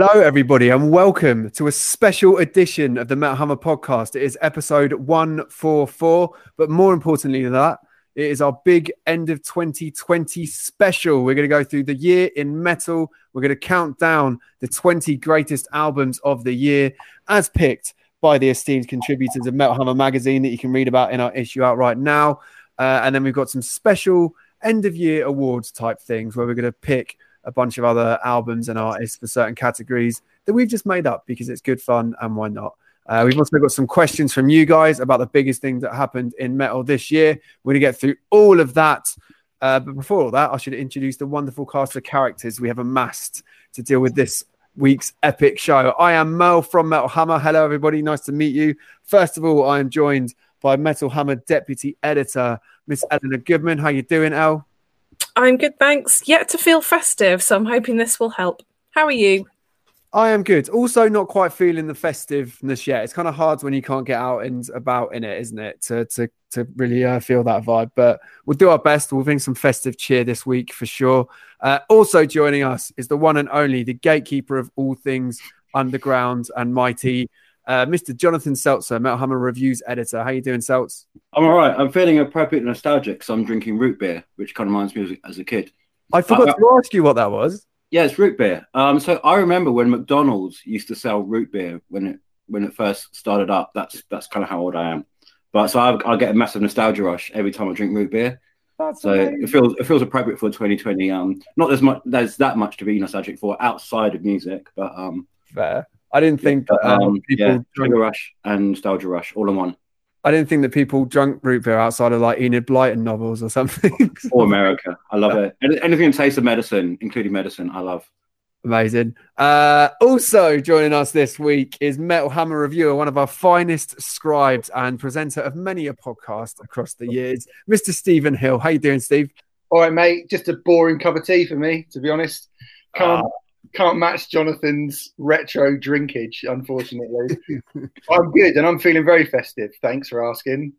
Hello, everybody, and welcome to a special edition of the Metal Hammer podcast. It is episode 144, but more importantly than that, it is our big end of 2020 special. We're going to go through the year in metal. We're going to count down the 20 greatest albums of the year as picked by the esteemed contributors of Metal Hammer magazine that you can read about in our issue out right now. Uh, and then we've got some special end of year awards type things where we're going to pick a bunch of other albums and artists for certain categories that we've just made up because it's good fun and why not? Uh, we've also got some questions from you guys about the biggest things that happened in metal this year. We're going to get through all of that. Uh, but before all that, I should introduce the wonderful cast of characters we have amassed to deal with this week's epic show. I am Merl from Metal Hammer. Hello, everybody. Nice to meet you. First of all, I am joined by Metal Hammer Deputy Editor, Miss Eleanor Goodman. How you doing, El? I'm good, thanks. Yet to feel festive, so I'm hoping this will help. How are you? I am good. Also, not quite feeling the festiveness yet. It's kind of hard when you can't get out and about in it, isn't it? To to to really uh, feel that vibe. But we'll do our best. We'll bring some festive cheer this week for sure. Uh, also joining us is the one and only, the gatekeeper of all things underground and mighty, uh, Mr. Jonathan Selzer, Metal Hammer Reviews editor. How you doing, Seltz? I'm all right. I'm feeling appropriately nostalgic, so I'm drinking root beer, which kind of reminds me of, as a kid. I forgot uh, to ask you what that was. Yeah, it's root beer. Um, so I remember when McDonald's used to sell root beer when it when it first started up. That's that's kind of how old I am. But so I, I get a massive nostalgia rush every time I drink root beer. That's so amazing. it feels it feels appropriate for 2020. Um, not as much there's that much to be nostalgic for outside of music, but um, fair. I didn't think that um, people yeah, drink rush and nostalgia rush all in one. I didn't think that people drunk root beer outside of like Enid Blyton novels or something. or America. I love it. Anything that tastes of medicine, including medicine, I love. Amazing. Uh, also joining us this week is Metal Hammer reviewer, one of our finest scribes and presenter of many a podcast across the years, Mr. Stephen Hill. How you doing, Steve? All right, mate. Just a boring cup of tea for me, to be honest. Can't uh, can't match Jonathan's retro drinkage, unfortunately. I'm good and I'm feeling very festive. Thanks for asking.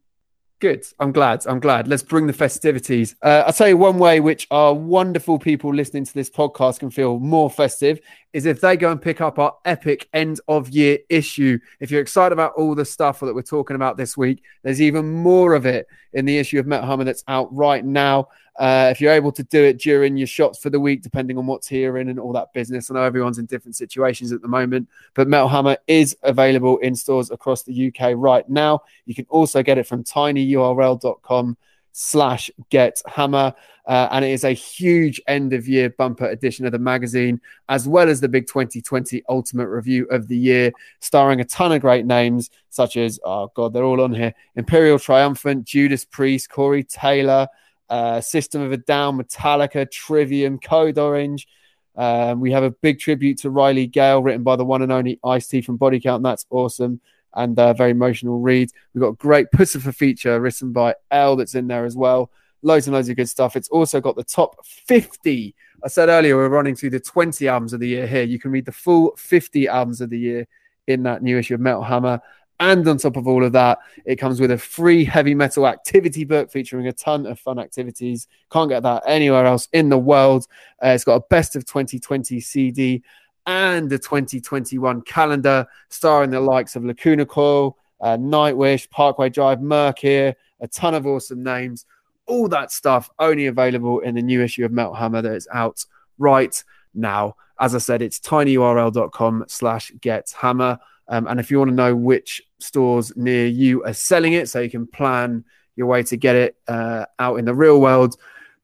Good. I'm glad. I'm glad. Let's bring the festivities. Uh, I'll tell you one way which our wonderful people listening to this podcast can feel more festive is if they go and pick up our epic end of year issue. If you're excited about all the stuff that we're talking about this week, there's even more of it in the issue of Met Hammer that's out right now. Uh, if you're able to do it during your shots for the week, depending on what's here and all that business. I know everyone's in different situations at the moment, but Metal Hammer is available in stores across the UK right now. You can also get it from tinyurl.com slash get hammer. Uh, and it is a huge end of year bumper edition of the magazine, as well as the big 2020 ultimate review of the year, starring a ton of great names such as, oh God, they're all on here Imperial Triumphant, Judas Priest, Corey Taylor uh, System of a Down, Metallica, Trivium, Code Orange. Um, we have a big tribute to Riley Gale, written by the one and only Ice T from Body Count. That's awesome and uh, very emotional read. We've got a great Puscifer feature written by El that's in there as well. Loads and loads of good stuff. It's also got the top 50. I said earlier we're running through the 20 albums of the year here. You can read the full 50 albums of the year in that new issue of Metal Hammer. And on top of all of that, it comes with a free heavy metal activity book featuring a ton of fun activities. Can't get that anywhere else in the world. Uh, it's got a best of 2020 CD and a 2021 calendar starring the likes of Lacuna Coil, uh, Nightwish, Parkway Drive, Murk a ton of awesome names. All that stuff only available in the new issue of Metal Hammer that is out right now. As I said, it's tinyurl.com slash get hammer. Um, and if you want to know which stores near you are selling it, so you can plan your way to get it uh, out in the real world,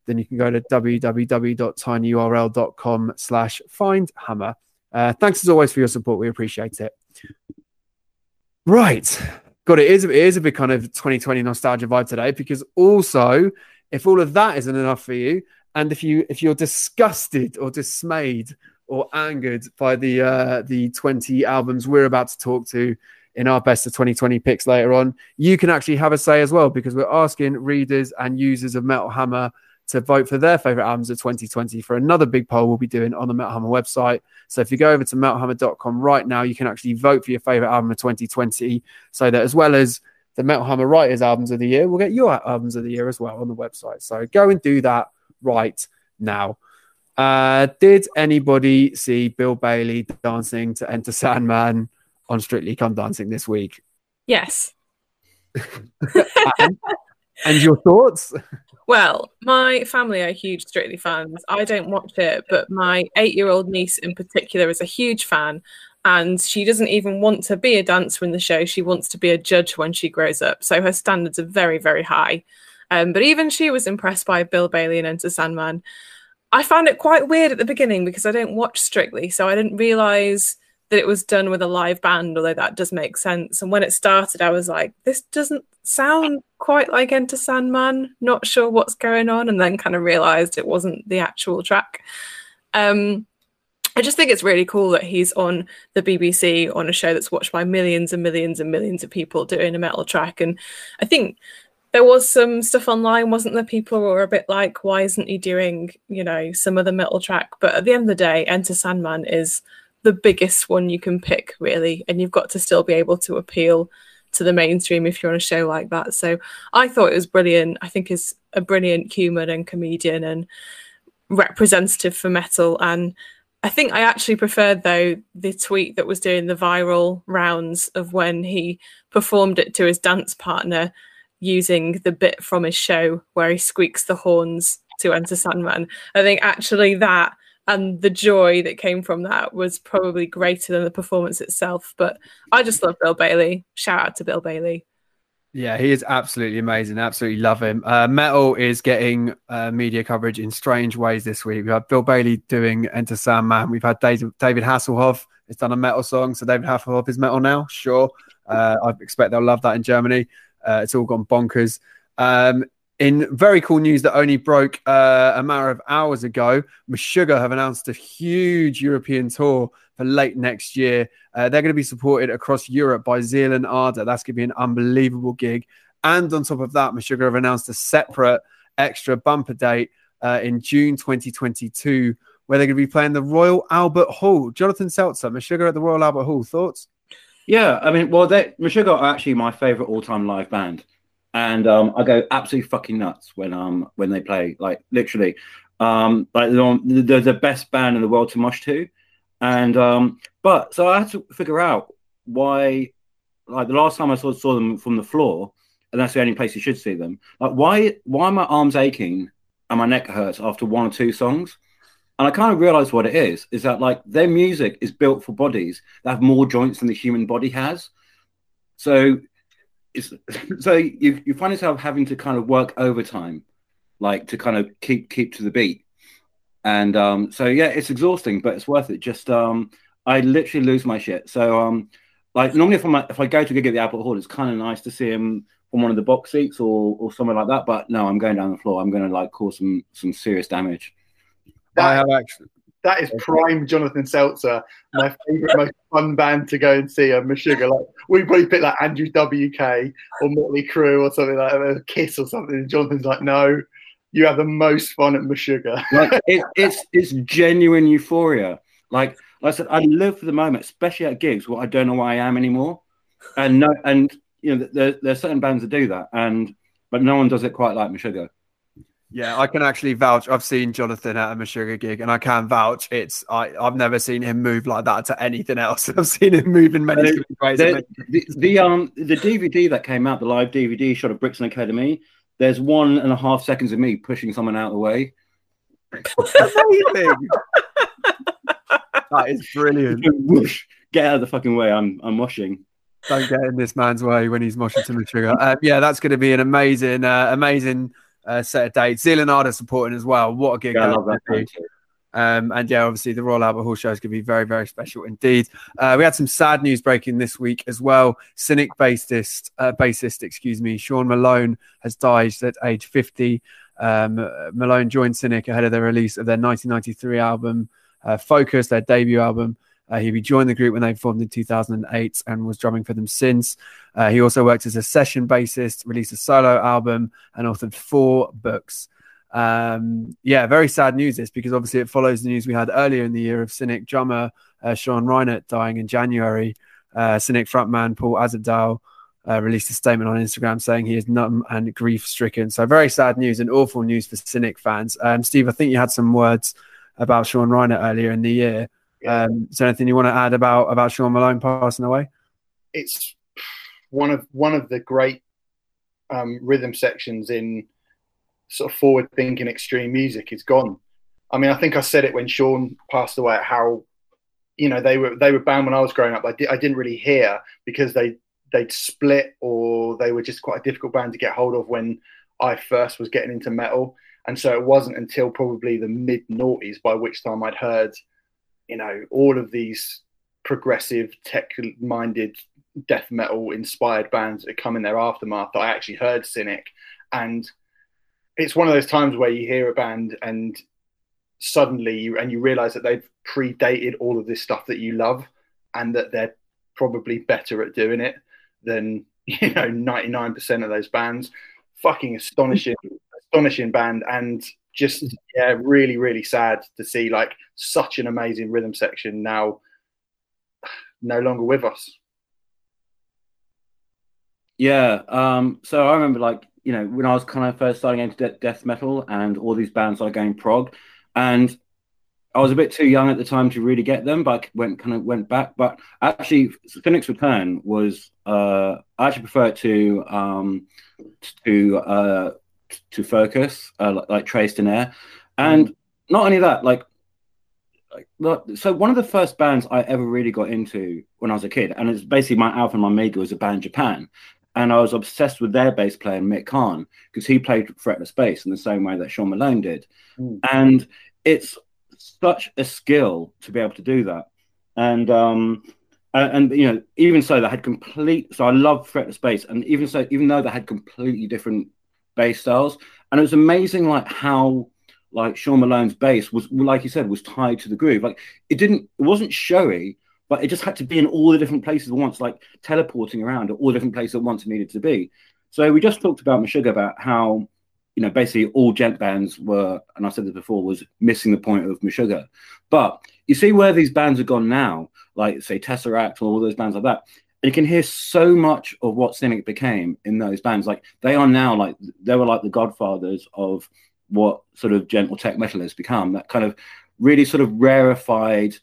then you can go to www.tinyurl.com slash find hammer. Uh, thanks as always for your support. We appreciate it. Right. God, it is, it is a big kind of 2020 nostalgia vibe today because also, if all of that isn't enough for you, and if you if you're disgusted or dismayed or angered by the uh, the 20 albums we're about to talk to in our best of 2020 picks later on, you can actually have a say as well because we're asking readers and users of Metal Hammer to vote for their favorite albums of 2020 for another big poll we'll be doing on the Metal Hammer website. So if you go over to metalhammer.com right now, you can actually vote for your favorite album of 2020 so that as well as the Metal Hammer Writers albums of the year, we'll get your albums of the year as well on the website. So go and do that right now. Uh, did anybody see Bill Bailey dancing to Enter Sandman on Strictly Come Dancing this week? Yes. and, and your thoughts? Well, my family are huge Strictly fans. I don't watch it, but my eight year old niece in particular is a huge fan. And she doesn't even want to be a dancer in the show. She wants to be a judge when she grows up. So her standards are very, very high. Um, but even she was impressed by Bill Bailey and Enter Sandman. I found it quite weird at the beginning because I don't watch Strictly. So I didn't realize that it was done with a live band, although that does make sense. And when it started, I was like, this doesn't sound quite like Enter Sandman, not sure what's going on, and then kind of realized it wasn't the actual track. Um, I just think it's really cool that he's on the BBC on a show that's watched by millions and millions and millions of people doing a metal track. And I think there was some stuff online, wasn't there? People were a bit like, why isn't he doing, you know, some other metal track? But at the end of the day, Enter Sandman is the biggest one you can pick, really. And you've got to still be able to appeal to the mainstream if you're on a show like that. So I thought it was brilliant. I think he's a brilliant human and comedian and representative for metal. And I think I actually preferred though the tweet that was doing the viral rounds of when he performed it to his dance partner using the bit from his show where he squeaks the horns to enter Sandman. I think actually that and the joy that came from that was probably greater than the performance itself. But I just love Bill Bailey. Shout out to Bill Bailey. Yeah, he is absolutely amazing. Absolutely love him. Uh, Metal is getting uh, media coverage in strange ways this week. We had Bill Bailey doing Enter Sandman. We've had David, David Hasselhoff has done a metal song. So David Hasselhoff is metal now. Sure. Uh, I expect they'll love that in Germany. Uh, it's all gone bonkers. Um, in very cool news that only broke uh, a matter of hours ago, Meshuggah have announced a huge European tour for late next year. Uh, they're going to be supported across Europe by Zeal & Ardor. That's going to be an unbelievable gig. And on top of that, Meshuggah have announced a separate extra bumper date uh, in June 2022, where they're going to be playing the Royal Albert Hall. Jonathan Selzer, Meshuggah at the Royal Albert Hall. Thoughts? Yeah, I mean, well, they, Meshuggah are actually my favorite all-time live band and um, I go absolutely fucking nuts when um when they play. Like literally, um, like they're, they're the best band in the world to mosh to, and um, but so I had to figure out why. Like the last time I saw saw them from the floor, and that's the only place you should see them. Like why why are my arms aching and my neck hurts after one or two songs? And I kind of realized what it is is that like their music is built for bodies that have more joints than the human body has. So it's so you you find yourself having to kind of work overtime, like to kind of keep keep to the beat, and um, so yeah, it's exhausting, but it's worth it. Just um, I literally lose my shit. So um, like normally if I'm if I go to go get the Albert Hall, it's kind of nice to see him from one of the box seats or or somewhere like that. But no, I'm going down the floor. I'm going to like cause some some serious damage. I have actually that is prime Jonathan Selzer, my favorite, most fun band to go and see. A Meshuggah. Like we probably pick like Andrew WK or Motley Crue or something like that, Kiss or something. And Jonathan's like, no, you have the most fun at Meshuggah. like it, it's it's genuine euphoria. Like, like I said, I live for the moment, especially at gigs where I don't know where I am anymore. And no, and you know, there, there are certain bands that do that, and but no one does it quite like Meshuggah. Yeah, I can actually vouch. I've seen Jonathan at a Meshuggah gig, and I can vouch. It's I, I've never seen him move like that to anything else. I've seen him move in many ways. The, the, the, um the DVD that came out, the live DVD shot of Brixton Academy. There's one and a half seconds of me pushing someone out of the way. Amazing. that is brilliant. Whoosh, get out of the fucking way. I'm I'm washing. Don't get in this man's way when he's moshing to Meshuggah. Um, yeah, that's going to be an amazing, uh, amazing uh, set of dates. Zeal & Ardor supporting as well. What a gig! Yeah, I love that. Um, and yeah, obviously the Royal Albert Hall show is going to be very, very special indeed. Uh, we had some sad news breaking this week as well. Cynic bassist, uh, bassist, excuse me, Sean Malone has died at age 50. Um, Malone joined Cynic ahead of the release of their 1993 album uh, Focus, their debut album. Uh, he rejoined the group when they formed in 2008 and was drumming for them since. Uh, he also worked as a session bassist, released a solo album, and authored four books. Um, yeah, very sad news this because obviously it follows the news we had earlier in the year of Cynic drummer uh, Sean Reinert dying in January. Uh, Cynic frontman Paul Masvidal uh, released a statement on Instagram saying he is numb and grief stricken. So very sad news and awful news for Cynic fans. Um, Steve, I think you had some words about Sean Reinert earlier in the year. Um, is there anything you want to add about about Sean Malone passing away? It's one of one of the great um, rhythm sections in sort of forward thinking extreme music is gone. I mean, I think I said it when Sean passed away. How you know they were they were banned when I was growing up. I, di- I didn't really hear because they they'd split or they were just quite a difficult band to get hold of when I first was getting into metal. And so it wasn't until probably the mid noughties by which time I'd heard, you know, all of these progressive, tech minded death metal inspired bands that come in their aftermath that I actually heard Cynic. And it's one of those times where you hear a band and suddenly you and you realize that they've predated all of this stuff that you love and that they're probably better at doing it than you know 99% of those bands fucking astonishing astonishing band and just yeah really really sad to see like such an amazing rhythm section now no longer with us yeah um so i remember like you know when i was kind of first starting into de- death metal and all these bands are going prog and I was a bit too young at the time to really get them, but I went kind of went back. But actually, Phoenix Return was uh, I actually prefer to um, to uh, to Focus, uh, like, like Traced in Air, and mm. not only that, like, like so one of the first bands I ever really got into when I was a kid, and it's basically my alpha and my omega was a band Japan, and I was obsessed with their bass player Mick Karn because he played fretless bass in the same way that Sean Malone did, mm. and it's such a skill to be able to do that. And um, and, and, you know, even so, they had complete. So I love fretless bass, and even so, even though they had completely different bass styles, and it was amazing, like how like Sean Malone's bass was, like you said, was tied to the groove. Like it didn't, it wasn't showy, but it just had to be in all the different places at once, like teleporting around at all the different places at once it needed to be. So we just talked about Meshuggah about how you know, basically all djent bands were, and I said this before, was missing the point of Meshuggah. But you see where these bands have gone now, like say Tesseract or all those bands like that, you can hear so much of what Cynic became in those bands. Like they are now like they were like the godfathers of what sort of gentle tech metal has become. That kind of really sort of rarefied,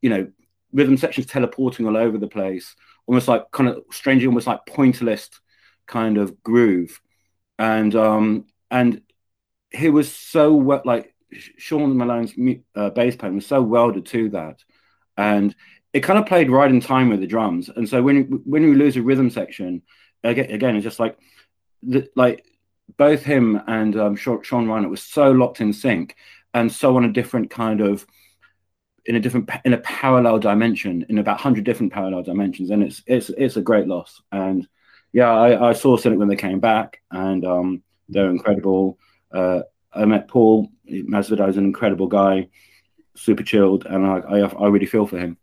you know, rhythm sections teleporting all over the place, almost like kind of strangely, almost like pointillist kind of groove. And um, and he was so well, like Sean Malone's uh, bass playing was so welded to that, and it kind of played right in time with the drums. And so when when we lose a rhythm section, again, it's just like the, like both him and um, Sean Reinert was so locked in sync and so on a different kind of in a different in a parallel dimension in about 100 different parallel dimensions and it's it's it's a great loss and yeah i, I saw Cynic when they came back and um they're incredible. Uh, I met Paul Masvidal is an incredible guy, super chilled, and I I, I really feel for him.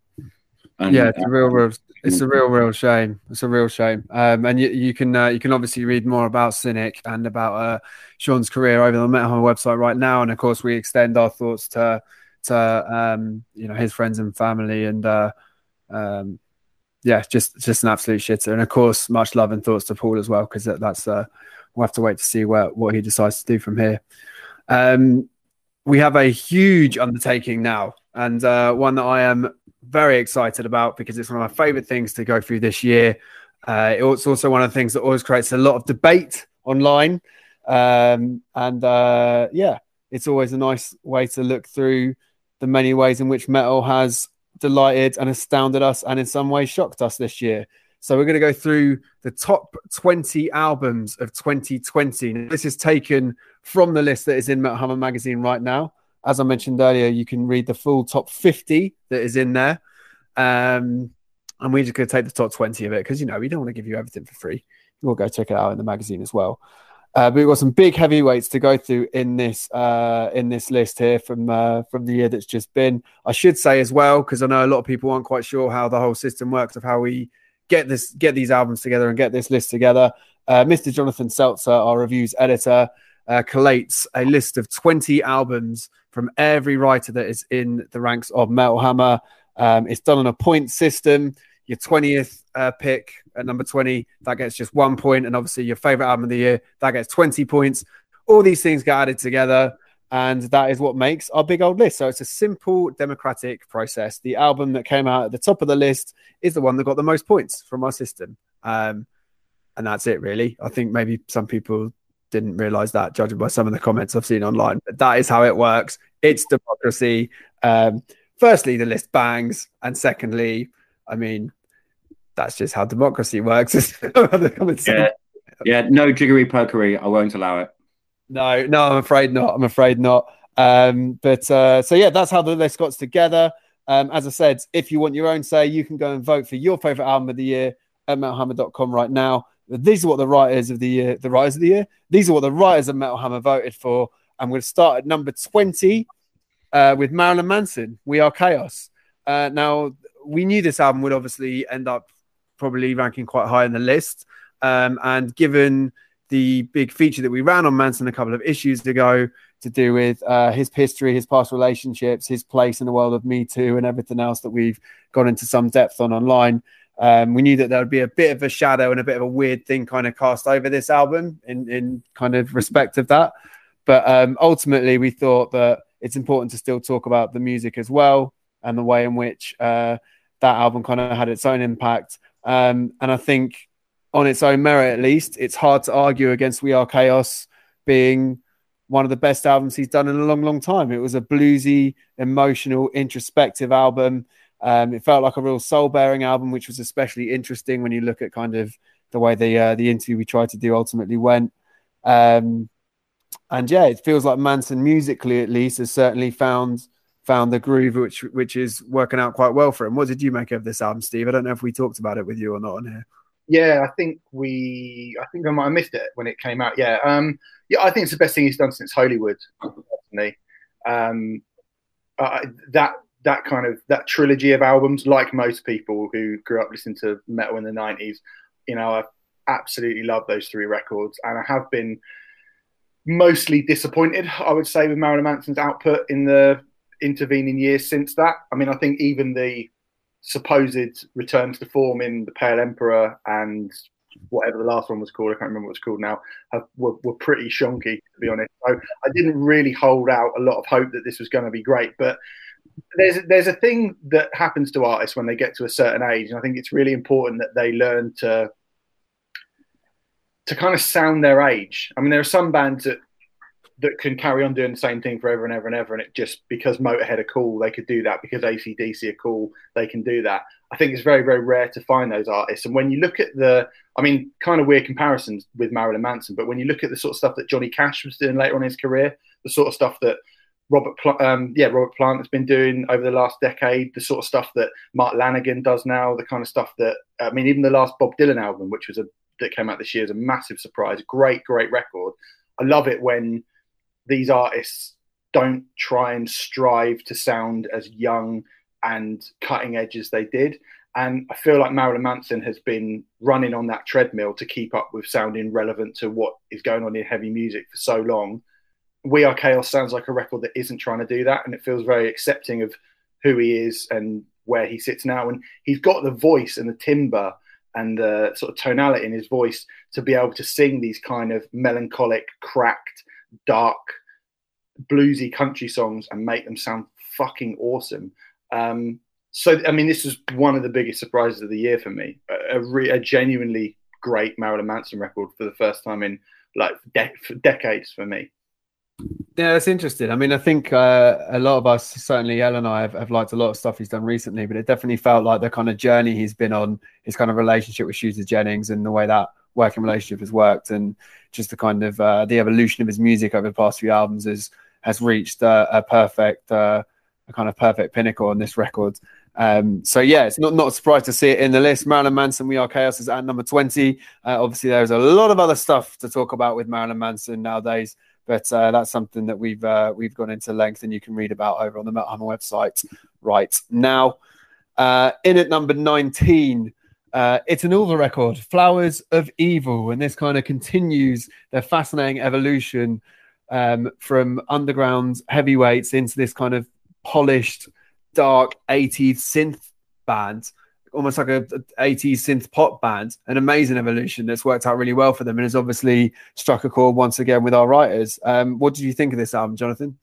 And, yeah, it's a real, real, it's a real, real shame. It's a real shame. Um, and you, you can uh, you can obviously read more about Cynic and about uh, Sean's career over on the Metal Hammer website right now. And of course, we extend our thoughts to to um, you know his friends and family and uh, um, yeah, just just an absolute shitter. And of course, much love and thoughts to Paul as well because that, that's uh, we'll have to wait to see where, what he decides to do from here. Um, we have a huge undertaking now, and uh, one that I am very excited about because it's one of my favorite things to go through this year. Uh, it's also one of the things that always creates a lot of debate online. Um, and uh, yeah, it's always a nice way to look through the many ways in which metal has delighted and astounded us and in some ways shocked us this year. So we're going to go through the top 20 albums of 2020. Now, this is taken from the list that is in Hammer magazine right now. As I mentioned earlier, you can read the full top 50 that is in there. Um, and we're just going to take the top 20 of it because, you know, we don't want to give you everything for free. We'll go check it out in the magazine as well. Uh, but we've got some big heavyweights to go through in this uh, in this list here from uh, from the year that's just been. I should say as well because I know a lot of people aren't quite sure how the whole system works of how we get this, get these albums together and get this list together. Uh, Mr. Jonathan Selzer, our reviews editor, uh, collates a list of 20 albums from every writer that is in the ranks of Metal Hammer. Um, it's done on a point system. Your 20th uh, pick at number 20, that gets just one point. And obviously, your favorite album of the year, that gets 20 points. All these things get added together. And that is what makes our big old list. So it's a simple democratic process. The album that came out at the top of the list is the one that got the most points from our system. Um, and that's it, really. I think maybe some people didn't realize that, judging by some of the comments I've seen online. But that is how it works. It's democracy. Um, firstly, the list bangs, and secondly, I mean, that's just how democracy works. yeah. yeah, no jiggery pokery. I won't allow it. No, no, I'm afraid not. I'm afraid not. Um, but uh, so yeah, that's how the list got together. Um, as I said, if you want your own say, you can go and vote for your favorite album of the year at metalhammer.com right now. These are what the writers of the year, the writers of the year, these are what the writers of Metal Hammer voted for. I'm going to start at number 20 uh, with Marilyn Manson, We Are Chaos. Uh, now, we knew this album would obviously end up probably ranking quite high in the list. Um, and given the big feature that we ran on Manson a couple of issues ago to do with uh, his history, his past relationships, his place in the world of Me Too, and everything else that we've gone into some depth on online. Um, we knew that there would be a bit of a shadow and a bit of a weird thing kind of cast over this album in, in kind of respect of that. But um, ultimately, we thought that it's important to still talk about the music as well and the way in which uh, that album kind of had its own impact. Um, and I think on its own merit, at least, it's hard to argue against We Are Chaos being one of the best albums he's done in a long, long time. It was a bluesy, emotional, introspective album. Um, it felt like a real soul bearing album, which was especially interesting when you look at kind of the way the uh, the interview we tried to do ultimately went. Um, and yeah, it feels like Manson musically, at least, has certainly found found the groove, which which is working out quite well for him. What did you make of this album, Steve? I don't know if we talked about it with you or not on here. Yeah, I think we. I think I might have missed it when it came out. Yeah, um, yeah. I think it's the best thing he's done since Holy Wood. Personally, um, uh, that that kind of that trilogy of albums, like most people who grew up listening to metal in the '90s, you know, I absolutely love those three records, and I have been mostly disappointed. I would say with Marilyn Manson's output in the intervening years since that. I mean, I think even the supposed returns to form in the Pale Emperor and whatever the last one was called, I can't remember what it's called now, have, were, were pretty shonky, to be honest. So I didn't really hold out a lot of hope that this was going to be great. But there's, there's a thing that happens to artists when they get to a certain age. And I think it's really important that they learn to to kind of sound their age. I mean, there are some bands that that can carry on doing the same thing forever and ever and ever. And it just because Motorhead are cool, they could do that. Because ACDC are cool, they can do that. I think it's very, very rare to find those artists. And when you look at the, I mean, kind of weird comparisons with Marilyn Manson, but when you look at the sort of stuff that Johnny Cash was doing later on in his career, the sort of stuff that Robert, um, yeah, Robert Plant has been doing over the last decade, the sort of stuff that Mark Lanegan does now, the kind of stuff that, I mean, even the last Bob Dylan album, which was a that came out this year, is a massive surprise. Great, great record. I love it when these artists don't try and strive to sound as young and cutting edge as they did. And I feel like Marilyn Manson has been running on that treadmill to keep up with sounding relevant to what is going on in heavy music for so long. We Are Chaos sounds like a record that isn't trying to do that. And it feels very accepting of who he is and where he sits now. And he's got the voice and the timbre and the sort of tonality in his voice to be able to sing these kind of melancholic, cracked, dark, bluesy country songs and make them sound fucking awesome. Um, so, I mean, this was one of the biggest surprises of the year for me. A, re- a genuinely great Marilyn Manson record for the first time in like de- for decades for me. Yeah, that's interesting. I mean, I think uh, a lot of us, certainly El and I, have, have, liked a lot of stuff he's done recently, but it definitely felt like the kind of journey he's been on, his kind of relationship with Shooter Jennings and the way that working relationship has worked, and just the kind of uh, the evolution of his music over the past few albums has has reached uh, a perfect, uh, a kind of perfect pinnacle on this record. Um, so yeah, it's not not a surprise to see it in the list. Marilyn Manson, We Are Chaos is at number twenty. Uh, obviously, there's a lot of other stuff to talk about with Marilyn Manson nowadays, but uh, that's something that we've uh, we've gone into length and you can read about over on the Metal Hammer website right now. Uh, in at number nineteen. Uh, it's an Ulver record, Flowers of Evil, and this kind of continues their fascinating evolution um, from underground heavyweights into this kind of polished, dark 80s synth band almost like a, a 80s synth pop band, an amazing evolution that's worked out really well for them and has obviously struck a chord once again with our writers. Um, what did you think of this album, Jonathan?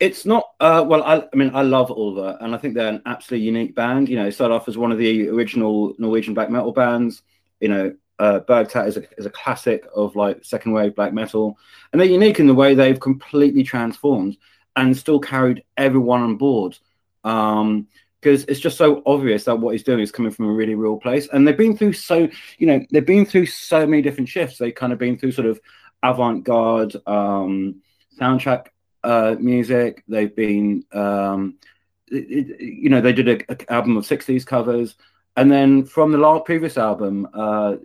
It's not uh, well. I, I, mean, I love Ulver, and I think they're an absolutely unique band. You know, they started off as one of the original Norwegian black metal bands. You know, uh, Bergtatt is a, is a classic of like second wave black metal, and they're unique in the way they've completely transformed and still carried everyone on board. Um, because it's just so obvious that what he's doing is coming from a really real place. And they've been through so, you know, they've been through so many different shifts. They've kind of been through sort of avant-garde um, soundtrack uh, music. They've been, um, it, it, you know, they did an album of '60s covers, and then from the last previous album, uh,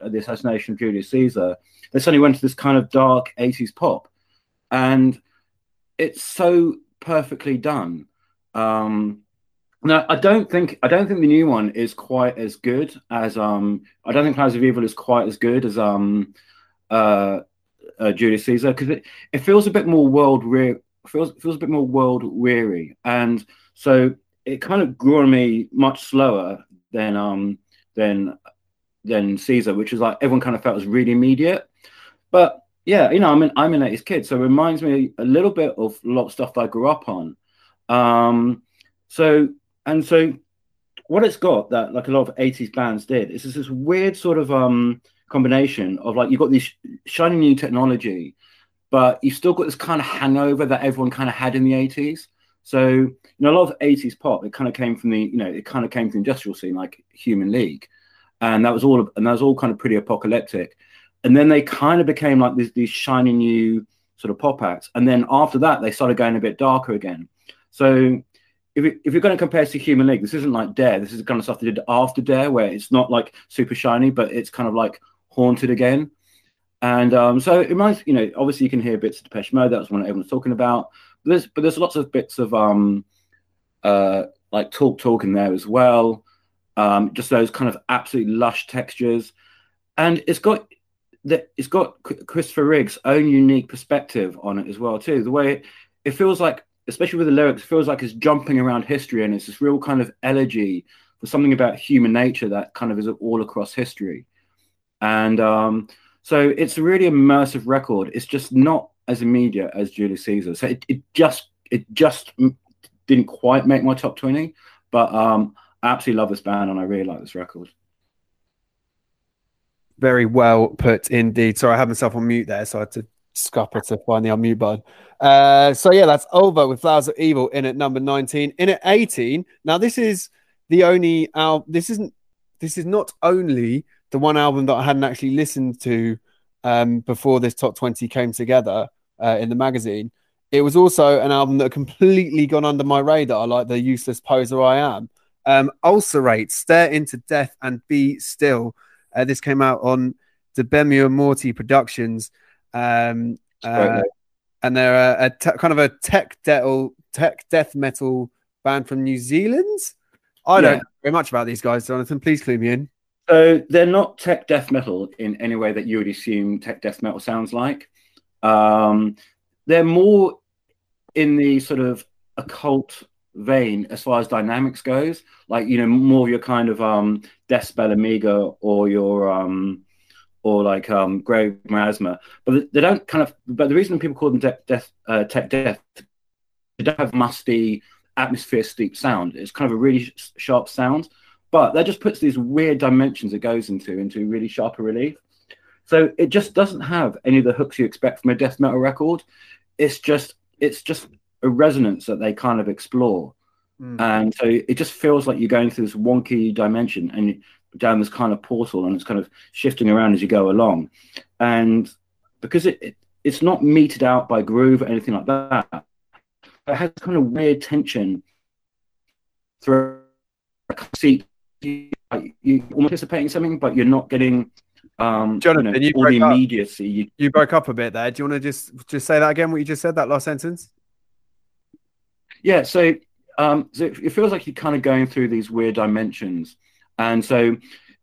the assassination of Julius Caesar, they suddenly went to this kind of dark '80s pop, and it's so perfectly done. Um, no, I don't think I don't think the new one is quite as good as um. I don't think Clouds of Evil is quite as good as um, uh, uh Julius Caesar because it, it feels a bit more world re- feels feels a bit more world weary, and so it kind of grew on me much slower than um than than Caesar, which is like everyone kind of felt was really immediate. But yeah, you know, I'm an I'm an 80s kid, so it reminds me a little bit of a lot of stuff I grew up on. Um, so and so what it's got that like a lot of 80s bands did is this weird sort of um combination of like you've got this shiny new technology, but you've still got this kind of hangover that everyone kind of had in the 80s. So, you know, a lot of 80s pop, it kind of came from the, you know, it kind of came from the industrial scene, like Human League. And that was all, and that was all kind of pretty apocalyptic. And then they kind of became like these, these shiny new sort of pop acts. And then after that, they started going a bit darker again. So if, it, if you're going to compare to Human League, this isn't like Dare. This is the kind of stuff they did after Dare, where it's not like super shiny, but it's kind of like haunted again. And um, so it reminds, you know, obviously you can hear bits of Depeche Mode. That's what everyone's talking about. But there's, but there's lots of bits of um, uh, like talk talk in there as well. Um, just those kind of absolutely lush textures, and it's got that it's got Kristoffer Rygg's own unique perspective on it as well too. The way it, it feels like especially with the lyrics, feels like it's jumping around history and it's this real kind of elegy for something about human nature that kind of is all across history. And um, so it's a really immersive record. It's just not as immediate as Julius Caesar. So it, it just it just didn't quite make my top 20, but um, I absolutely love this band and I really like this record. Very well put indeed. Sorry, I had myself on mute there, so I had to scupper to find the unmute button. Uh, so yeah, that's over with Flowers of Evil in at number 19. In at 18, now this is the only album. This isn't. This is not only the one album that I hadn't actually listened to um, before this top 20 came together uh, in the magazine. It was also an album that completely gone under my radar, like the useless poser I am. Um, Ulcerate, Stare into Death and Be Still. Uh, this came out on Debemur Morti Productions. Um, uh, and they're a, a te- kind of a tech death tech death metal band from New Zealand. I don't know very much about these guys, Jonathan. Please clue me in. So they're not tech death metal in any way that you would assume tech death metal sounds like. Um, they're more in the sort of occult vein as far as dynamics goes. Like you know, more your kind of um, Deathspell Omega or your um, or like um, Grave Miasma, but they don't kind of. But the reason people call them de- death, uh, tech death, they don't have musty atmosphere steep sound. It's kind of a really sh- sharp sound, but that just puts these weird dimensions it goes into into really sharper relief. So it just doesn't have any of the hooks you expect from a death metal record. It's just it's just a resonance that they kind of explore. Mm. And so it just feels like you're going through this wonky dimension, and down this kind of portal and it's kind of shifting around as you go along. And because it, it it's not meted out by groove or anything like that, it has kind of weird tension through a seat. You, you almost anticipating something, but you're not getting um, Jonathan, you, know, you all the immediacy. You, you broke up a bit there. Do you want to just just say that again? What you just said, that last sentence? Yeah. So, um, so it, feels like you're kind of going through these weird dimensions, and so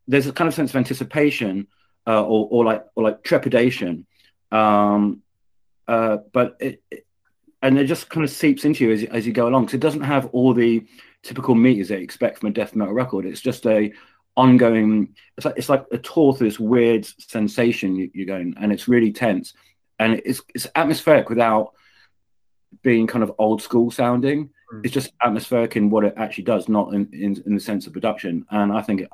there's a kind of sense of anticipation uh, or, or like or like trepidation. Um, uh, but it, it, and it just kind of seeps into you as, as you go along. Because it doesn't have all the typical meters that you expect from a death metal record. It's just a ongoing. It's like it's like a tour through this weird sensation you, you're going, and it's really tense, and it's it's atmospheric without being kind of old school sounding. Mm. It's just atmospheric in what it actually does, not in, in, in the sense of production. And I think it,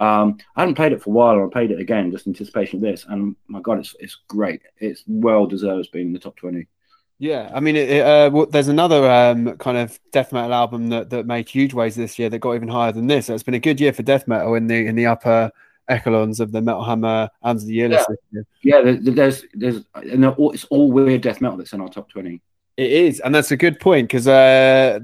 um, I hadn't played it for a while, or I played it again just in anticipation of this. And my God, it's it's great. It's well deserves being in the top twenty. Yeah, I mean, it, uh, well, there's another um, kind of death metal album that, that made huge waves this year that got even higher than this. So it's been a good year for death metal in the in the upper echelons of the Metal Hammer and the year yeah. list. Yeah, there's there's and all, it's all weird death metal that's in our top twenty. It is, and that's a good point because uh,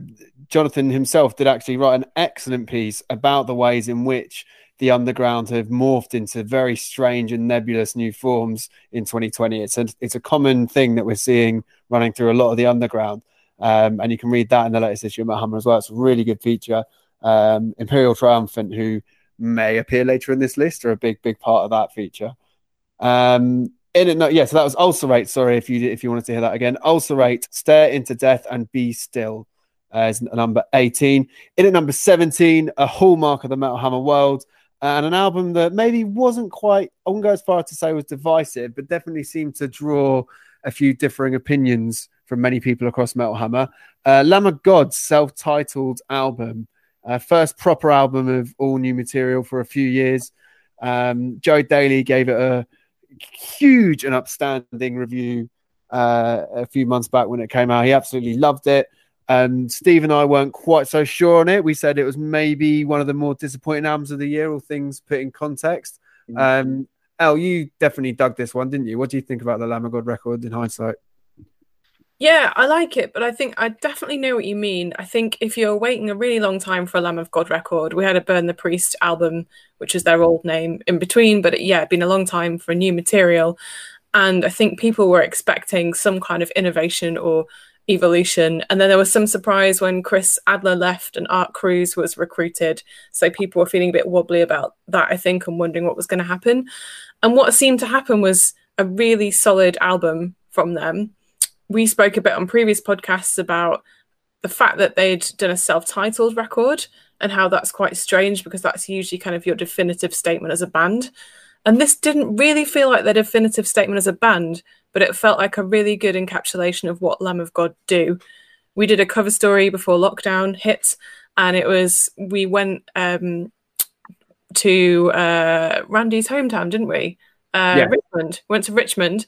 Jonathan himself did actually write an excellent piece about the ways in which the underground have morphed into very strange and nebulous new forms in 2020. It's a it's a common thing that we're seeing running through a lot of the underground, um, and you can read that in the latest issue of Hammer as well. It's a really good feature. Um, Imperial Triumphant, who may appear later in this list, are a big big part of that feature. Um, in it, no, yeah. So that was Ulcerate. Sorry if you if you wanted to hear that again. Ulcerate, stare into death and be still. Uh, is number 18. In at number 17, a hallmark of the Metal Hammer world, and an album that maybe wasn't quite, I wouldn't go as far to say was divisive, but definitely seemed to draw a few differing opinions from many people across Metal Hammer. Uh, Lamb of God's self titled album, uh, first proper album of all new material for a few years. Um, Joe Daly gave it a huge and upstanding review uh, a few months back when it came out. He absolutely loved it. And Steve and I weren't quite so sure on it. We said it was maybe one of the more disappointing albums of the year, all things put in context. Mm-hmm. Um, El, you definitely dug this one, didn't you? What do you think about the Lamb of God record in hindsight? Yeah, I like it, but I think I definitely know what you mean. I think if you're waiting a really long time for a Lamb of God record, we had a Burn the Priest album, which is their old name in between, but yeah, been a long time for new material. And I think people were expecting some kind of innovation or evolution. And then there was some surprise when Chris Adler left and Art Cruz was recruited. So people were feeling a bit wobbly about that, I think, and wondering what was going to happen. And what seemed to happen was a really solid album from them. We spoke a bit on previous podcasts about the fact that they'd done a self titled record and how that's quite strange because that's usually kind of your definitive statement as a band. And this didn't really feel like their definitive statement as a band but it felt like a really good encapsulation of what Lamb of God do. We did a cover story before lockdown hit, and it was we went um, to uh, Randy's hometown, didn't we? Uh, yeah. Richmond. Went to Richmond,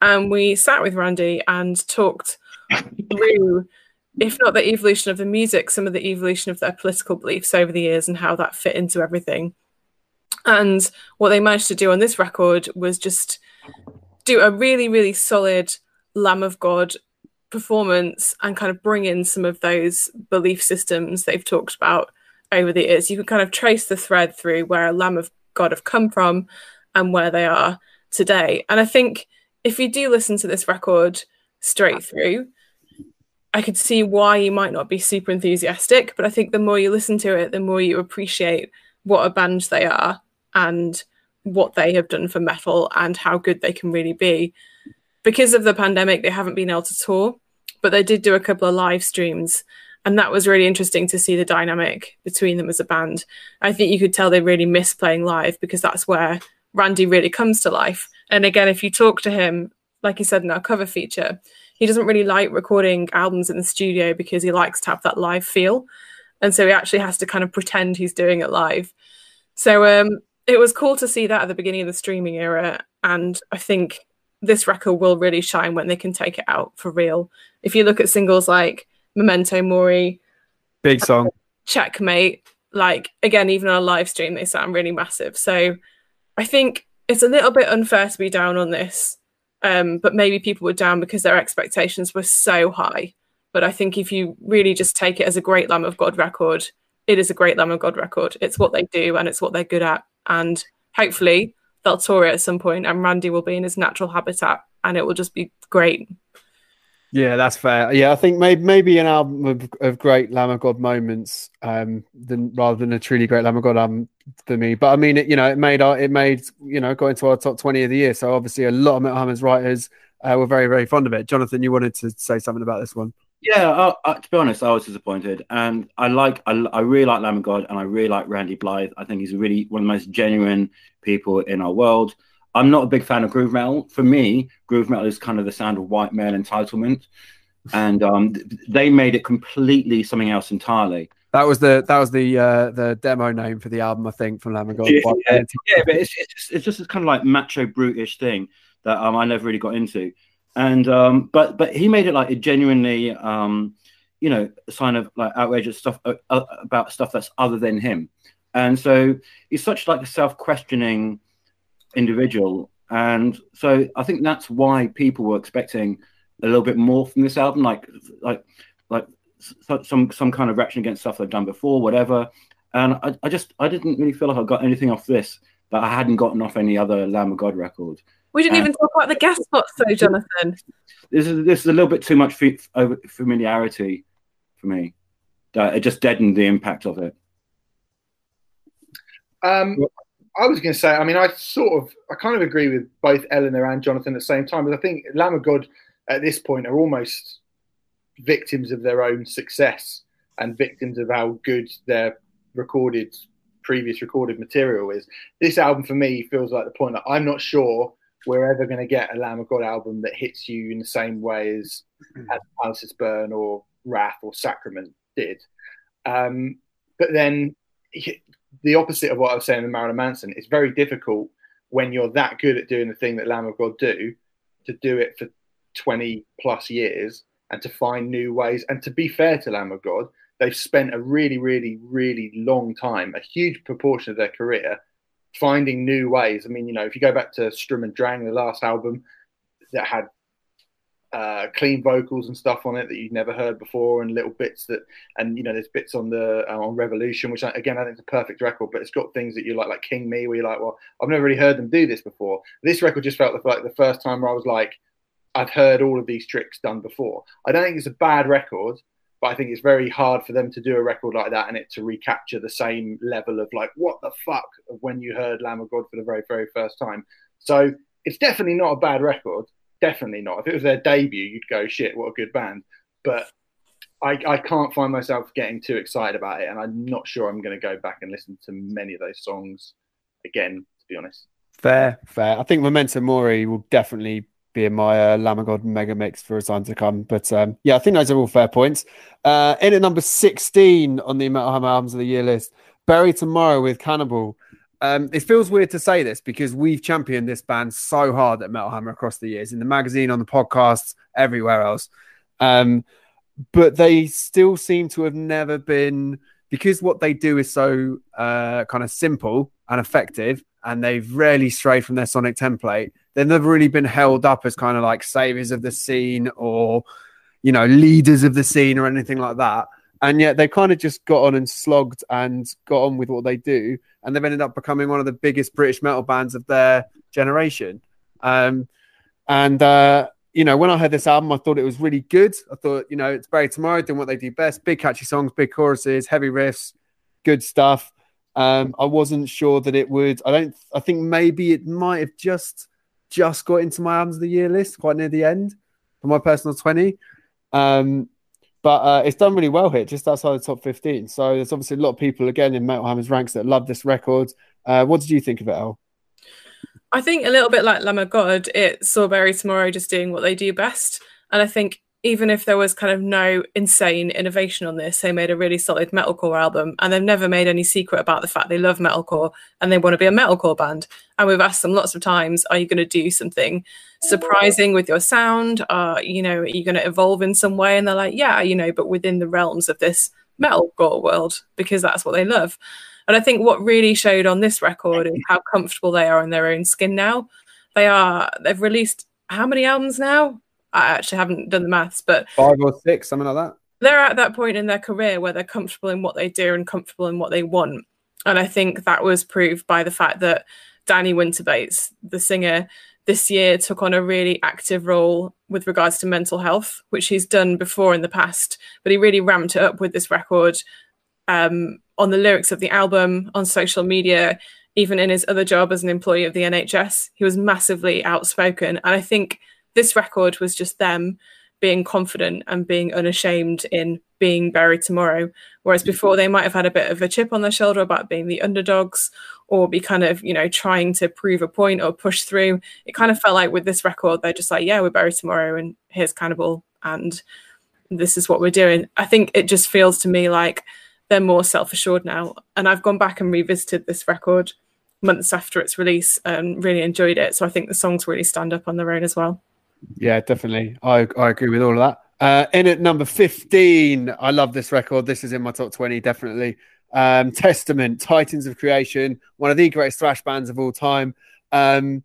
and we sat with Randy and talked through, if not the evolution of the music, some of the evolution of their political beliefs over the years and how that fit into everything. And what they managed to do on this record was just do a really, really solid Lamb of God performance and kind of bring in some of those belief systems they've talked about over the years. You can kind of trace the thread through where a Lamb of God have come from and where they are today. And I think if you do listen to this record straight through, I could see why you might not be super enthusiastic, but I think the more you listen to it, the more you appreciate what a band they are and what they have done for metal and how good they can really be. Because of the pandemic, they haven't been able to tour, but they did do a couple of live streams. And that was really interesting to see the dynamic between them as a band. I think you could tell they really miss playing live because that's where Randy really comes to life. And again, if you talk to him, like he said in our cover feature, he doesn't really like recording albums in the studio because he likes to have that live feel. And so he actually has to kind of pretend he's doing it live. So um, it was cool to see that at the beginning of the streaming era, and I think this record will really shine when they can take it out for real. If you look at singles like Memento Mori, big song, Checkmate, like again, even on a live stream, they sound really massive. So I think it's a little bit unfair to be down on this, um, but maybe people were down because their expectations were so high. But I think if you really just take it as a great Lamb of God record, it is a great Lamb of God record. It's what they do and it's what they're good at and hopefully they'll tour it at some point and Randy will be in his natural habitat and it will just be great. Yeah, that's fair. Yeah, I think maybe maybe an album of, of great Lamb of God moments, um, than rather than a truly great Lamb of God album for me. But I mean, it, you know, it made our, it made you know got into our top twenty of the year. So obviously, a lot of Metal Hammer's writers uh, were very, very fond of it. Jonathan, you wanted to say something about this one. Yeah, uh, uh, to be honest, I was disappointed, and I like, I, I really like Lamb of God, and I really like Randy Blythe. I think he's really one of the most genuine people in our world. I'm not a big fan of groove metal. For me, groove metal is kind of the sound of white male entitlement, and um, they made it completely something else entirely. That was the that was the uh, the demo name for the album, I think, from Lamb of God. Yeah, yeah, yeah, but it's, it's just it's just this kind of like macho brutish thing that um, I never really got into and um, but but he made it like a genuinely um, you know sign of like outrageous stuff uh, uh, about stuff that's other than him. And so he's such like a self-questioning individual. And so i think that's why people were expecting a little bit more from this album like like like some some kind of reaction against stuff they've done before whatever. And I, I just i didn't really feel like i got anything off this that i hadn't gotten off any other lamb of god record we didn't even talk about the guest spots, though, Jonathan. This is this is a little bit too much familiarity for me. It just deadened the impact of it. Um, I was going to say, I mean, I sort of, I kind of agree with both Eleanor and Jonathan at the same time, but I think Lamb of God at this point are almost victims of their own success and victims of how good their recorded, previous recorded material is. This album for me feels like the point that I'm not sure we're ever going to get a Lamb of God album that hits you in the same way as, mm-hmm. as Palaces Burn or Wrath or Sacrament did. Um, but then the opposite of what I was saying with Marilyn Manson, it's very difficult when you're that good at doing the thing that Lamb of God do to do it for 20 plus years and to find new ways. And to be fair to Lamb of God, they've spent a really, really, really long time, a huge proportion of their career finding new ways. I mean, you know, if you go back to Sturm und Drang, the last album that had uh, clean vocals and stuff on it that you'd never heard before, and little bits that, and you know, there's bits on the uh, on Resolution, which again I think is a perfect record, but it's got things that you like, like King Me, where you're like, well, I've never really heard them do this before. This record just felt like the first time where I was like, I've heard all of these tricks done before. I don't think it's a bad record. But I think it's very hard for them to do a record like that and it to recapture the same level of like, what the fuck of when you heard Lamb of God for the very, very first time. So it's definitely not a bad record. Definitely not. If it was their debut, you'd go, shit, what a good band. But I, I can't find myself getting too excited about it. And I'm not sure I'm going to go back and listen to many of those songs again, to be honest. Fair, fair. I think Memento Mori will definitely be in my uh, Lamb of God mega mix for a time to come. But um, yeah, I think those are all fair points. Uh, in at number 16 on the Metal Hammer Albums of the Year list, Bury Tomorrow with Cannibal. Um, it feels weird to say this because we've championed this band so hard at Metal Hammer across the years in the magazine, on the podcasts, everywhere else. Um, but they still seem to have never been because what they do is so uh, kind of simple and effective, and they've rarely strayed from their sonic template they've never really been held up as kind of like saviors of the scene or you know leaders of the scene or anything like that. And yet they kind of just got on and slogged and got on with what they do. And they've ended up becoming one of the biggest british metal bands of their generation. Um, and uh, you know when i heard this album i thought it was really good. I thought you know it's Bury Tomorrow doing what they do best big catchy songs big choruses heavy riffs good stuff. Um, i wasn't sure that it would i don't i think maybe it might have just just got into my albums of the year list quite near the end for my personal 20. Um, but uh, it's done really well here, just outside the top 15. So there's obviously a lot of people, again, in Metal Hammer's ranks that love this record. Uh, what did you think of it, El? I think a little bit like Lamb of God, it saw Bury Tomorrow just doing what they do best. And I think even if there was kind of no insane innovation on this, they made a really solid metalcore album, and they've never made any secret about the fact they love metalcore and they want to be a metalcore band. And we've asked them lots of times, "Are you going to do something surprising with your sound? Uh, you know, are you going to evolve in some way?" And they're like, "Yeah, you know, but within the realms of this metalcore world because that's what they love." And I think what really showed on this record is how comfortable they are in their own skin now. They are. They've released how many albums now? I actually haven't done the maths, but five or six, something like that. They're at that point in their career where they're comfortable in what they do and comfortable in what they want. And I think that was proved by the fact that Dani Winter-Bates, the singer, this year took on a really active role with regards to mental health, which he's done before in the past, but he really ramped it up with this record um, on the lyrics of the album, on social media, even in his other job as an employee of the NHS. He was massively outspoken. And I think this record was just them being confident and being unashamed in being Bury Tomorrow. Whereas mm-hmm. before they might have had a bit of a chip on their shoulder about being the underdogs or be kind of, you know, trying to prove a point or push through. It kind of felt like with this record, they're just like, yeah, we're Bury Tomorrow and here's Cannibal and this is what we're doing. I think it just feels to me like they're more self assured now. And I've gone back and revisited this record months after its release and really enjoyed it. So I think the songs really stand up on their own as well. Yeah, definitely. I, I agree with all of that. Uh, in at number 15, I love this record. This is in my top 20, definitely. Um, Testament, Titans of Creation, one of the greatest thrash bands of all time. Um,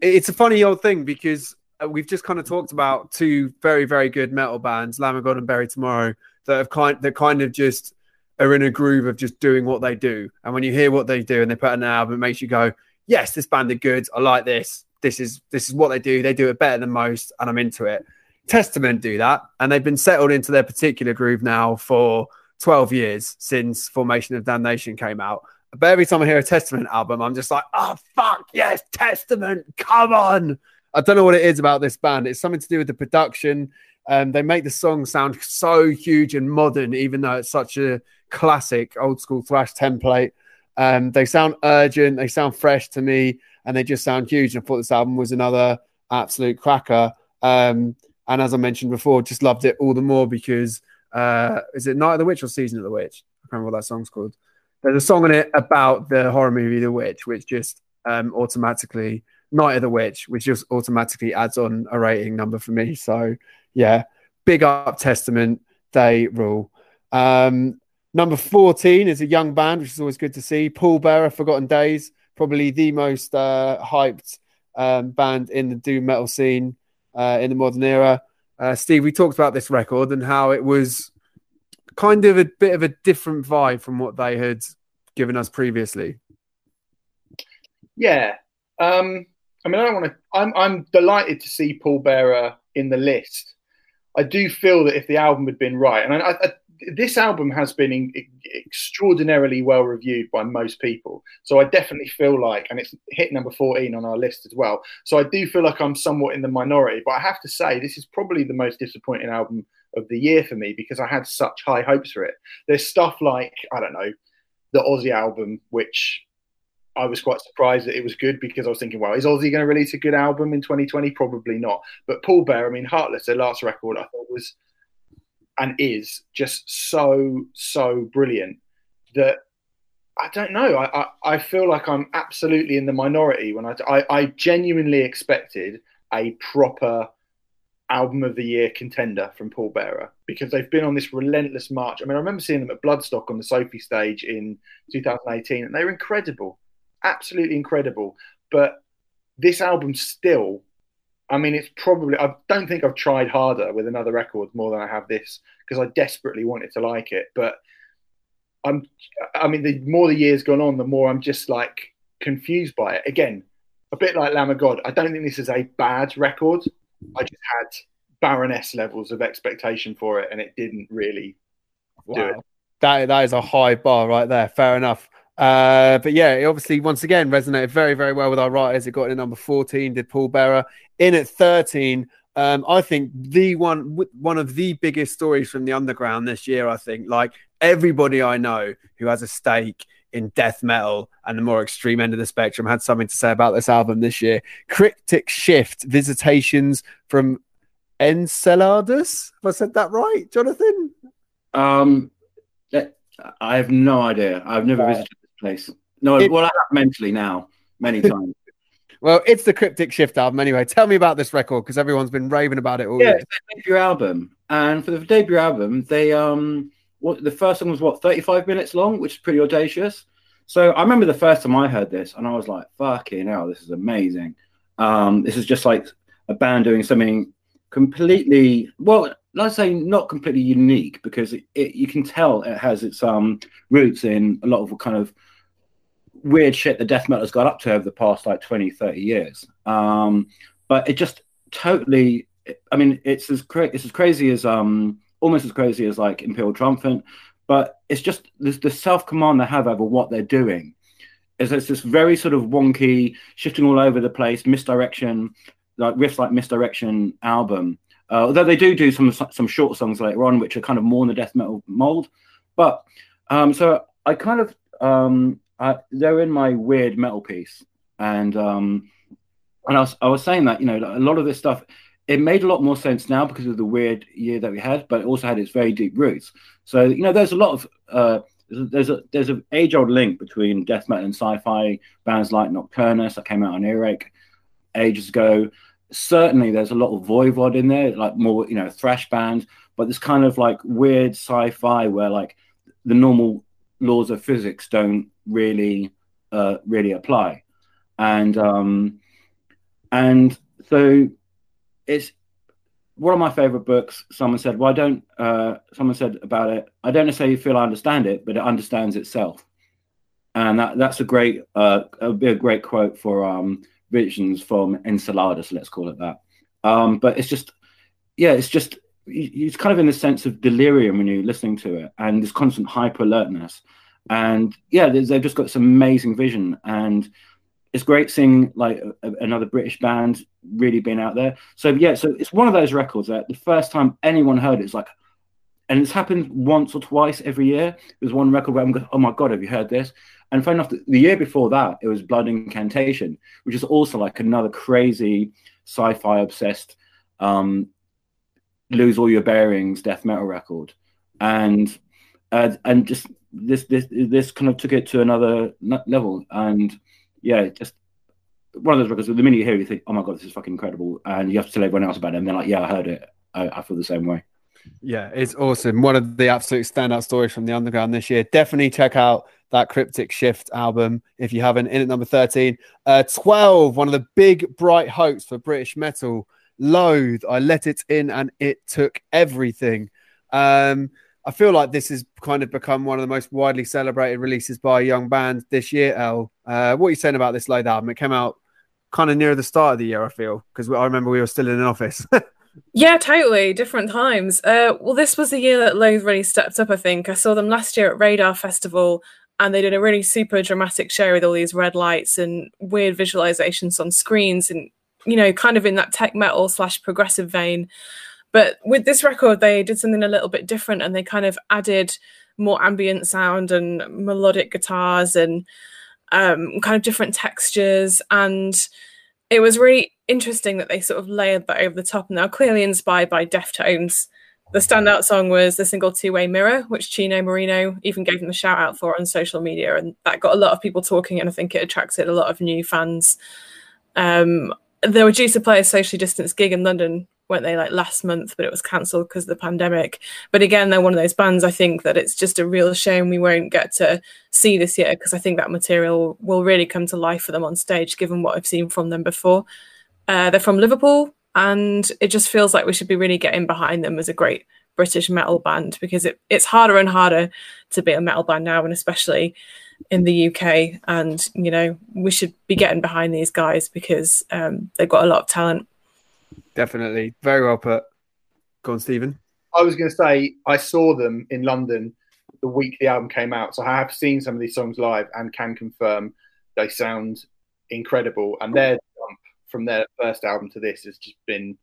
it's a funny old thing because uh, we've just kind of talked about two very, very good metal bands, Lamb of God and Bury Tomorrow, that have kind that kind of just are in a groove of just doing what they do. And when you hear what they do and they put out an album, it makes you go, Yes, this band are good. I like this this is this is what they do. They do it better than most, and I'm into it. Testament do that, and they've been settled into their particular groove now for 12 years since Formation of Damnation came out. But every time I hear a Testament album, I'm just like, oh fuck yes, Testament, come on. I don't know what it is about this band. It's something to do with the production. Um, they make the song sound so huge and modern, even though it's such a classic old school thrash template. Um, they sound urgent. They sound fresh to me and they just sound huge. And I thought this album was another absolute cracker. Um, and as I mentioned before, just loved it all the more because uh, is it Night of the Witch or Season of the Witch? I can't remember what that song's called. There's a song in it about the horror movie The Witch, which just um, automatically Night of the Witch, which just automatically adds on a rating number for me. So yeah, big up Testament, they rule. Um, number 14 is a young band, which is always good to see. Pallbearer, Forgotten Days probably the most uh, hyped um, band in the doom metal scene uh, in the modern era. Uh, Steve, we talked about this record and how it was kind of a bit of a different vibe from what they had given us previously. Yeah, um, I mean, I don't want to. I'm I'm delighted to see Pallbearer in the list. I do feel that if the album had been right, and I, I, this album has been in, extraordinarily well reviewed by most people. So I definitely feel like, and it's hit number 14 on our list as well. So I do feel like I'm somewhat in the minority. But I have to say, this is probably the most disappointing album of the year for me because I had such high hopes for it. There's stuff like, I don't know, the Ozzy album, which I was quite surprised that it was good because I was thinking, well, is Ozzy going to release a good album in 2020? Probably not. But Pallbearer, I mean, Heartless, their last record, I thought was and is just so so brilliant that I don't know. I, I, I feel like I'm absolutely in the minority when I, I, I genuinely expected a proper album of the year contender from Pallbearer because they've been on this relentless march. I mean, I remember seeing them at Bloodstock on the Sophie stage in 2018, and they were incredible, absolutely incredible. But this album still I mean, it's probably, I don't think I've tried harder with another record more than I have this because I desperately wanted to like it. But I'm, I mean, the more the years gone on, the more I'm just like confused by it. Again, a bit like Lamb of God. I don't think this is a bad record. I just had Baroness levels of expectation for it, and it didn't really wow. do it. That that is a high bar right there. Fair enough. Uh, but yeah, it obviously once again resonated very, very well with our writers. It got in at number 14, did Pallbearer. In at 13, um, I think the one one of the biggest stories from the underground this year, I think, like everybody I know who has a stake in death metal and the more extreme end of the spectrum had something to say about this album this year. Cryptic Shift, Visitations from Enceladus. Have I said that right, Jonathan? Um, I have no idea. I've never visited place. No, it, well, I have mentally now many times. well, it's the Cryptic Shift album anyway. Tell me about this record because everyone's been raving about it all. Yeah, debut album, and for the debut album, they um, what the first song was what thirty five minutes long, which is pretty audacious. So I remember the first time I heard this, and I was like, "Fucking hell, this is amazing." Um, this is just like a band doing something completely well let's say not completely unique because it, it, you can tell it has its um roots in a lot of kind of weird shit the death metal has got up to over the past like 20, 30 years. Um, but it just totally, I mean, it's as cra- it's as crazy as um, almost as crazy as like Imperial Triumphant, but it's just there's the self command they have over what they're doing. Is it's this very sort of wonky, shifting all over the place, misdirection. like riffs like Misdirection album. Uh, although they do do some some short songs later on, which are kind of more in the death metal mold. But um, so I kind of um, They're in my weird metal piece, and um, and I was I was saying that you know a lot of this stuff it made a lot more sense now because of the weird year that we had, but it also had its very deep roots. So you know, there's a lot of uh, there's a there's an age old link between death metal and sci-fi bands like Nocturnus that came out on Earache ages ago. Certainly, there's a lot of Voivod in there, like more you know thrash bands, but this kind of like weird sci-fi where like the normal laws of physics don't really uh, really apply, and um, and so it's one of my favorite books. Someone said, "Well, I don't." Uh, someone said about it. I don't necessarily feel I understand it, but it understands itself, and that that's a great uh, a, a great quote for um, Visions from Enceladus. Let's call it that. Um, but it's just, yeah, it's just it's kind of in the sense of delirium when you're listening to it, and this constant hyper alertness, and yeah, they've just got some amazing vision and it's great seeing like a, another British band really being out there. So yeah, so it's one of those records that the first time anyone heard it, it's like, and it's happened once or twice every year. There's one record where I'm going, oh my god, have you heard this? And funny enough, the, the year before that, it was Blood Incantation, which is also like another crazy sci-fi obsessed, um, lose all your bearings death metal record, and uh, and just this this this kind of took it to another level and yeah, just one of those records. The minute you hear it, you think, "Oh my god, this is fucking incredible," and you have to tell everyone else about it. And they're like, "Yeah, I heard it. I, I feel the same way." Yeah, it's awesome. One of the absolute standout stories from the underground this year. Definitely check out that Cryptic Shift album if you haven't. In at number 13. Uh, 12, one of the big bright hopes for British metal. Loathe, I let it in and it took everything. Um, I feel like this has kind of become one of the most widely celebrated releases by a young band this year. El, uh, what are you saying about this Loathe album? It came out kind of near the start of the year, I feel, because I remember we were still in an office. yeah, totally different times. Uh, well, this was the year that Loathe really stepped up. I think I saw them last year at Radar Festival, and they did a really super dramatic show with all these red lights and weird visualizations on screens, and you know, kind of in that tech metal slash progressive vein. But with this record, they did something a little bit different and they kind of added more ambient sound and melodic guitars and um, kind of different textures. And it was really interesting that they sort of layered that over the top. And they were clearly inspired by Deftones. The standout song was the single Two Way Mirror, which Chino Moreno even gave them a shout out for on social media. And that got a lot of people talking, and I think it attracted a lot of new fans. Um, they were due to play a socially distanced gig in London weren't they like last month but it was cancelled because of the pandemic. But again they're one of those bands i think that it's just a real shame we won't get to see this year because i think that material will really come to life for them on stage given what i've seen from them before. Uh, they're from liverpool and it just feels like we should be really getting behind them as a great british metal band because it, it's harder and harder to be a metal band now and especially in the uk and you know we should be getting behind these guys because um, they've got a lot of talent Definitely. Very well put. Go on, Stephen. I was going to say, I saw them in London the week the album came out. So I have seen some of these songs live and can confirm they sound incredible. And their jump from their first album to this has just been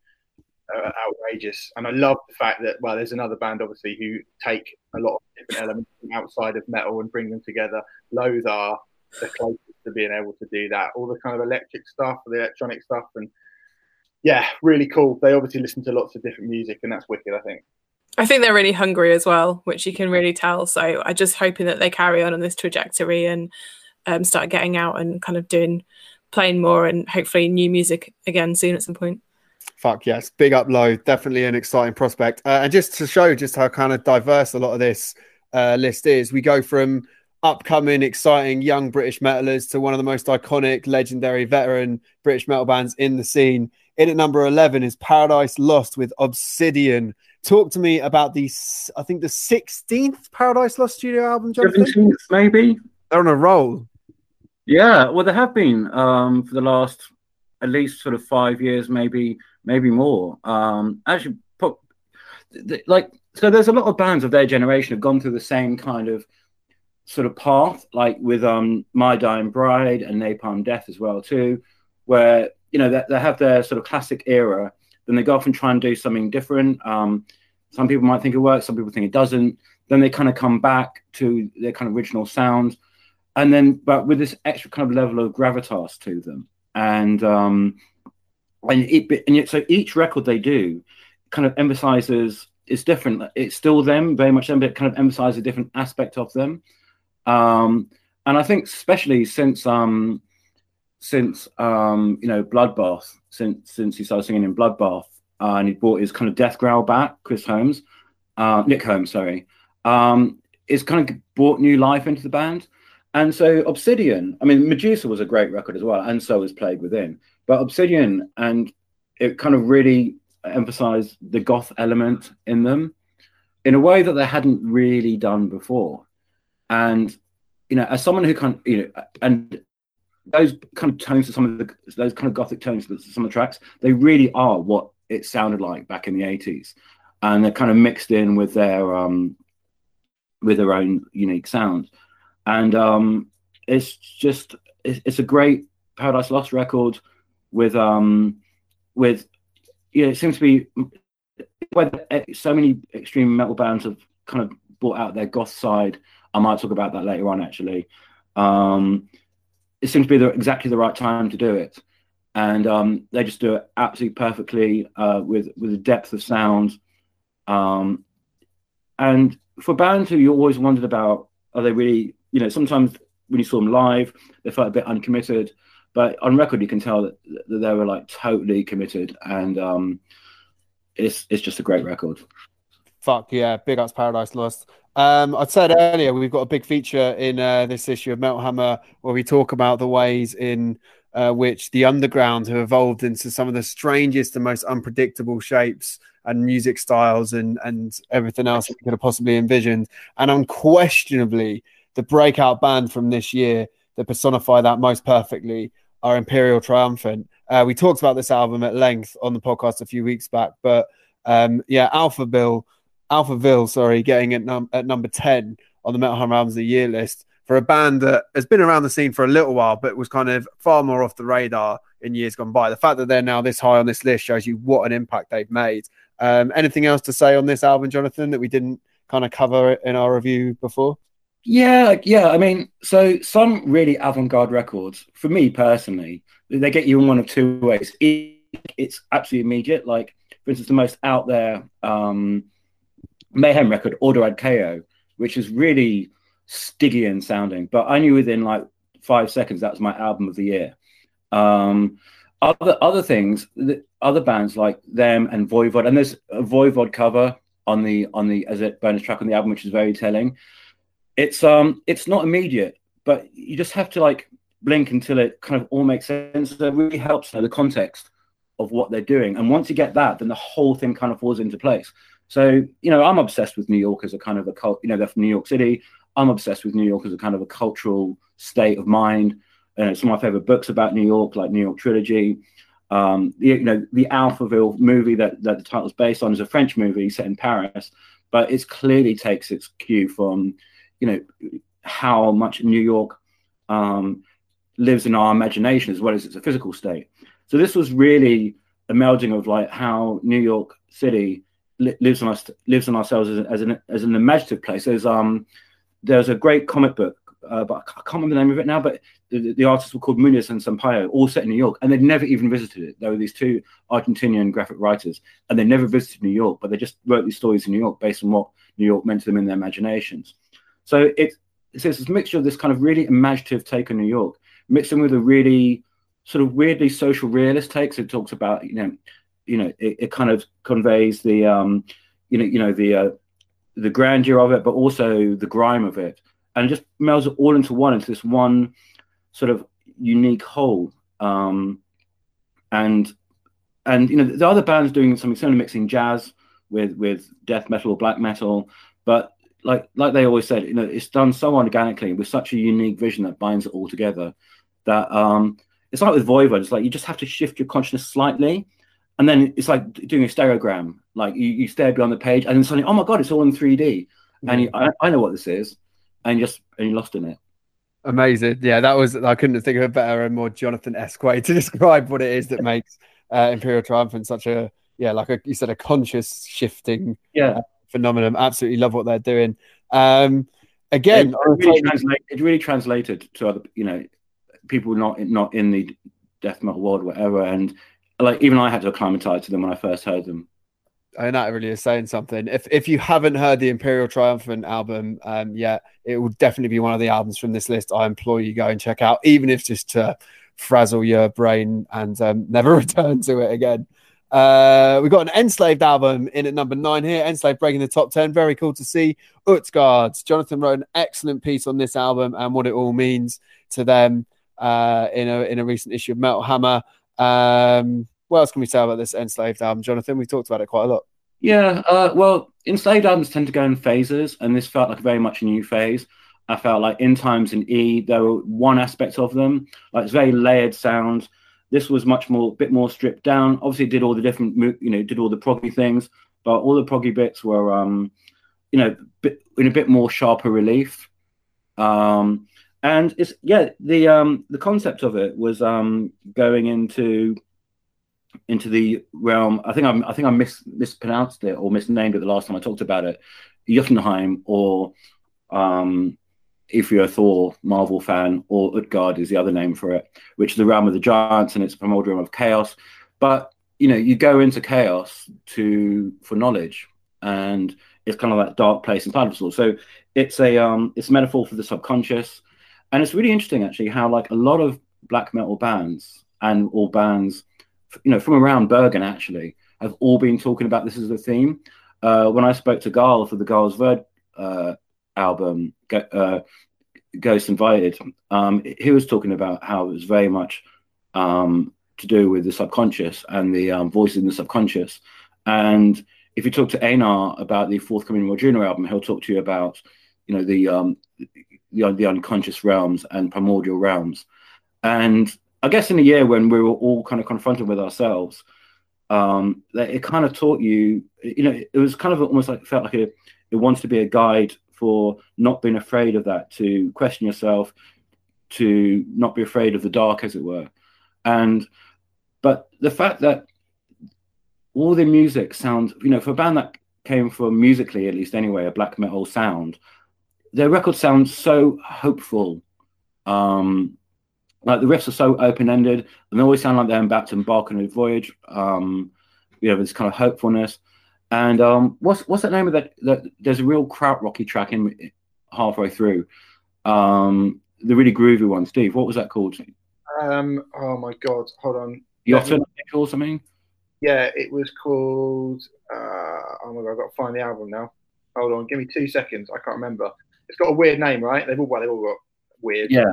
uh, outrageous. And I love the fact that, well, there's another band, obviously, who take a lot of different elements outside of metal and bring them together. Loathe are the closest to being able to do that. All the kind of electric stuff, the electronic stuff, and yeah, really cool. They obviously listen to lots of different music, and that's wicked. I think. I think they're really hungry as well, which you can really tell. So I'm just hoping that they carry on on this trajectory and um, start getting out and kind of doing, playing more, and hopefully new music again soon at some point. Fuck yes, big up Loathe, definitely an exciting prospect. Uh, and just to show just how kind of diverse a lot of this uh, list is, we go from upcoming, exciting young British metalers to one of the most iconic, legendary, veteran British metal bands in the scene in at number 11 is Paradise Lost with Obsidian. Talk to me about the, I think the 16th Paradise Lost studio album, Jonathan? 17th, maybe. They're on a roll. Yeah, well, there have been um, for the last at least sort of five years, maybe, maybe more. Um, actually, like, so there's a lot of bands of their generation have gone through the same kind of sort of path, like with um, My Dying Bride and Napalm Death as well, too, where you know, they, they have their sort of classic era. Then they go off and try and do something different. Um, some people might think it works, some people think it doesn't. Then they kind of come back to their kind of original sound, and then but with this extra kind of level of gravitas to them, and um, and it and yet, so each record they do kind of emphasizes it's different. It's still them, very much them, but kind of emphasizes a different aspect of them. Um, and I think especially since um, since um, you know Bloodbath, since since he started singing in Bloodbath, uh, and he brought his kind of death growl back, Chris Holmes, uh, Nick Holmes, sorry, um, it's kind of brought new life into the band. And so Obsidian, I mean, Medusa was a great record as well, and so was Plague Within. But Obsidian, and it kind of really emphasized the goth element in them in a way that they hadn't really done before. And you know, as someone who kind you know, and those kind of tones, some of the those kind of gothic tones, some of the tracks, they really are what it sounded like back in the eighties, and they're kind of mixed in with their um, with their own unique sound, and um, it's just it's, it's a great Paradise Lost record with um with know it seems to be where so many extreme metal bands have kind of brought out their goth side. I might talk about that later on actually. Um, it seems to be the, exactly the right time to do it, and um, they just do it absolutely perfectly uh, with with a depth of sound. Um, and for bands who you always wondered about, are they really? You know, sometimes when you saw them live, they felt a bit uncommitted, but on record you can tell that, they were like totally committed, and um, it's it's just a great record. Fuck yeah, big ups Paradise Lost. Um, I said earlier we've got a big feature in uh, this issue of Metal Hammer where we talk about the ways in uh, which the underground have evolved into some of the strangest and most unpredictable shapes and music styles and and everything else that we could have possibly envisioned. And unquestionably, the breakout band from this year that personify that most perfectly are Imperial Triumphant. Uh, we talked about this album at length on the podcast a few weeks back, but um, yeah, Alpha Bill Alphaville, sorry, getting at, num- at number 10 on the Metal Hammer Albums of the Year list for a band that has been around the scene for a little while, but was kind of far more off the radar in years gone by. The fact that they're now this high on this list shows you what an impact they've made. Um, anything else to say on this album, Jonathan, that we didn't kind of cover in our review before? Yeah, yeah. I mean, so some really avant-garde records, for me personally, they get you in one of two ways. It's absolutely immediate. Like, for instance, the most out there um, Mayhem record, Ordo Ad Chao, which is really Stygian sounding, but I knew within like five seconds that was my album of the year. Um, other other things, the, other bands like them and Voivod, and there's a Voivod cover on the on the as a bonus track on the album, which is very telling. It's um it's not immediate, but you just have to like blink until it kind of all makes sense. It really helps know the context of what they're doing, and once you get that, then the whole thing kind of falls into place. So, you know, I'm obsessed with New York as a kind of a cult, you know, they're from New York City. I'm obsessed with New York as a kind of a cultural state of mind. And some of my favorite books about New York, like New York Trilogy. Um, the, you know, the Alphaville movie that, that the title's based on is a French movie set in Paris, but it clearly takes its cue from, you know, how much New York um, lives in our imagination as well as it's a physical state. So this was really a melding of like how New York City lives on us lives on ourselves as, as an as an imaginative place. There's um there's a great comic book, uh, but I can't remember the name of it now. But the, the artists were called Muñoz and Sampayo, all set in New York, and they'd never even visited it. There were these two Argentinian graphic writers, and they never visited New York, but they just wrote these stories in New York based on what New York meant to them in their imaginations. So it, it's this mixture of this kind of really imaginative take on New York, mixed in with a really sort of weirdly social realist take. So it talks about you know you know it, it kind of conveys the um, you know you know the uh, the grandeur of it, but also the grime of it, and just melds it all into one into this one sort of unique whole. Um, and and you know the other bands doing something similar, mixing jazz with with death metal or black metal, but like like they always said, you know, it's done so organically with such a unique vision that binds it all together. That um, it's like with Voivod, it's like you just have to shift your consciousness slightly, and then it's like doing a stereogram. Like you, you stare beyond the page, and then suddenly, oh my god, it's all in 3D, mm-hmm. and you, I, I, know what this is, and you just and you're lost in it. Amazing. Yeah, that was, I couldn't think of a better and more Jonathan esque way to describe what it is that makes uh, Imperial Triumphant such a, yeah, like a, you said, a conscious shifting Yeah. uh, phenomenon. Absolutely love what they're doing. Um, again, it, really translate, it really translated to other, you know, people not not in the death metal world, whatever. And like even I had to acclimatize to them when I first heard them. and that really is saying something. If if you haven't heard the Imperial Triumphant album um, yet, it will definitely be one of the albums from this list. I implore you go and check out, even if just to frazzle your brain and um, never return to it again. Uh, we've got an Enslaved album in at number nine here. Enslaved breaking the top ten. Very cool to see. Utgard. Jonathan wrote an excellent piece on this album and what it all means to them uh, in a in a recent issue of Metal Hammer. Um, what else can we say about this Enslaved album, Jonathan? We talked about it quite a lot. Yeah, uh, well, enslaved albums tend to go in phases, and this felt like very much a new phase. I felt like in times in E, there were one aspect of them, like it's very layered sound. This was much more, bit more stripped down. Obviously, did all the different, you know, did all the proggy things, but all the proggy bits were, um, you know, bit, in a bit more sharper relief. Um, and it's yeah, the um, the concept of it was um, going into into the realm. I think I'm, I think I mis, mispronounced it or misnamed it the last time I talked about it. Jotunheim or um, if you're a Thor Marvel fan, or Utgard is the other name for it, which is the realm of the giants and it's a primordial of chaos. But you know, you go into chaos to for knowledge, and it's kind of that dark place inside of us all. So it's a um, it's a metaphor for the subconscious, and it's really interesting actually how like a lot of black metal bands and all bands, you know, from around Bergen actually have all been talking about this as a theme. Uh, when I spoke to Gaahl for the Gaahls Wyrd uh, album, uh, Ghost Invited, um, he was talking about how it was very much um, to do with the subconscious and the um, voices in the subconscious. And if you talk to Einar about the forthcoming Wardruna album, he'll talk to you about, you know, the um, the, the unconscious realms and primordial realms. And I guess in a year when we were all kind of confronted with ourselves, um, that it kind of taught you, you know, it was kind of almost like felt like a, it wants to be a guide for not being afraid of that, to question yourself, to not be afraid of the dark, as it were. And but the fact that all the music sounds, you know, for a band that came from musically, at least anyway, a black metal sound, their record sounds so hopeful. Um, like the riffs are so open ended, and they always sound like they're about to embark on a voyage. Um, you know, this kind of hopefulness. And um, what's what's that name of that? that there's a real krautrocky track in halfway through. Um, the really groovy one, Steve. What was that called? Um, oh my god, hold on. Jotun or something? Yeah, it was called. Uh, oh my god, I've got to find the album now. Hold on, give me two seconds. I can't remember. It's got a weird name, right? They've all well, they've all got weird, Yeah.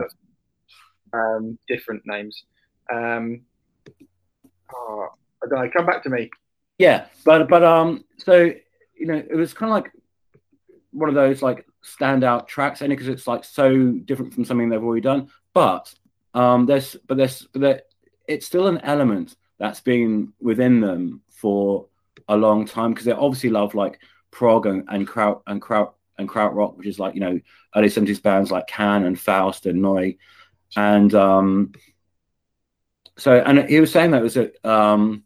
um, different names. Um, oh, I don't know. Come back to me. Yeah, but but um, so you know, it was kind of like one of those like standout tracks, only because it's like so different from something they've already done. But um, there's but there's but there, it's still an element that's been within them for a long time because they obviously love like prog and, and kraut and kraut and krautrock, which is like you know early seventies bands like Can and Faust and Neu, and um, so and he was saying that it was a um,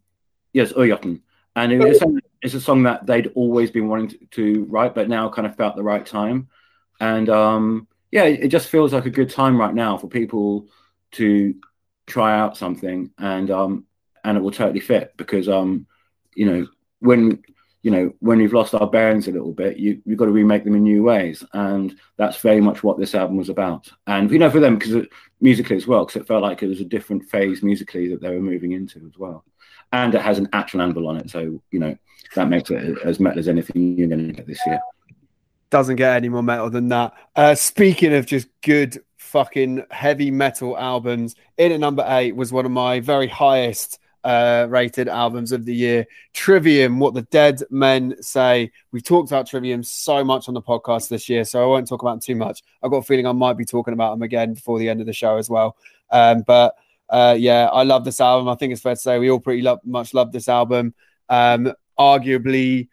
yes, Urjotun. And it was it's a song that they'd always been wanting to, to write, but now kind of felt the right time. And um, yeah, it it just feels like a good time right now for people to try out something, and um, and it will totally fit because um, you know when you know when we've lost our bearings a little bit, you you've got to remake them in new ways, and that's very much what this album was about. And you know for them because musically as well, because it felt like it was a different phase musically that they were moving into as well and it has an actual anvil on it. So you know that makes it as metal as anything you're going to get this year. Doesn't get any more metal than that. Uh, speaking of just good fucking heavy metal albums, in at number eight was one of my very highest uh, rated albums of the year. Trivium, What the Dead Men Say. We've talked about Trivium so much on the podcast this year, so I won't talk about them too much. I've got a feeling I might be talking about them again before the end of the show as well. Um, but uh, yeah, I love this album. I think it's fair to say we all pretty much love this album. Um, arguably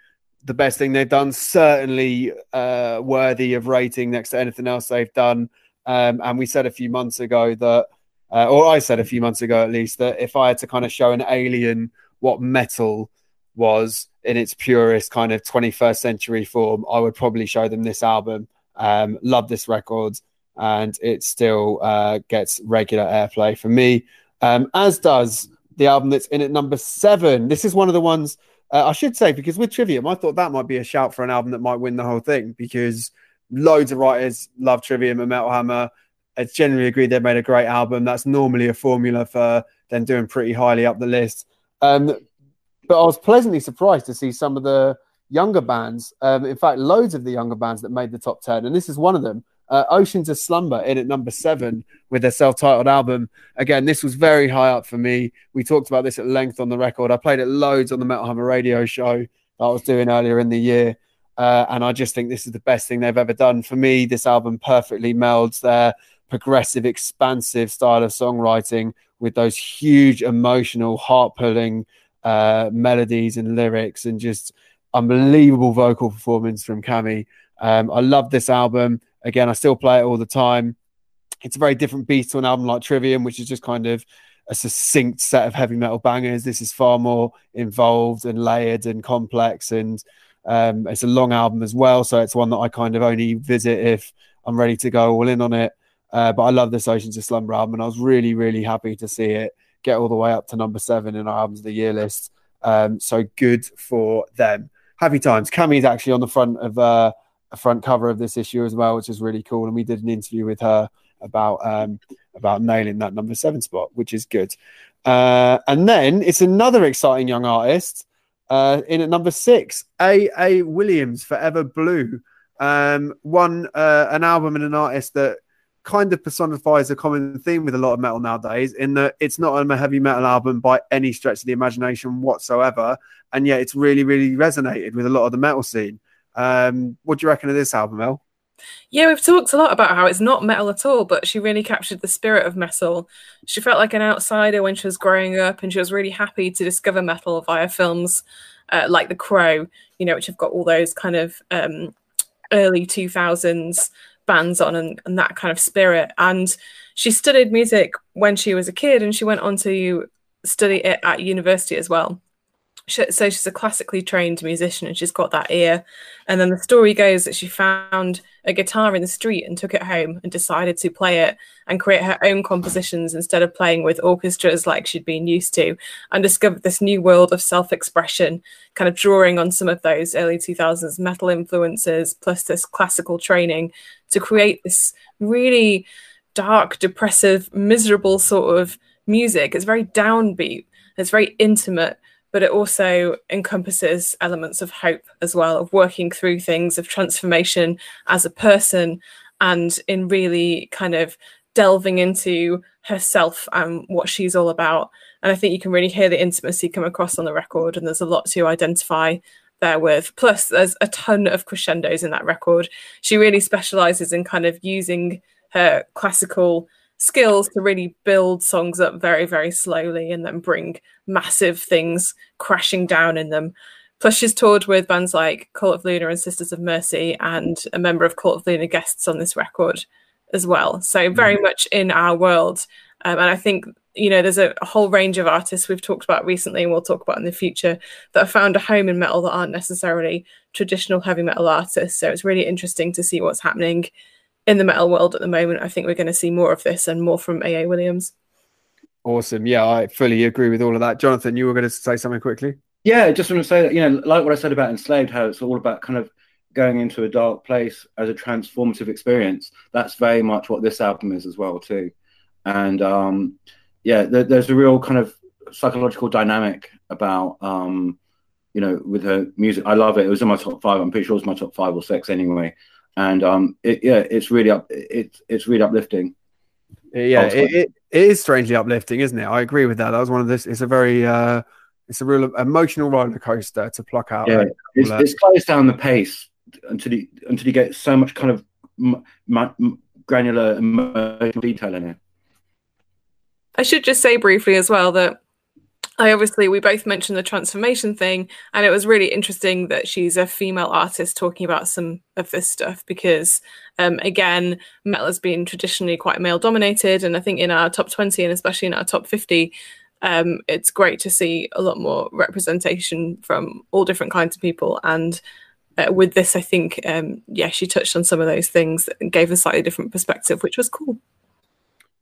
the best thing they've done, certainly uh, worthy of rating next to anything else they've done. Um, and we said a few months ago that, uh, or I said a few months ago at least, that if I had to kind of show an alien what metal was in its purest kind of 21st century form, I would probably show them this album. Um, love this record, and it still uh, gets regular airplay for me, um, as does the album that's in at number seven. This is one of the ones uh, I should say because with Trivium, I thought that might be a shout for an album that might win the whole thing because loads of writers love Trivium and Metal Hammer. It's generally agreed they've made a great album. That's normally a formula for them doing pretty highly up the list. Um, but I was pleasantly surprised to see some of the younger bands. Um, in fact, loads of the younger bands that made the top 10. And this is one of them. Uh, Oceans of Slumber in at number seven with their self titled album. Again, this was very high up for me. We talked about this at length on the record. I played it loads on the Metal Hammer radio show that I was doing earlier in the year. Uh, and I just think this is the best thing they've ever done. For me, this album perfectly melds their progressive, expansive style of songwriting with those huge, emotional, heart pulling uh, melodies and lyrics and just unbelievable vocal performance from Cammie. Um, I love this album. Again, I still play it all the time. It's a very different beat to an album like Trivium, which is just kind of a succinct set of heavy metal bangers. This is far more involved and layered and complex, and um, it's a long album as well. So it's one that I kind of only visit if I'm ready to go all in on it. Uh, but I love this Oceans of Slumber album, and I was really, really happy to see it get all the way up to number seven in our albums of the year list. Um, so good for them. Happy times. Cammie's actually on the front of uh, a front cover of this issue as well, which is really cool. And we did an interview with her about um, about nailing that number seven spot, which is good. Uh, and then it's another exciting young artist uh, in at number six, A. A. Williams, Forever Blue. Um, one uh, an album and an artist that kind of personifies a common theme with a lot of metal nowadays in that it's not a heavy metal album by any stretch of the imagination whatsoever and yet it's really really resonated with a lot of the metal scene um, what do you reckon of this album el yeah, we've talked a lot about how it's not metal at all, but she really captured the spirit of metal. She felt like an outsider when she was growing up, and she was really happy to discover metal via films uh, like The Crow, you know, which have got all those kind of um, early 2000s bands on and, and that kind of spirit. And she studied music when she was a kid and she went on to study it at university as well. She, so she's a classically trained musician and she's got that ear. And then the story goes that she found a guitar in the street and took it home and decided to play it and create her own compositions instead of playing with orchestras like she'd been used to and discovered this new world of self-expression kind of drawing on some of those early 2000s metal influences plus this classical training to create this really dark depressive miserable sort of music. It's very downbeat. It's very intimate but it also encompasses elements of hope as well, of working through things, of transformation as a person, and in really kind of delving into herself and what she's all about. And I think you can really hear the intimacy come across on the record, and there's a lot to identify there with. Plus, there's a ton of crescendos in that record. She really specializes in kind of using her classical skills to really build songs up very, very slowly and then bring massive things crashing down in them. Plus, she's toured with bands like Cult of Luna and Sisters of Mercy, and a member of Cult of Luna guests on this record as well. So, very mm-hmm. much in our world. Um, and I think, you know, there's a, whole range of artists we've talked about recently and we'll talk about in the future that have found a home in metal that aren't necessarily traditional heavy metal artists. So, it's really interesting to see what's happening in the metal world at the moment. I think we're going to see more of this and more from AA Williams. Awesome. Yeah, I fully agree with all of that. Jonathan, you were going to say something quickly? Yeah, just want to say that, you know, like what I said about Enslaved, how it's all about kind of going into a dark place as a transformative experience. That's very much what this album is as well, too. And um, yeah, there, there's a real kind of psychological dynamic about, um, you know, with her music. I love it. It was in my top five. I'm pretty sure it was my top five or six anyway and um, it, yeah, it's really up. It's it's really uplifting. Yeah, it, it, it is strangely uplifting, isn't it? I agree with that. That was one of this. It's a very uh, it's a real emotional roller coaster to pluck out. Yeah, it's, it slows down the pace until you until you get so much kind of m- m- granular emotional detail in it. I should just say briefly as well that I obviously we both mentioned the transformation thing, and it was really interesting that she's a female artist talking about some of this stuff because, um, again, metal has been traditionally quite male dominated, and I think in our top twenty and especially in our top fifty, um, it's great to see a lot more representation from all different kinds of people. And uh, with this, I think, um, yeah, she touched on some of those things and gave a slightly different perspective, which was cool.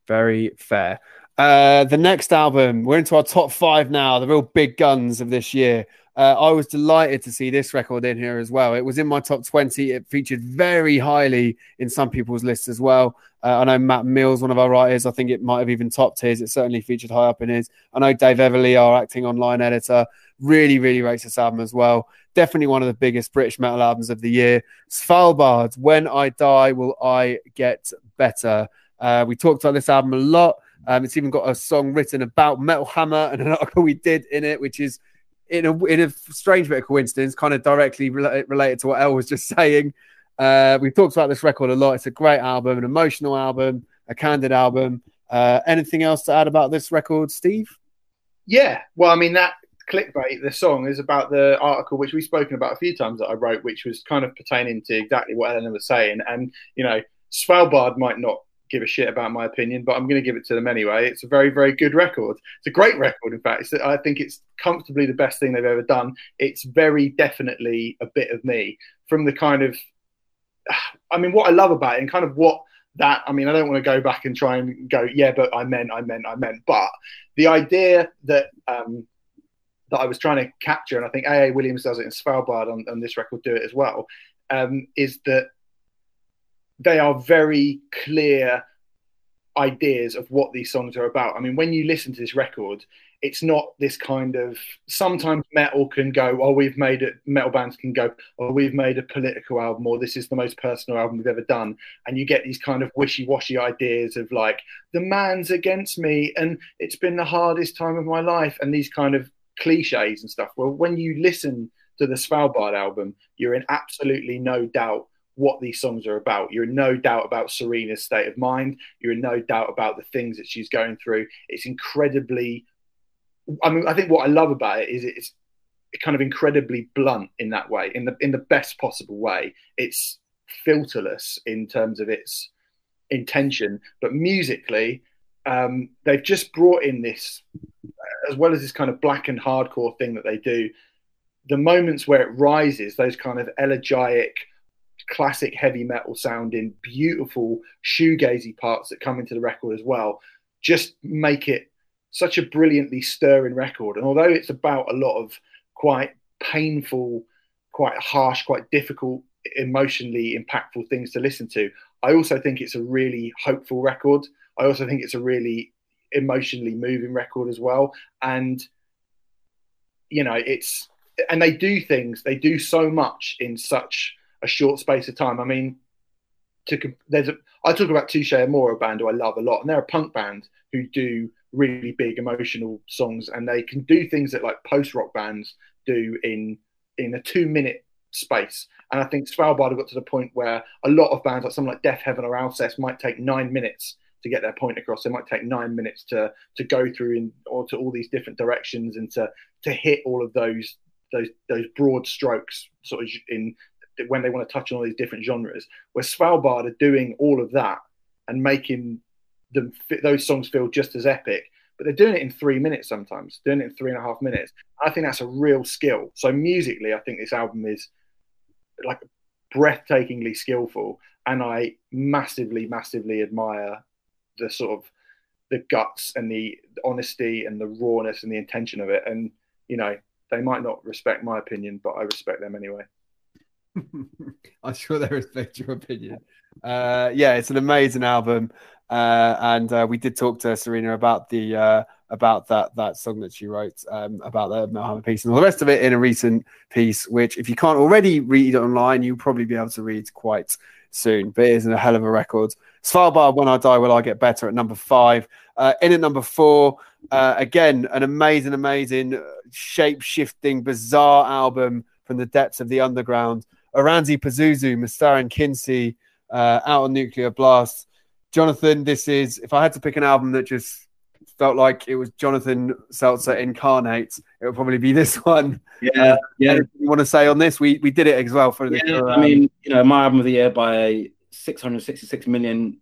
Very fair. Uh, the next album, we're into our top five now, the real big guns of this year. Uh, I was delighted to see this record in here as well. It was in my top 20. It featured very highly in some people's lists as well. Uh, I know Matt Mills, one of our writers, I think it might have even topped his. It certainly featured high up in his. I know Dave Everley, our acting online editor, really, really rates this album as well. Definitely one of the biggest British metal albums of the year. Svalbard, When I Die, Will I Get Better? Uh, we talked about this album a lot. Um, it's even got a song written about Metal Hammer and an article we did in it, which is in a in a strange bit of coincidence, kind of directly re- related to what El was just saying. Uh, we've talked about this record a lot. It's a great album, an emotional album, a candid album. Uh, anything else to add about this record, Steve? Yeah, well, I mean that clickbait, the song is about the article which we've spoken about a few times that I wrote, which was kind of pertaining to exactly what Eleanor was saying. And you know, Svalbard might not give a shit about my opinion, but I'm going to give it to them anyway. It's a very, very good record. It's a great record, in fact. It's, I think it's comfortably the best thing they've ever done. It's very definitely a bit of me from the kind of, I mean, what I love about it and kind of what that, I mean, I don't want to go back and try and go, yeah, but I meant, I meant, I meant, but the idea that, um, that I was trying to capture, and I think A.A. Williams does it in Svalbard on, on this record, do it as well, um, is that they are very clear ideas of what these songs are about. I mean, when you listen to this record, it's not this kind of sometimes metal can go, oh, we've made it, metal bands can go, oh, we've made a political album, or this is the most personal album we've ever done. And you get these kind of wishy washy ideas of like, the man's against me, and it's been the hardest time of my life, and these kind of cliches and stuff. Well, when you listen to the Svalbard album, you're in absolutely no doubt what these songs are about. You're in no doubt about Serena's state of mind. You're in no doubt about the things that she's going through. It's incredibly. I mean, I think what I love about it is it's kind of incredibly blunt in that way, in the in the best possible way. It's filterless in terms of its intention, but musically, um, they've just brought in this, as well as this kind of black and hardcore thing that they do. The moments where it rises, those kind of elegiac classic heavy metal sounding, beautiful shoegazy parts that come into the record as well, just make it such a brilliantly stirring record. And although it's about a lot of quite painful, quite harsh, quite difficult, emotionally impactful things to listen to, I also think it's a really hopeful record. I also think it's a really emotionally moving record as well. And, you know, it's, and they do things, they do so much in such a short space of time. I mean, to, there's a, I talk about Touche Amore, a band who I love a lot, and they're a punk band who do really big emotional songs, and they can do things that like post rock bands do in in a two minute space. And I think Svalbard have got to the point where a lot of bands, like something like Deafheaven or Alcest, might take nine minutes to get their point across. They might take nine minutes to to go through in or to all these different directions and to to hit all of those those those broad strokes sort of in when they want to touch on all these different genres. Where Svalbard are doing all of that and making them those songs feel just as epic, but they're doing it in three minutes sometimes, doing it in three and a half minutes. I think that's a real skill. So musically, I think this album is like breathtakingly skillful, and I massively, massively admire the sort of the guts and the honesty and the rawness and the intention of it. And you know, they might not respect my opinion, but I respect them anyway. I'm sure they respect your opinion. Uh, yeah, it's an amazing album, uh, and uh, we did talk to Serena about the uh, about that that song that she wrote um, about the Mohammed piece and all the rest of it in a recent piece. Which, if you can't already read online, you'll probably be able to read quite soon. But it is a hell of a record. Svalbard, When I Die, Will I Get Better at number five. Uh, in at number four, uh, again, an amazing, amazing, shape shifting, bizarre album from the depths of the underground. Oranssi Pazuzu, Mestarin Kynsi, uh, Out on Nuclear Blast. Jonathan, this is, if I had to pick an album that just felt like it was Jonathan Selzer incarnate, it would probably be this one. Yeah, uh, yeah. You want to say on this? We we did it as well for the. Yeah, I mean, you know, my album of the year by 666 million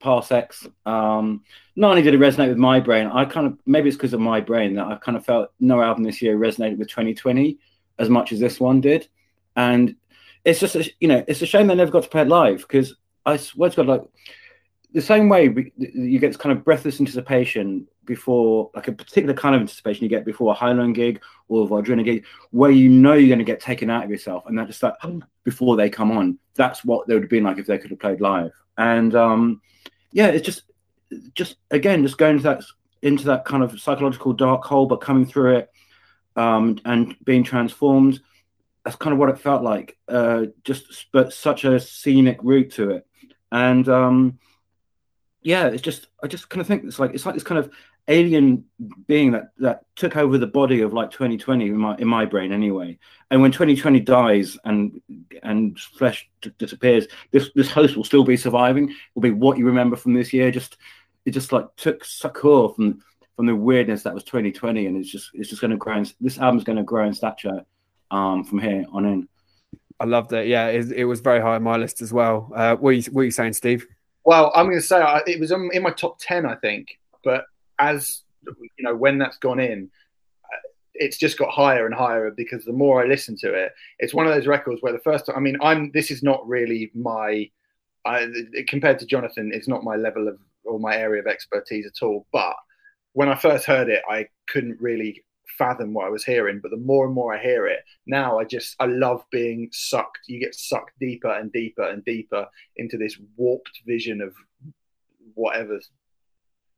parsecs. Um, not only did it resonate with my brain, I kind of maybe it's because of my brain that I kind of felt no album this year resonated with 2020 as much as this one did, and it's just a, you know it's a shame they never got to play it live because I swear to God, like the same way we, you get this kind of breathless anticipation before, like a particular kind of anticipation you get before a Heilung gig or a Wardruna gig, where you know you're going to get taken out of yourself, and that just like before they come on. That's what they would have been like if they could have played live. And um, yeah, it's just, just again, just going to that into that kind of psychological dark hole, but coming through it um, and being transformed. That's kind of what it felt like. Uh, just but such a scenic route to it, and um, yeah, it's just I just kind of think it's like it's like this kind of alien being that that took over the body of like 2020 in my in my brain anyway. And when 2020 dies and and flesh d- disappears, this this host will still be surviving. Will be what you remember from this year. Just it just like took succor from from the weirdness that was 2020, and it's just it's just going to grow. In, this album's going to grow in stature um, from here on in. I loved it. Yeah, it, it was very high on my list as well. Uh, what are you what are you saying, Steve? Well, I'm going to say it was in my top ten, I think. But as you know, when that's gone in, uh, it's just got higher and higher because the more I listen to it, it's one of those records where the first time. I mean, I'm. This is not really my. I, compared to Jonathan, it's not my level of or my area of expertise at all. But when I first heard it, I couldn't really fathom what I was hearing. But the more and more I hear it now, I just I love being sucked. You get sucked deeper and deeper and deeper into this warped vision of whatever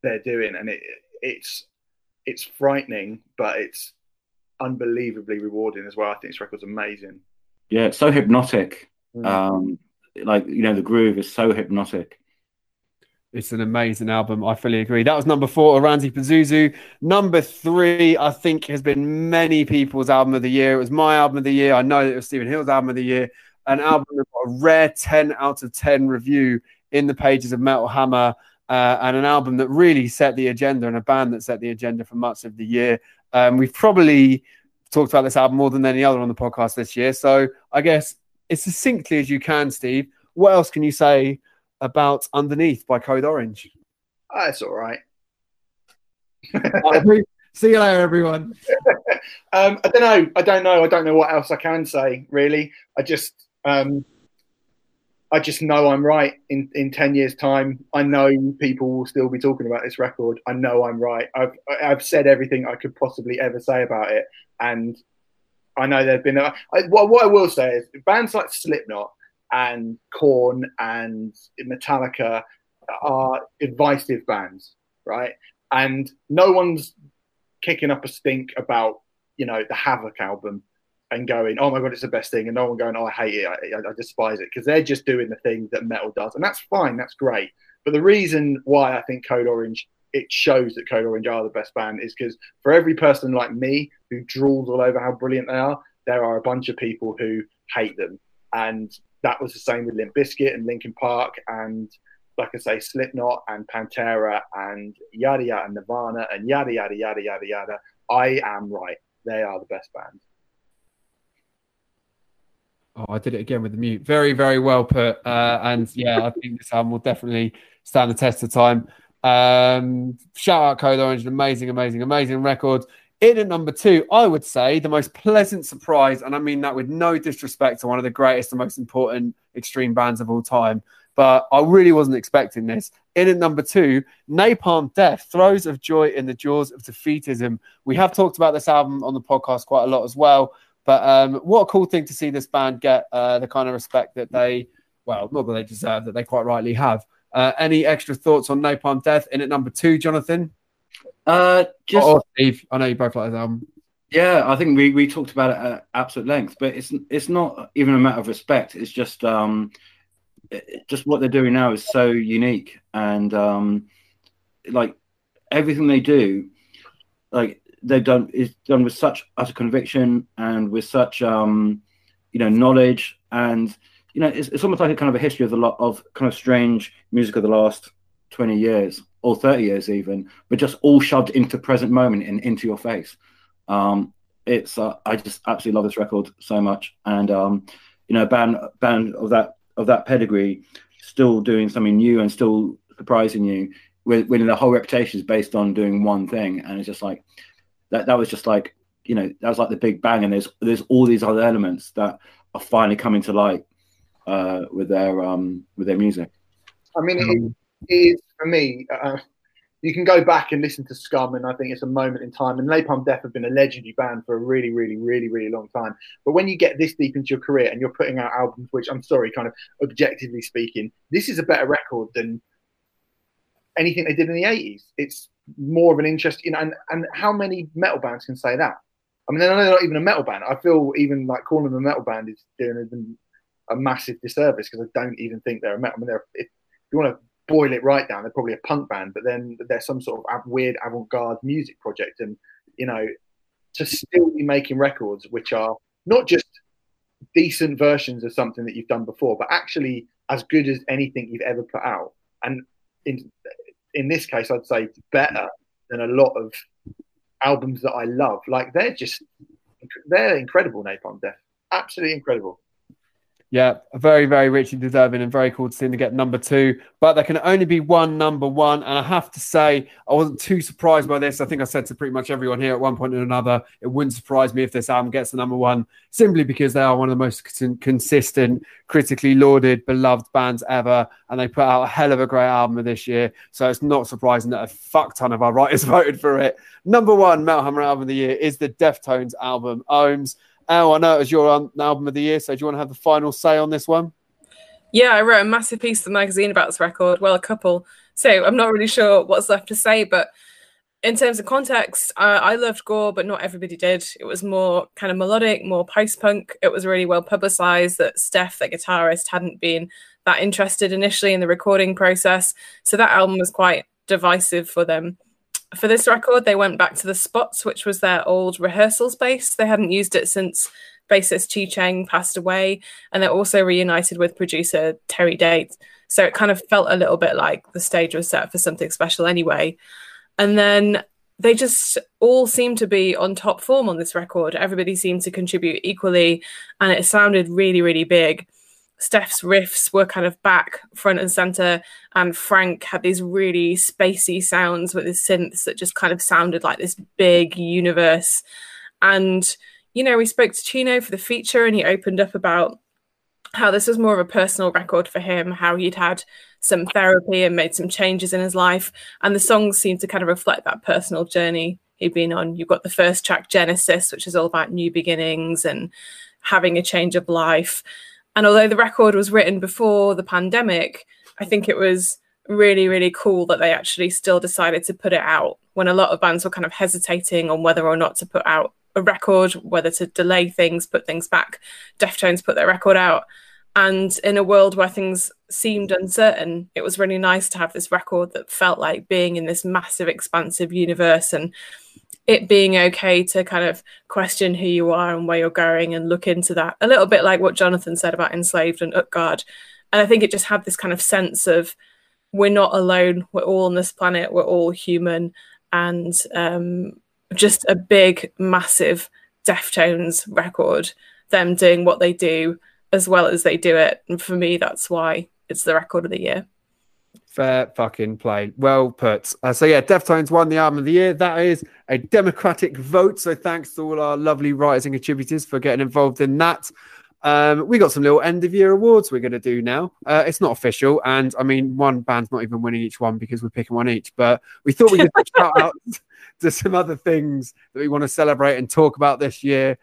they're doing, and it it's it's frightening, but it's unbelievably rewarding as well. I think this record's amazing. Yeah, it's so hypnotic. Mm. Um, like you know, the groove is so hypnotic. It's an amazing album. I fully agree. That was number four, Oranssi Pazuzu. Number three, I think, has been many people's album of the year. It was my album of the year. I know it was Stephen Hill's album of the year. An album that got a rare 10 out of 10 review in the pages of Metal Hammer, uh, and an album that really set the agenda and a band that set the agenda for much of the year. Um, we've probably talked about this album more than any other on the podcast this year. So I guess as succinctly as you can, Steve, what else can you say about Underneath by Code Orange. Oh, all right. See you later, everyone. um, I don't know. I don't know. I don't know what else I can say. Really, I just, um, I just know I'm right. In in ten years' time, I know people will still be talking about this record. I know I'm right. I've I've said everything I could possibly ever say about it, and I know there've been. A, I, what, what I will say is bands like Slipknot and Korn and Metallica are divisive bands, right? And no one's kicking up a stink about, you know, the Havoc album and going, oh my God, it's the best thing. And no one going, oh, I hate it. I, I despise it. Because they're just doing the thing that metal does. And that's fine. That's great. But the reason why I think Code Orange, it shows that Code Orange are the best band is because for every person like me who drools all over how brilliant they are, there are a bunch of people who hate them. And that was the same with Limp Bizkit and Linkin Park and like I say, Slipknot and Pantera and yada yada and Nirvana and yada yada yada yada yada. I am right. They are the best band. Oh, I did it again with the mute. Very, very well put. Uh, and yeah, I think this album will definitely stand the test of time. Um, shout out Code Orange, an amazing, amazing, amazing record. In at number two, I would say the most pleasant surprise, and I mean that with no disrespect to one of the greatest and most important extreme bands of all time, but I really wasn't expecting this. In at number two, Napalm Death, Throes of Joy in the Jaws of Defeatism. We have talked about this album on the podcast quite a lot as well, but um, what a cool thing to see this band get uh, the kind of respect that they, well, not that they deserve, that they quite rightly have. Uh, any extra thoughts on Napalm Death? In at number two, Jonathan? Uh, just oh, Steve, I know you both like his album. Yeah, I think we, we talked about it at absolute length, but it's it's not even a matter of respect. It's just um, it, just what they're doing now is so unique, and um, like everything they do, like they've done is done with such utter conviction and with such um, you know knowledge, and you know it's, it's almost like a kind of a history of the lot of kind of strange music of the last twenty years or 30 years even, but just all shoved into present moment and into your face. Um, it's uh, I just absolutely love this record so much, and um, you know, a band band of that of that pedigree, still doing something new and still surprising you, when, when the whole reputation is based on doing one thing, and it's just like that. That was just like you know that was like the big bang, and there's there's all these other elements that are finally coming to light uh, with their um, with their music. I mean, it, it is for me. Uh, you can go back and listen to Scum, and I think it's a moment in time. And Napalm Death have been a legendary band for a really, really, really, really long time. But when you get this deep into your career and you're putting out albums, which I'm sorry, kind of objectively speaking, this is a better record than anything they did in the 80s. It's more of an interest, you know. And, and how many metal bands can say that? I mean, they're not even a metal band. I feel even like calling them a metal band is doing them a massive disservice because I don't even think they're a metal. I mean, they're, if you want to boil it right down, they're probably a punk band, but then they're some sort of weird avant-garde music project, and you know, to still be making records which are not just decent versions of something that you've done before, but actually as good as anything you've ever put out, and in in this case, I'd say better than a lot of albums that I love. Like they're just they're incredible. Napalm Death, absolutely incredible. Yeah, very, very richly deserving and very cool to see them get number two. But there can only be one number one. And I have to say, I wasn't too surprised by this. I think I said to pretty much everyone here at one point or another, it wouldn't surprise me if this album gets the number one, simply because they are one of the most consistent, critically lauded, beloved bands ever. And they put out a hell of a great album this year. So it's not surprising that a fuck ton of our writers voted for it. Number one Metal Hammer album of the year is the Deftones album, Ohms. Al, I know it was your um, album of the year, so do you want to have the final say on this one? Yeah, I wrote a massive piece of the magazine about this record. Well, a couple. So I'm not really sure what's left to say, but in terms of context, uh, I loved Gore, but not everybody did. It was more kind of melodic, more post punk. It was really well publicized that Steph, the guitarist, hadn't been that interested initially in the recording process. So that album was quite divisive for them for this record, they went back to the Spots, which was their old rehearsal space. They hadn't used it since bassist Chi Cheng passed away, and they're also reunited with producer Terry Date. So it kind of felt a little bit like the stage was set for something special anyway. And then they just all seemed to be on top form on this record. Everybody seemed to contribute equally, and it sounded really, really big. Steph's riffs were kind of back front and center, and Frank had these really spacey sounds with his synths that just kind of sounded like this big universe. And you know, we spoke to Chino for the feature, and he opened up about how this was more of a personal record for him, how he'd had some therapy and made some changes in his life, and the songs seemed to kind of reflect that personal journey he'd been on. You've got the first track, Genesis, which is all about new beginnings and having a change of life and although the record was written before the pandemic, I think it was really, really cool that they actually still decided to put it out when a lot of bands were kind of hesitating on whether or not to put out a record, whether to delay things, put things back. Deftones put their record out. And in a world where things seemed uncertain, it was really nice to have this record that felt like being in this massive, expansive universe and it being okay to kind of question who you are and where you're going and look into that a little bit like what Jonathan said about enslaved and Utgard. And I think it just had this kind of sense of we're not alone, we're all on this planet, we're all human, and um, just a big, massive Deftones record, them doing what they do as well as they do it. And for me, that's why it's the record of the year. Fair fucking play. Well put. Uh, so yeah, Deftones won the album of the year. That is a democratic vote. So thanks to all our lovely writers and contributors for getting involved in that. Um, we got some little end of year awards we're going to do now. Uh, it's not official, and I mean, one band's not even winning each one because we're picking one each. But we thought we could shout out to some other things that we want to celebrate and talk about this year.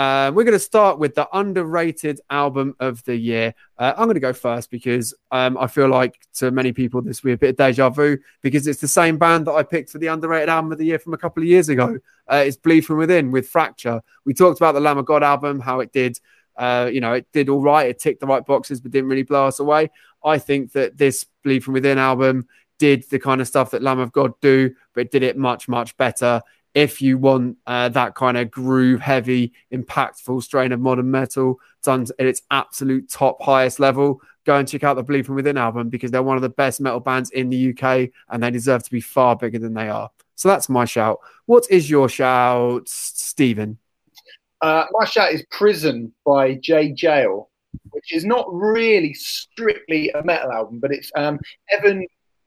Uh, we're going to start with the underrated album of the year. Uh, I'm going to go first because um, I feel like to many people this will be a bit of deja vu because it's the same band that I picked for the underrated album of the year from a couple of years ago. Uh, it's Bleed from Within with Fracture. We talked about the Lamb of God album, how it did. Uh, you know, it did all right. It ticked the right boxes, but didn't really blow us away. I think that this Bleed from Within album did the kind of stuff that Lamb of God do, but did it much, much better if you want uh, that kind of groove heavy, impactful strain of modern metal done at its absolute top highest level, go and check out the Bleed From Within album because they're one of the best metal bands in the UK and they deserve to be far bigger than they are. So that's my shout. What is your shout, Stephen? Uh, my shout is Prison by Jaye Jayle, which is not really strictly a metal album, but it's um, Evan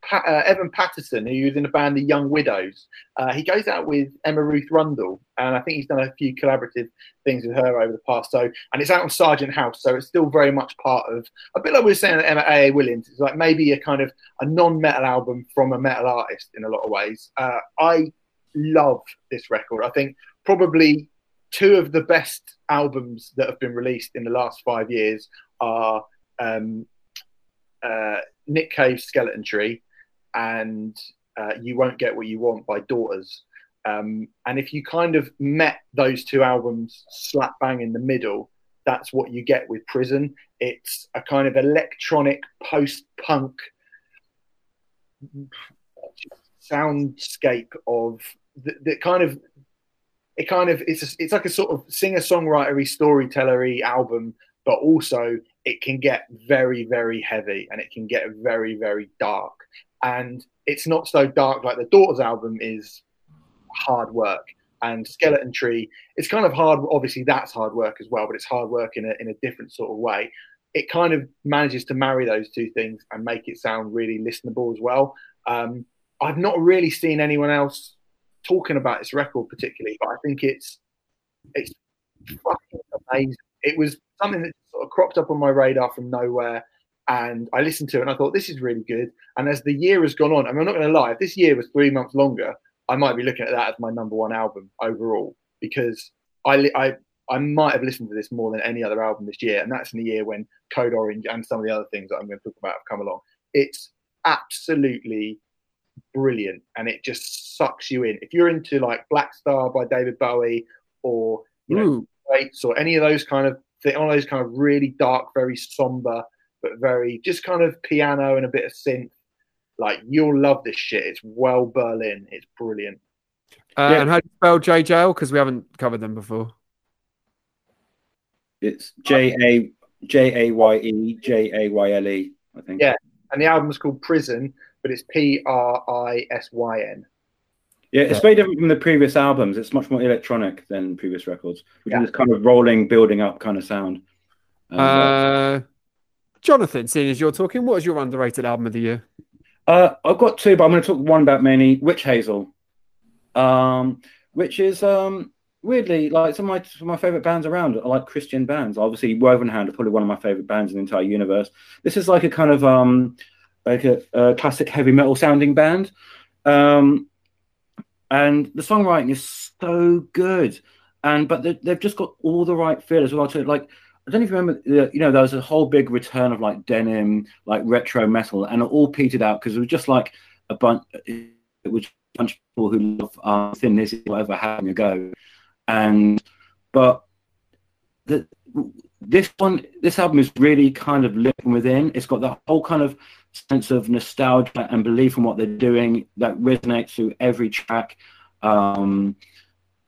pa- uh, Evan Patterson, who was in the band The Young Widows. Uh, he goes out with Emma Ruth Rundle, and I think he's done a few collaborative things with her over the past. So, and it's out on Sargent House, so it's still very much part of a bit like we were saying at Emma A. Williams. It's like maybe a kind of a non-metal album from a metal artist in a lot of ways. Uh, I love this record. I think probably two of the best albums that have been released in the last five years are um, uh, Nick Cave's Skeleton Tree and uh, You Won't Get What You Want by Daughters. Um, and if you kind of met those two albums slap bang in the middle, that's what you get with Prison. It's a kind of electronic post punk soundscape of the, kind of it kind of it's a, it's like a sort of singer songwritery storytellery album, but also it can get very very heavy and it can get very very dark and it's not so dark like the Daughters album is hard work. And Skeleton Tree, it's kind of hard. Obviously, that's hard work as well, but it's hard work in a in a different sort of way. It kind of manages to marry those two things and make it sound really listenable as well. Um, I've not really seen anyone else talking about this record particularly, but I think it's it's fucking amazing. It was something that sort of cropped up on my radar from nowhere and I listened to it and I thought this is really good. And as the year has gone on, I mean, I'm not going to lie, if this year was three months longer, I might be looking at that as my number one album overall because I I I might have listened to this more than any other album this year, and that's in the year when Code Orange and some of the other things that I'm going to talk about have come along. It's absolutely brilliant, and it just sucks you in. If you're into like Black Star by David Bowie, or you know, or any of those kind of one of those kind of really dark, very somber but very just kind of piano and a bit of synth. Like you'll love this shit. It's well Berlin. It's brilliant. Uh, yeah. And how do you spell JJL? Because we haven't covered them before. It's J A J A Y E J A Y L E. I think. Yeah, and the album's called Prison, but it's P R I S Y N. Yeah, it's very different from the previous albums. It's much more electronic than previous records, which yeah. is kind of rolling, building up kind of sound. Um, uh, Jonathan, seeing as you're talking, what is your underrated album of the year? Uh, I've got two, but I'm going to talk one about many. Witch Hazel, um, which is um, weirdly like some of my some of my favorite bands around. I like Christian bands. Obviously, Wovenhand are probably one of my favorite bands in the entire universe. This is like a kind of um, like a, a classic heavy metal sounding band, um, and the songwriting is so good. And but they, have just got all the right feel as well. To like I don't even remember, you know, there was a whole big return of like denim, like retro metal, and it all petered out because it was just like a bunch, it was a bunch of people who love uh, Thin Lizzy, whatever, having a go. And, but the, this one, this album is really kind of living within. It's got that whole kind of sense of nostalgia and belief in what they're doing that resonates through every track. Um,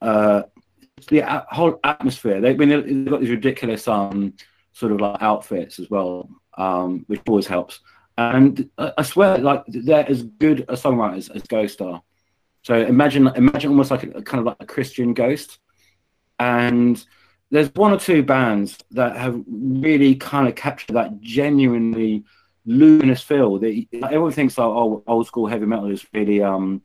uh, the whole atmosphere. They, I mean, they've got these ridiculous um, sort of like outfits as well, um, which always helps. And I swear, like they're as good a songwriters as Ghost are. So imagine, imagine almost like a, a kind of like a Christian Ghost. And there's one or two bands that have really kind of captured that genuinely luminous feel. That everyone thinks like, oh, old school heavy metal is really um,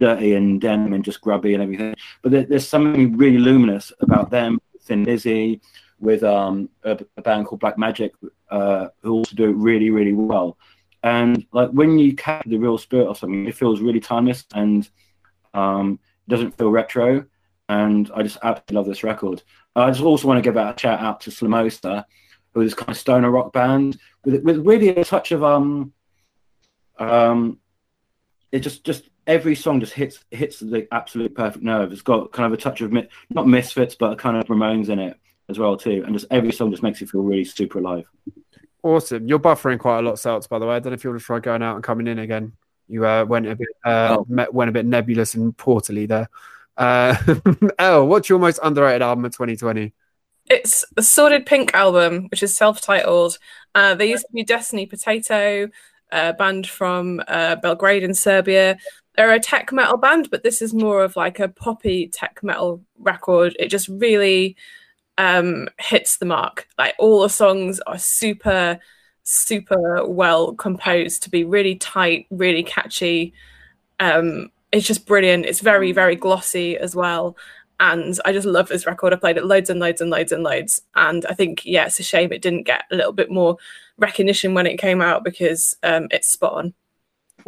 dirty and denim and just grubby and everything. But there, there's something really luminous about them, Thin Lizzy, with um, a, a, band called Black Magic, uh, who also do it really, really well. And like when you capture the real spirit of something, it feels really timeless and um, doesn't feel retro. And I just absolutely love this record. I just also want to give a shout out to Slomosa, who is kind of stoner rock band with with really a touch of um um it just just every song just hits hits the absolute perfect nerve. It's got kind of a touch of not Misfits, but a kind of Ramones in it as well too. And just every song just makes you feel really super alive. Awesome. You're buffering quite a lot, Celts, by the way. I don't know if you want to try going out and coming in again. You uh, went a bit uh, oh. went a bit nebulous and portally there. Uh, El, what's your most underrated album of 2020? It's the Sordid Pink album, which is self-titled. Uh, they used to be Destiny Potato, a band from uh, Belgrade in Serbia. They're a tech metal band, but this is more of like a poppy tech metal record. It just really um, hits the mark. Like all the songs are super, super well composed to be really tight, really catchy. Um, it's just brilliant. It's very, very glossy as well. And I just love this record. I played it loads and loads and loads and loads. And I think, yeah, it's a shame it didn't get a little bit more recognition when it came out because um, it's spot on.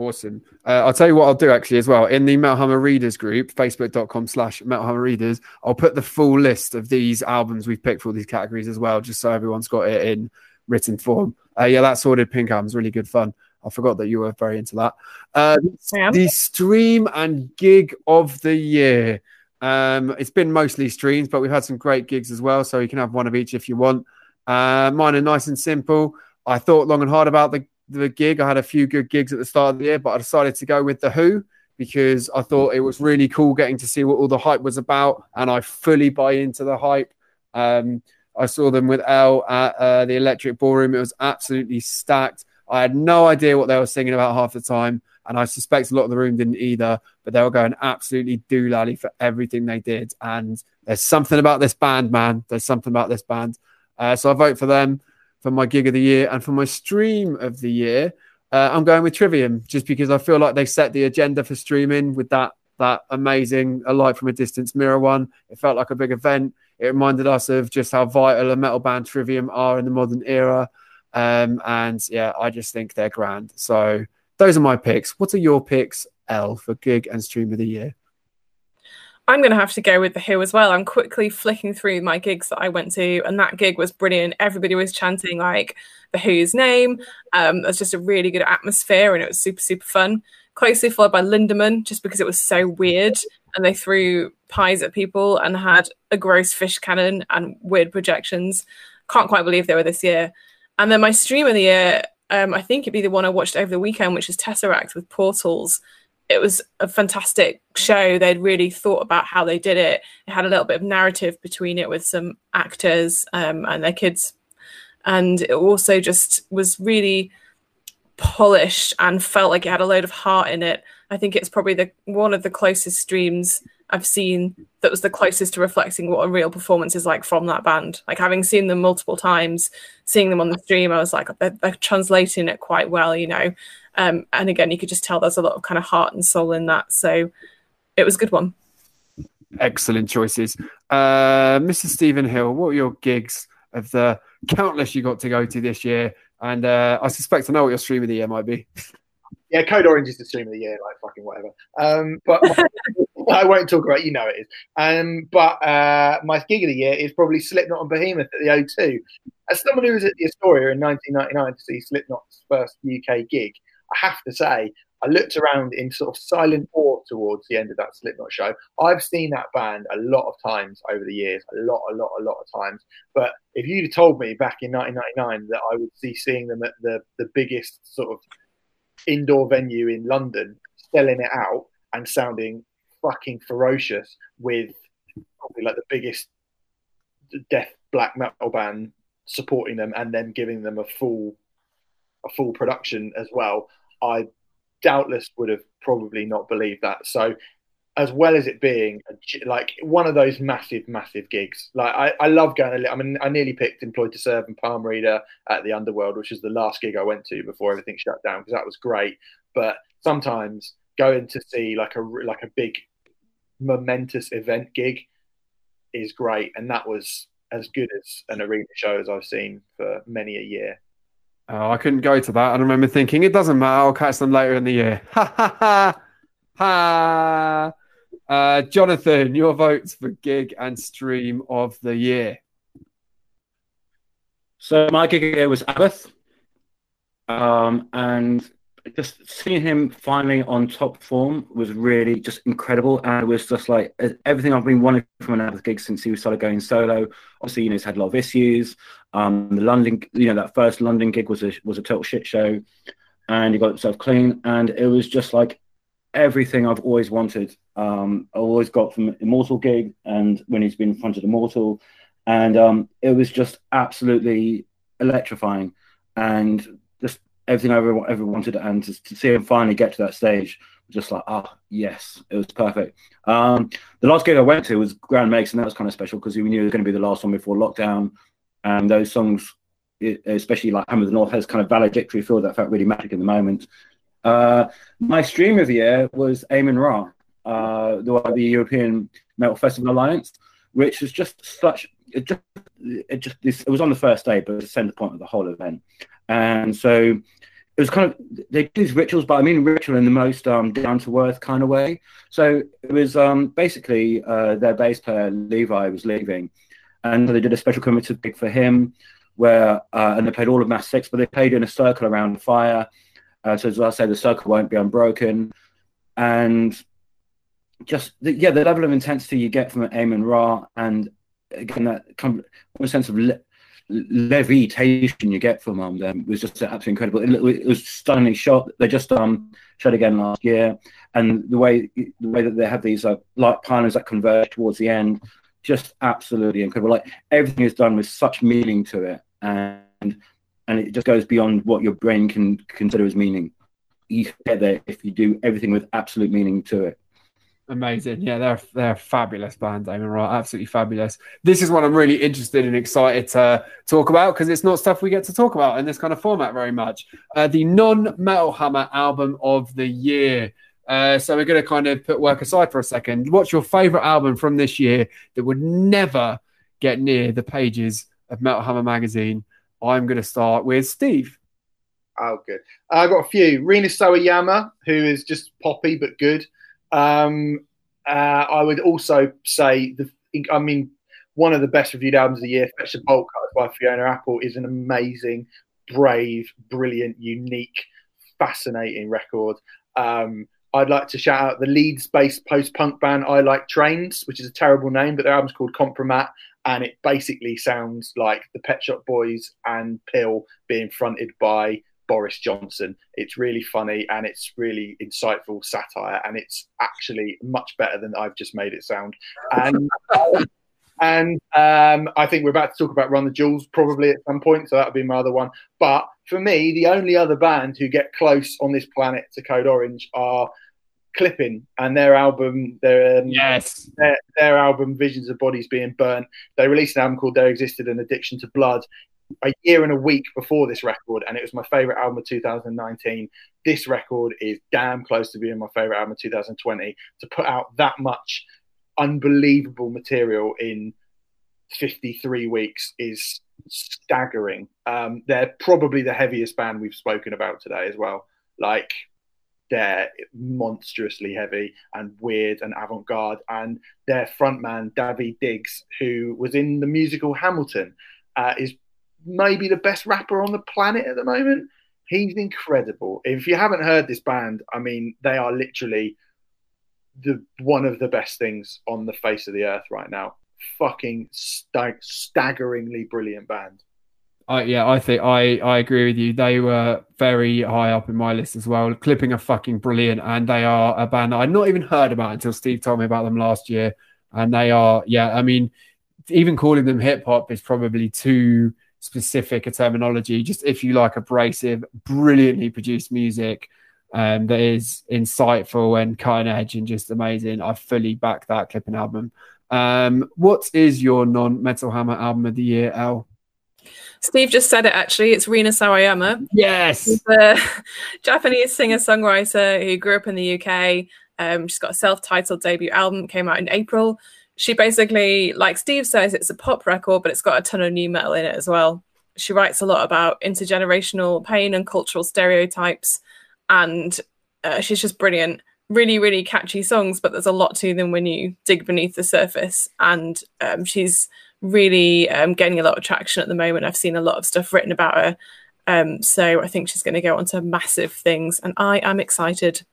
Awesome. Uh, I'll tell you what I'll do actually as well. In the Metal Hammer Readers group, facebook.com slash Metal Hammer Readers, I'll put the full list of these albums we've picked for all these categories as well, just so everyone's got it in written form. Uh, yeah, that Sordid Pink album's really good fun. I forgot that you were very into that. Uh. The stream and gig of the year. Um, it's been mostly streams, but we've had some great gigs as well. So you can have one of each if you want. Uh, mine are nice and simple. I thought long and hard about the, the gig. I had a few good gigs at the start of the year, but I decided to go with The Who because I thought it was really cool getting to see what all the hype was about. And I fully buy into the hype. Um, I saw them with El at uh, the Electric Ballroom. It was absolutely stacked. I had no idea what they were singing about half the time. And I suspect a lot of the room didn't either, but they were going absolutely doolally for everything they did. And there's something about this band, man. There's something about this band. Uh, so I vote for them for my gig of the year and for my stream of the year. Uh, I'm going with Trivium just because I feel like they set the agenda for streaming with that that amazing A Light from a Distance mirror one. It felt like a big event. It reminded us of just how vital a metal band Trivium are in the modern era. Um, and yeah, I just think they're grand. So those are my picks. What are your picks, El, for gig and stream of the year? I'm going to have to go with The Who as well. I'm quickly flicking through my gigs that I went to, and that gig was brilliant. Everybody was chanting like The Who's name. Um, was just a really good atmosphere, and it was super, super fun. Closely followed by Lindemann, just because it was so weird, and they threw pies at people and had a gross fish cannon and weird projections. Can't quite believe they were this year. And then my stream of the year, um, I think it'd be the one I watched over the weekend, which is Tesseract with Portals. It was a fantastic show. They'd really thought about how they did it. It had a little bit of narrative between it with some actors um, and their kids. And it also just was really polished and felt like it had a load of heart in it. I think it's probably the one of the closest streams I've seen that was the closest to reflecting what a real performance is like from that band. Like having seen them multiple times, seeing them on the stream, I was like, they're, they're translating it quite well, you know. Um, and again, you could just tell there's a lot of kind of heart and soul in that. So it was a good one. Excellent choices. Uh, Mr. Stephen Hill, what were your gigs of the countless you got to go to this year? And uh, I suspect I know what your stream of the year might be. Yeah, Code Orange is the stream of the year, like fucking whatever. Um, but I won't talk about. It, You know it is. Um, but uh, my gig of the year is probably Slipknot and Behemoth at the O2. As someone who was at the Astoria in 1999 to see Slipknot's first UK gig, I have to say I looked around in sort of silent awe towards the end of that Slipknot show. I've seen that band a lot of times over the years, a lot, a lot, a lot of times. But if you'd have told me back in 1999 that I would see seeing them at the the biggest sort of indoor venue in London, selling it out and sounding fucking ferocious with probably like the biggest death black metal band supporting them and then giving them a full a full production as well i doubtless would have probably not believed that. So as well as it being a, like one of those massive massive gigs. Like i, I love going i mean i nearly picked employed to serve and palm reader at the underworld which is the last gig i went to before everything shut down because that was great. But sometimes going to see like a like a big momentous event gig is great, and that was as good as an arena show as I've seen for many a year. Oh, I couldn't go to that. I remember thinking it doesn't matter. I'll catch them later in the year. Ha ha ha ha. Uh, Jonathan, your votes for gig and stream of the year. So my gig year was Abbath, um, and just seeing him finally on top form was really just incredible. And it was just like everything I've been wanting from an gig since he started going solo. Obviously, you know, he's had a lot of issues. Um, the London, you know, that first London gig was a was a total shit show, and he got himself clean. And it was just like everything I've always wanted. Um, I always got from Immortal gig and when he's been in front of Immortal, and um, it was just absolutely electrifying and everything I ever, ever wanted. And to, to see him finally get to that stage, just like, ah, oh, yes, it was perfect. Um, the last gig I went to was Grand Magus, and that was kind of special because we knew it was going to be the last one before lockdown. And those songs, especially like Hammer of the North, has kind of valedictory feel that felt really magic in the moment. Uh, my stream of the year was Amenra, uh, the, the European Metal Festival Alliance, which was just such. It just, it just, this, it was on the first day, but it was the center point of the whole event. And so it was kind of they do these rituals, but I mean ritual in the most um, down to earth kind of way. So it was um, basically uh, their bass player Levi was leaving, and they did a special commemorative gig for him, where uh, and they played all of Mass Six, but they played in a circle around the fire. Uh, so as I say, the circle won't be unbroken, and just the, yeah, the level of intensity you get from Amenra, and again that kind of sense of levitation you get from um, them was just absolutely incredible. It, it, was stunningly shot. They just um shot again last year, and the way the way that they have these uh, light pylons that converge towards the end, just absolutely incredible. Like everything is done with such meaning to it, and and it just goes beyond what your brain can consider as meaning. You get there if you do everything with absolute meaning to it. Amazing. Yeah, they're they're a fabulous band, Amenra. Absolutely fabulous. This is what I'm really interested and excited to talk about because it's not stuff we get to talk about in this kind of format very much. Uh, the non Metal Hammer album of the year. Uh, so we're going to kind of put work aside for a second. What's your favorite album from this year that would never get near the pages of Metal Hammer magazine? I'm going to start with Steve. Oh, good. I've got a few. Rina Sawayama, who is just poppy but good. Um, uh, I would also say the. I mean, one of the best reviewed albums of the year, Fetch the Bolt Cutters by Fiona Apple, is an amazing, brave, brilliant, unique, fascinating record. Um, I'd like to shout out the Leeds-based post-punk band I Like Trains, which is a terrible name, but their album's called Compromat, and it basically sounds like the Pet Shop Boys and Pill being fronted by Boris Johnson. It's really funny and it's really insightful satire, and it's actually much better than I've just made it sound. And and um, I think we're about to talk about Run the Jewels probably at some point, so that'll be my other one. But for me, the only other band who get close on this planet to Code Orange are Clipping and their album, their um, yes, their, their, album Visions of Bodies Being Burnt. They released an album called There Existed an Addiction to Blood a year and a week before this record, and it was my favorite album of 2019. This record is damn close to being my favorite album of 2020. To put out that much unbelievable material in 53 weeks is staggering. Um, they're probably the heaviest band we've spoken about today as well. Like they're monstrously heavy and weird and avant-garde. And their frontman Daveed Diggs, who was in the musical Hamilton, uh, is maybe the best rapper on the planet at the moment. He's incredible. If you haven't heard this band, I mean, they are literally the one of the best things on the face of the earth right now. Fucking stag- staggeringly brilliant band. Yeah, I think I, I agree with you. They were very high up in my list as well. Clipping are fucking brilliant, and they are a band that I'd not even heard about until Steve told me about them last year. And they are, yeah, I mean, even calling them hip hop is probably too specific a terminology. Just if you like abrasive, brilliantly produced music um, that is insightful and cutting edge and just amazing, I fully back that Clipping album. Um, what is your non Metal Hammer album of the year, Al? Steve just said it actually. It's Rina Sawayama. Yes. She's a Japanese singer songwriter who grew up in the UK. Um, she's got a self titled debut album, came out in April. She basically, like Steve says, it's a pop record, but it's got a ton of new metal in it as well. She writes a lot about intergenerational pain and cultural stereotypes, and uh, she's just brilliant. Really, really catchy songs, but there's a lot to them when you dig beneath the surface. And um, she's really um, gaining a lot of traction at the moment. I've seen a lot of stuff written about her. Um, so I think she's going to go on to massive things, and I am excited.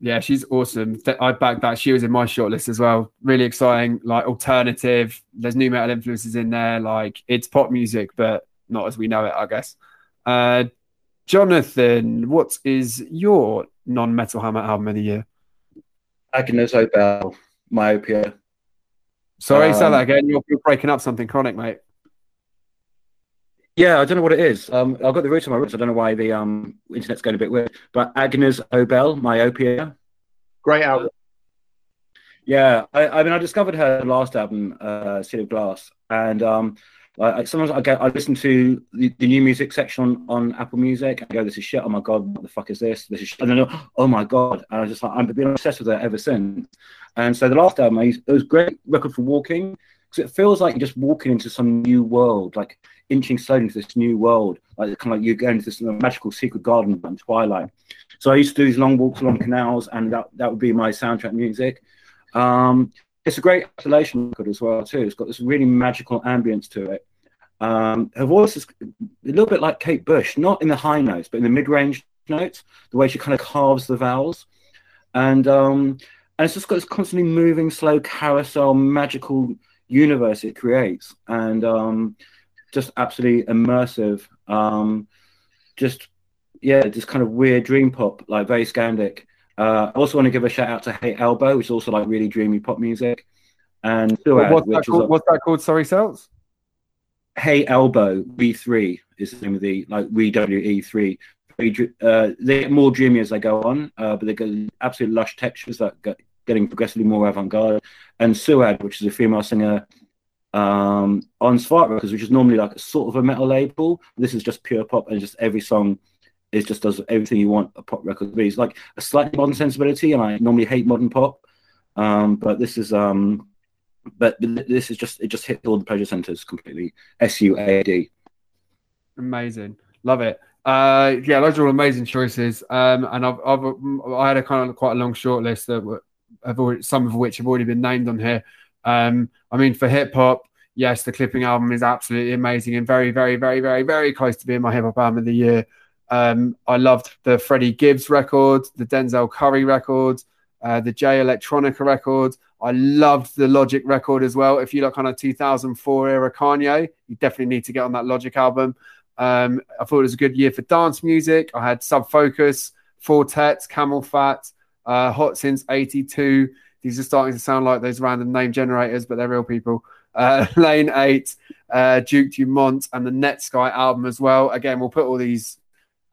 Yeah, she's awesome. I back that. She was in my shortlist as well. Really exciting, like alternative. There's new metal influences in there. Like it's pop music, but not as we know it, I guess. Uh, Jonathan, what is your non-Metal Hammer album of the year? Agnes Obel, Myopia. Sorry, Um, say that again. You're, you're breaking up something chronic, mate. Yeah, I don't know what it is. Um, I've got the roots of my roots. I don't know why the um internet's going a bit weird. But Agnes Obel, Myopia. Great album. Yeah, I, I mean, I discovered her last album, uh, City of Glass, and um, I, I, sometimes I get I listen to the, the new music section on, on Apple Music and go, "This is shit! Oh my god, what the fuck is this? This is," shit. and then oh my god, and I just like I've been obsessed with her ever since. And so the last album, I used, it was great record for walking because it feels like you're just walking into some new world, like inching slowly into this new world, like kind of like you're going into this magical secret garden and Twilight. So I used to do these long walks along canals, and that that would be my soundtrack music. Um, it's a great isolation record as well too. It's got this really magical ambience to it. Um, her voice is a little bit like Kate Bush, not in the high notes, but in the mid-range notes. The way she kind of carves the vowels, and um, and it's just got this constantly moving, slow carousel, magical universe it creates, and um, just absolutely immersive. Um, just yeah, just kind of weird dream pop, like very Scandic. Uh, I also want to give a shout out to Hey Elbow, which is also like really dreamy pop music. And Suad, what's, that called, what's that called? Sorry, Cells? Hey Elbow V3 is the name of the like WWE3. Uh, they get more dreamy as they go on, uh, but they get absolute lush textures that get getting progressively more avant-garde. And Suad, which is a female singer um, on Svart Records, which is normally like a sort of a metal label. This is just pure pop, and just every song is just does everything you want a pop record to be. It's like a slightly modern sensibility, and I normally hate modern pop, um, but this is um, but this is just it just hit all the pleasure centers completely. S U A D. Amazing, love it. Uh, yeah, those are all amazing choices. Um, and I've, I've I had a kind of quite a long short list that were, have already, some of which have already been named on here. Um, I mean, for hip hop, yes, the Clipping album is absolutely amazing and very, very, very, very, very close to being my hip hop album of the year. Um, I loved the Freddie Gibbs record, the Denzel Curry record, uh, the Jay Electronica record. I loved the Logic record as well. If you look kind of 2004 era Kanye, you definitely need to get on that Logic album. Um, I thought it was a good year for dance music. I had Sub Focus, Four Tet, Camel Fat, uh, Hot Since 82. These are starting to sound like those random name generators, but they're real people. Uh, Lane 8, uh, Duke Dumont, and the Netsky album as well. Again, we'll put all these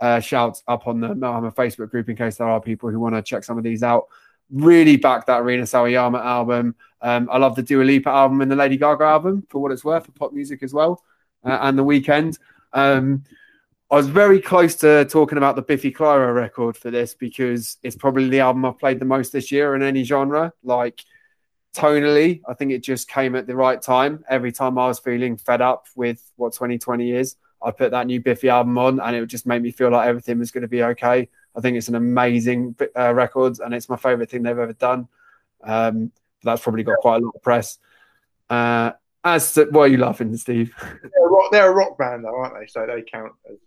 uh, shouts up on the Metal Hammer Facebook group in case there are people who want to check some of these out. Really back that Rina Sawayama album. Um, I love the Dua Lipa album and the Lady Gaga album for what it's worth for pop music as well, uh, and the Weeknd. Um, I was very close to talking about the Biffy Clyro record for this because it's probably the album I've played the most this year in any genre. Like tonally, I think it just came at the right time. Every time I was feeling fed up with what 2020 is, I put that new Biffy album on and it would just make me feel like everything was going to be okay. I think it's an amazing uh, record and it's my favorite thing they've ever done. Um, that's probably got quite a lot of press. Uh, as to, what are you laughing, Steve? They're a, rock, they're a rock band, though, aren't they? So they count. As...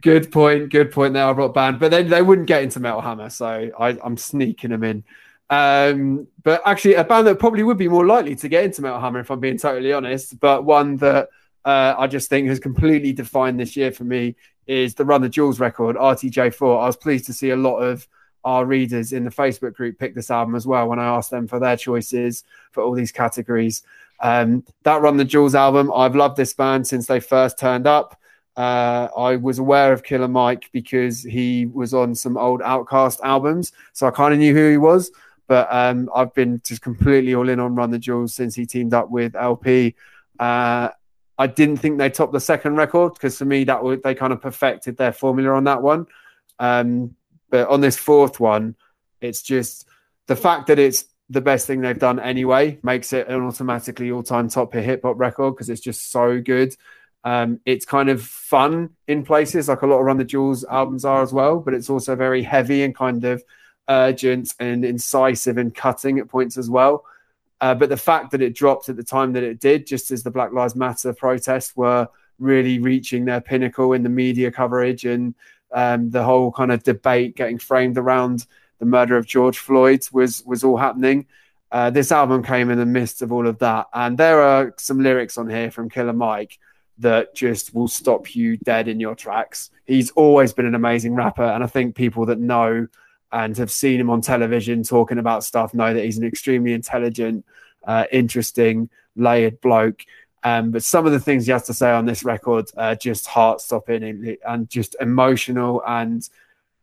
Good point. Good point. Are a rock band, but then they wouldn't get into Metal Hammer, so I, I'm sneaking them in. Um, but actually, a band that probably would be more likely to get into Metal Hammer, if I'm being totally honest, but one that uh, I just think has completely defined this year for me is the Run the Jewels record, RTJ4. I was pleased to see a lot of our readers in the Facebook group pick this album as well when I asked them for their choices for all these categories. Um, that Run the Jewels album, I've loved this band since they first turned up. Uh, I was aware of Killer Mike because he was on some old OutKast albums, so I kind of knew who he was. But um, I've been just completely all in on Run the Jewels since he teamed up with El-P. Uh, I didn't think they topped the second record because for me that would they kind of perfected their formula on that one. Um, but on this fourth one, it's just the fact that it's the best thing they've done anyway makes it an automatically all-time top hip hop record because it's just so good. Um, it's kind of fun in places like a lot of Run the Jewels albums are as well, but it's also very heavy and kind of urgent and incisive and cutting at points as well. Uh, but the fact that it dropped at the time that it did, just as the Black Lives Matter protests were really reaching their pinnacle in the media coverage and um, the whole kind of debate getting framed around the murder of George Floyd was was all happening. Uh, this album came in the midst of all of that, and there are some lyrics on here from Killer Mike that just will stop you dead in your tracks. He's always been an amazing rapper, and I think people that know and have seen him on television talking about stuff know that he's an extremely intelligent, uh, interesting, layered bloke. Um, but some of the things he has to say on this record are just heart stopping and, just emotional and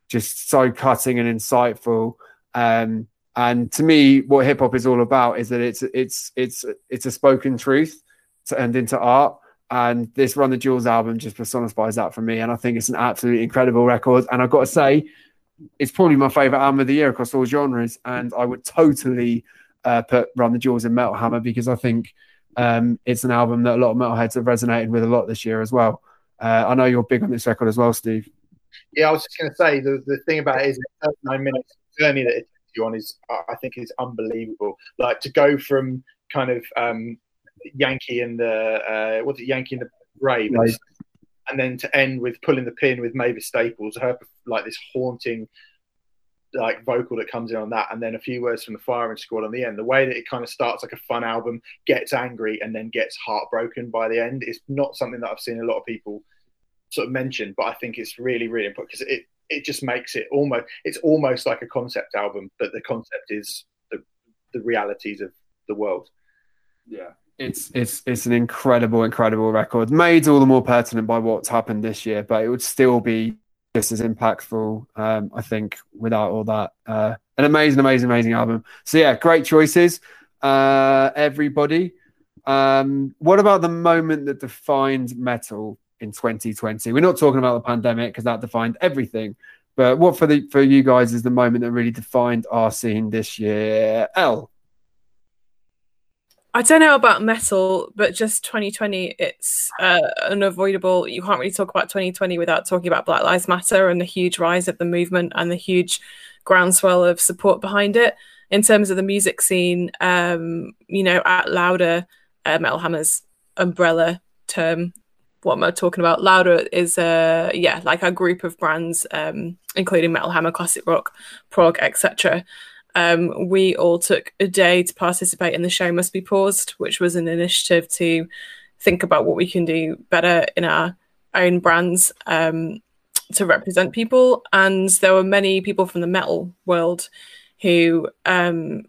just so cutting and insightful. Um, and to me, what hip hop is all about is that it's it's it's it's a spoken truth to end into art. And this Run the Jewels album just personifies that for me. And I think it's an absolutely incredible record. And I've got to say, it's probably my favorite album of the year across all genres. And I would totally uh, put Run the Jewels in Metal Hammer because I think um, it's an album that a lot of metalheads have resonated with a lot this year as well. Uh, I know you're big on this record as well, Steve. Yeah, I was just going to say the, the thing about it is nine minutes journey that it takes you on is I think is unbelievable. Like to go from kind of um, Yankee and the uh, what's it Yankee and the Brave, right. and then to end with pulling the pin with Mavis Staples, her like this haunting like vocal that comes in on that, and then a few words from the firing squad on the end. The way that it kind of starts like a fun album, gets angry, and then gets heartbroken by the end is not something that I've seen a lot of people sort of mention, but I think it's really, really important because it it just makes it almost it's almost like a concept album, but the concept is the the realities of the world. Yeah. It's it's it's an incredible, incredible record. Made all the more pertinent by what's happened this year, but it would still be just as impactful, um, I think, without all that. Uh, an amazing, amazing, amazing album. So yeah, great choices, uh, everybody. Um, what about the moment that defined metal in 2020? We're not talking about the pandemic because that defined everything. But what for the for you guys is the moment that really defined our scene this year? El. I don't know about metal, but just 2020, it's uh, unavoidable. You can't really talk about 2020 without talking about Black Lives Matter and the huge rise of the movement and the huge groundswell of support behind it. In terms of the music scene, um, you know, at Louder, uh, Metal Hammer's umbrella term, what am I talking about? Louder is, uh, yeah, like a group of brands, um, including Metal Hammer, Classic Rock, Prog, etc um, we all took a day to participate in the show must be paused which was an initiative to think about what we can do better in our own brands um, to represent people. And there were many people from the metal world who um,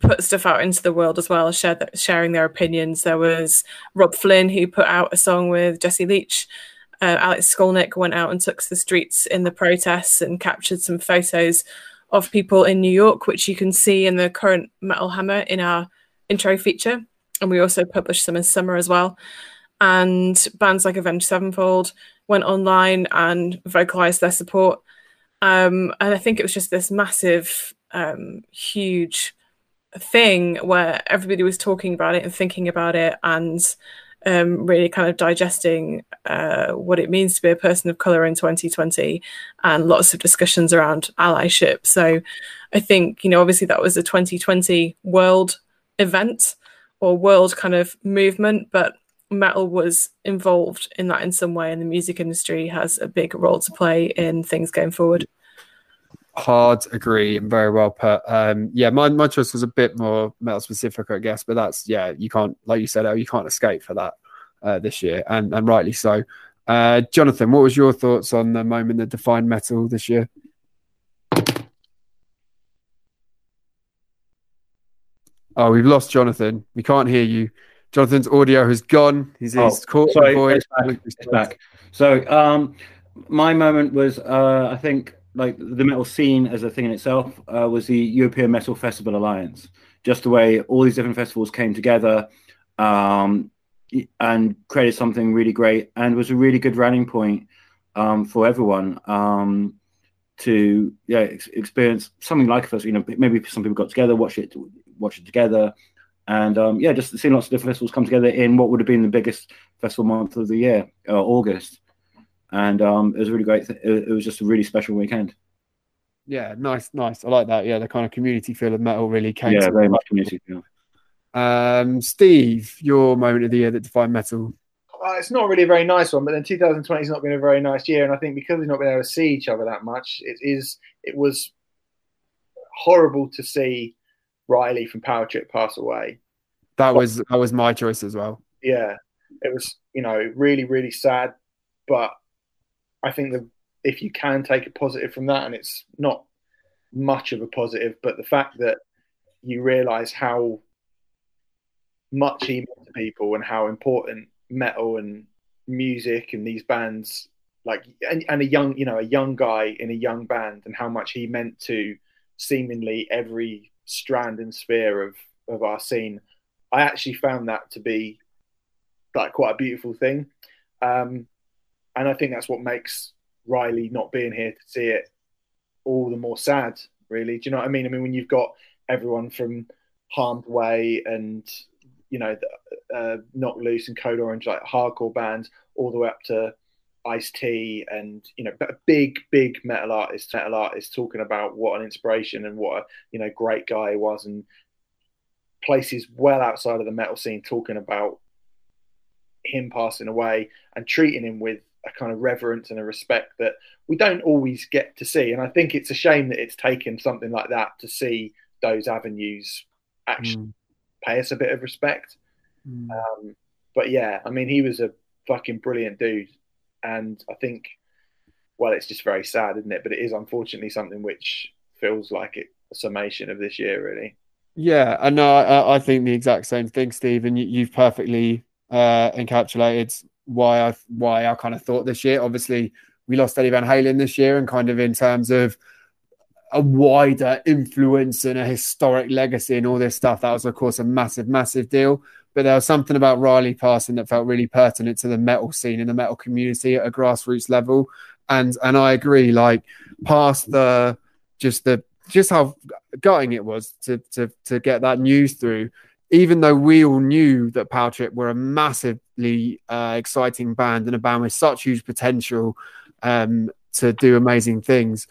put stuff out into the world as well shared, sharing their opinions. There was Rob flynn who put out a song with jesse leach. Uh, alex skolnick went out and took to the streets in the protests and captured some photos of people in New York, which you can see in the current Metal Hammer in our intro feature. And we also published some in summer as well. And bands like Avenged Sevenfold went online and vocalized their support. Um, and I think it was just this massive, um, huge thing where everybody was talking about it and thinking about it and um, really kind of digesting uh, what it means to be a person of color in 2020 and lots of discussions around allyship. So I think, you know, obviously that was a 2020 world event or world kind of movement, but metal was involved in that in some way, and the music industry has a big role to play in things going forward. Hard agree and very well put. Um, yeah, my, my choice was a bit more metal specific, I guess, but that's yeah, you can't like you said, oh, you can't escape for that uh, this year, and and rightly so. Uh, Jonathan, what was your thoughts on the moment that defined metal this year? Oh, we've lost Jonathan. We can't hear you. Jonathan's audio has gone. He's, oh, he's caught sorry, voice. It's back. It's back. So, um, my moment was, uh, I think, like the metal scene as a thing in itself uh, was the European Metal Festival Alliance. Just the way all these different festivals came together um, and created something really great, and was a really good rallying point um, for everyone um, to yeah ex- experience something like this. You know, maybe some people got together, watch it, watch it together, and um, yeah, just seeing lots of different festivals come together in what would have been the biggest festival month of the year, uh, August and um, it was a really great. It, it was just a really special weekend. Yeah, nice, nice. I like that. Yeah, the kind of community feel of metal really came. Yeah, very much community feel. Um, Steve, your moment of the year that defined metal. Uh, it's not really a very nice one, but then 2020 has not been a very nice year, and I think because we've not been able to see each other that much, it is it was horrible to see Riley from Power Trip pass away. That was that was my choice as well. Yeah, it was you know really really sad, but I think that if you can take a positive from that, and it's not much of a positive, but the fact that you realise how much he meant to people and how important metal and music and these bands like and, and a young you know a young guy in a young band and how much he meant to seemingly every strand and sphere of of our scene i actually found that to be like quite a beautiful thing. Um and i think that's what makes riley not being here to see it all the more sad really. Do you know what i mean? I mean when you've got everyone from Harm's Way and you know uh, knocked loose and code orange like hardcore bands all the way up to Ice T and you know big big metal artists metal artists talking about what an inspiration and what a you know great guy he was and places well outside of the metal scene talking about him passing away and treating him with a kind of reverence and a respect that we don't always get to see and I think it's a shame that it's taken something like that to see those avenues actually mm. pay us a bit of respect mm. um, but yeah I mean he was a fucking brilliant dude and I think, well, it's just very sad, isn't it? But it is unfortunately something which feels like it, a summation of this year, really. Yeah, and no, I, I think the exact same thing, Steve. And you, have perfectly uh, encapsulated why I why I kind of thought this year. Obviously, we lost Eddie Van Halen this year, and kind of in terms of a wider influence and a historic legacy and all this stuff, that was of course a massive, massive deal but there was something about Riley passing that felt really pertinent to the metal scene and the metal community at a grassroots level. And and I agree, like past the just the just how gutting it was to to to get that news through. Even though we all knew that Power Trip were a massively uh, exciting band and a band with such huge potential um, to do amazing things,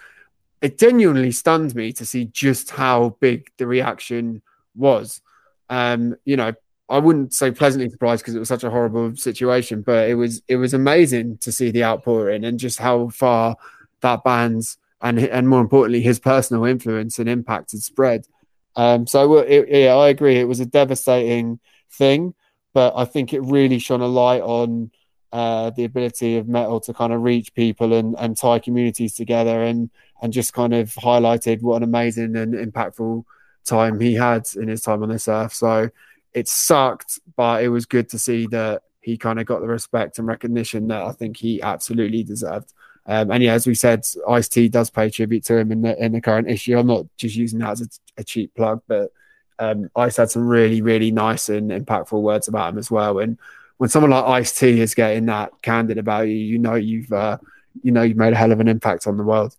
it genuinely stunned me to see just how big the reaction was. Um, you know, I wouldn't say pleasantly surprised because it was such a horrible situation, but it was it was amazing to see the outpouring and just how far that band's and and more importantly his personal influence and impact had spread. Um, so it, yeah, I agree. It was a devastating thing, but I think it really shone a light on uh, the ability of metal to kind of reach people and, and tie communities together and and just kind of highlighted what an amazing and impactful time he had in his time on this earth. So it sucked, but it was good to see that he kind of got the respect and recognition that I think he absolutely deserved. Um, and yeah, as we said, Ice T does pay tribute to him in the in the current issue. I'm not just using that as a, a cheap plug, but um, Ice had some really really nice and impactful words about him as well. And when someone like Ice T is getting that candid about you, you know you've uh, you know you've made a hell of an impact on the world.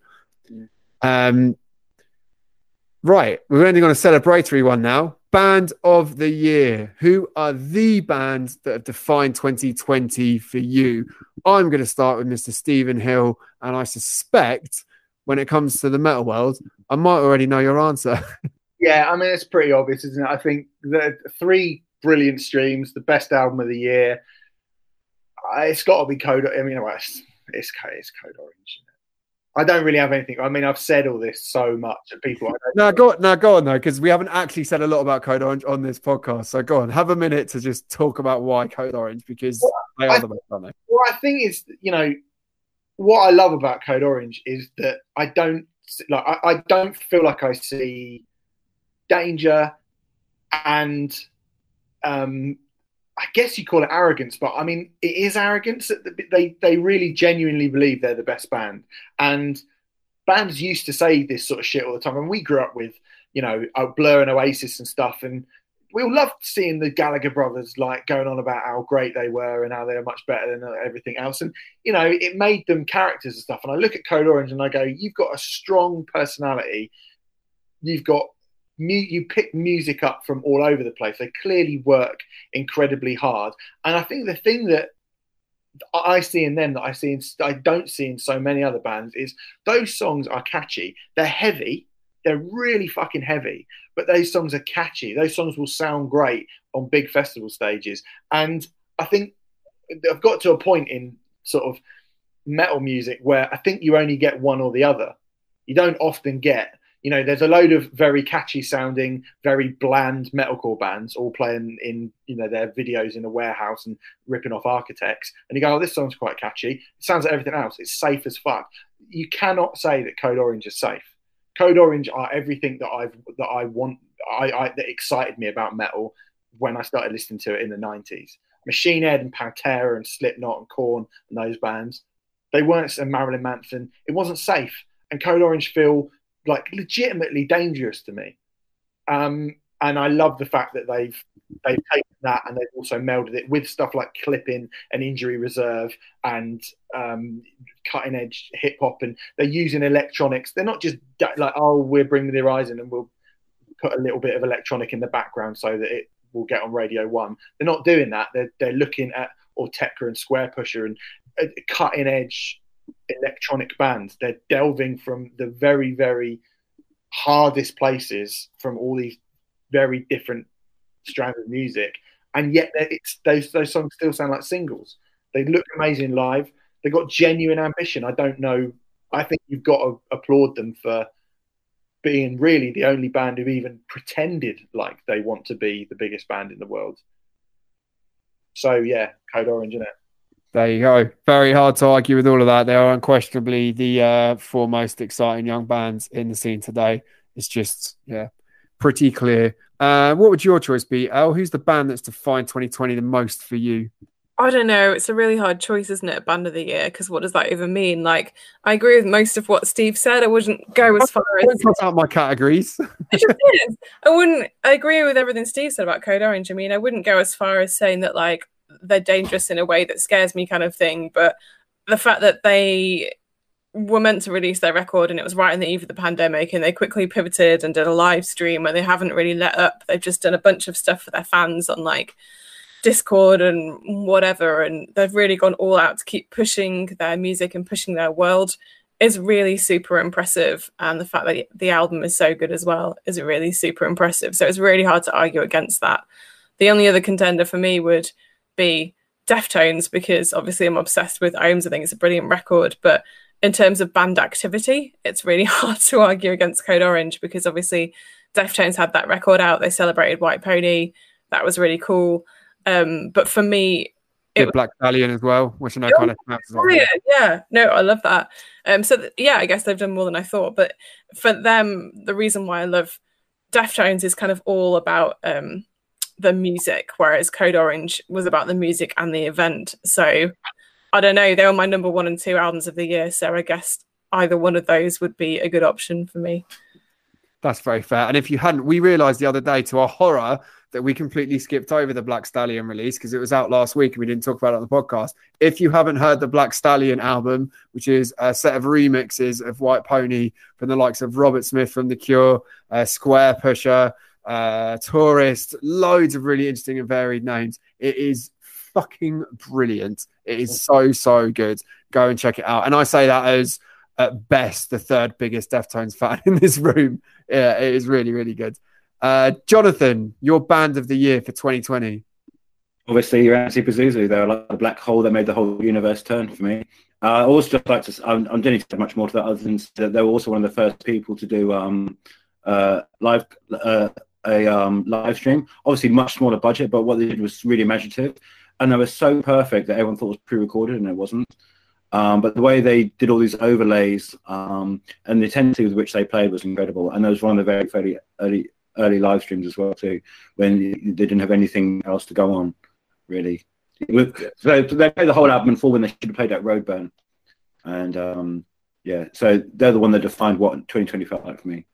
Um, right, we're ending on a celebratory one now band of the year. Who are the bands that have defined 2020 for you? I'm going to start with Mr. Stephen Hill, and I suspect when it comes to the metal world, I might already know your answer. yeah, I mean it's pretty obvious, isn't it? I think the three brilliant streams, the best album of the year. Uh, it's got to be Code. I mean, it's it's, it's Code Orange. I don't really have anything. I mean, I've said all this so much that people. Now go now go on though, because we haven't actually said a lot about Code Orange on this podcast. So go on, have a minute to just talk about why Code Orange because well, they are I, the best, aren't they? Well, I think is you know what I love about Code Orange is that I don't like I, I don't feel like I see danger and um I guess you call it arrogance, but I mean, it is arrogance. They they really genuinely believe they're the best band, and bands used to say this sort of shit all the time. And we grew up with, you know, uh, Blur and Oasis and stuff, and we all loved seeing the Gallagher brothers like going on about how great they were and how they are much better than uh, everything else. And you know, it made them characters and stuff. And I look at Code Orange and I go, you've got a strong personality. You've got you pick music up from all over the place. They clearly work incredibly hard, and I think the thing that I see in them that I see in, I don't see in so many other bands is those songs are catchy. They're heavy. They're really fucking heavy, but those songs are catchy. Those songs will sound great on big festival stages. And I think I've got to a point in sort of metal music where I think you only get one or the other. You don't often get you know, there's a load of very catchy sounding, very bland metalcore bands all playing in, you know, their videos in a warehouse and ripping off architects. And you go, oh, this song's quite catchy. It sounds like everything else. It's safe as fuck. You cannot say that Code Orange is safe. Code Orange are everything that I've that I want. I, I that excited me about metal when I started listening to it in the nineties. Machine Head and Pantera and Slipknot and Korn and those bands, they weren't and Marilyn Manson. It wasn't safe, and Code Orange feel like legitimately dangerous to me. Um, and I love the fact that they've they've taken that and they've also melded it with stuff like clipping and injury reserve and um, cutting edge hip hop, and they're using electronics. They're not just like, oh, we're Bring Me the Horizon and we'll put a little bit of electronic in the background so that it will get on Radio One. They're not doing that. They're they're looking at Autechre and Squarepusher and uh, cutting edge electronic bands. They're delving from the very very hardest places from all these very different strands of music, and yet it's those those songs still sound like singles. They look amazing live. They've got genuine ambition. I don't know. I think you've got to applaud them for being really the only band who even pretended like they want to be the biggest band in the world. So yeah, Code Orange, isn't it? There you go. Very hard to argue with all of that. They are unquestionably the uh, four most exciting young bands in the scene today. It's just, yeah, pretty clear. Uh, what would your choice be, El? Who's the band that's defined 2020 the most for you? I don't know. It's a really hard choice, isn't it? Band of the year, because what does that even mean? Like, I agree with most of what Steve said. I wouldn't go as far as put out my categories. it just is. I wouldn't. I agree with everything Steve said about Code Orange. I mean, I wouldn't go as far as saying that like they're dangerous in a way that scares me kind of thing but the fact that they were meant to release their record and it was right in the eve of the pandemic and they quickly pivoted and did a live stream and they haven't really let up. They've just done a bunch of stuff for their fans on like discord and whatever and they've really gone all out to keep pushing their music and pushing their world. Is really super impressive and the fact that the album is so good as well is really super impressive. So it's really hard to argue against that. The only other contender for me would be Deftones because obviously I'm obsessed with Ohms. I think it's a brilliant record, but in terms of band activity, it's really hard to argue against Code Orange because obviously Deftones had that record out. They celebrated White Pony. That was really cool. Um, but for me, it Black Stallion as well, which I know kind of brilliant. Yeah, no, I love that. Um, so th- yeah, I guess they've done more than I thought. But for them, the reason why I love Deftones is kind of all about um, the music, whereas Code Orange was about the music and the event. So I don't know. They were my number one and two albums of the year. So I guess either one of those would be a good option for me. That's very fair. And if you hadn't, we realized the other day to our horror that we completely skipped over the Black Stallion release because it was out last week and we didn't talk about it on the podcast. If you haven't heard the Black Stallion album, which is a set of remixes of White Pony from the likes of Robert Smith from The Cure, uh, Squarepusher, uh, Tourist, loads of really interesting and varied names. It is fucking brilliant. It is so, so good. Go and check it out. And I say that as at best the third biggest Deftones fan in this room. Yeah, it is really, really good. Uh, Jonathan, your band of the year for 2020. Obviously, Oranssi Pazuzu. They're like a black hole that made the whole universe turn for me. Uh, I also just like to. I'm, I'm doing much more to that other than that they were also one of the first people to do um, uh, live uh, a um, live stream. Obviously, much smaller budget, but what they did was really imaginative, and they were so perfect that everyone thought it was pre-recorded, and it wasn't. Um, but the way they did all these overlays um, and the intensity with which they played was incredible. And that was one of the very, very early, early live streams as well too, when they didn't have anything else to go on, really. So they played the whole album in full when they should have played that Roadburn. And um, yeah, so they're the one that defined what 2020 felt like for me.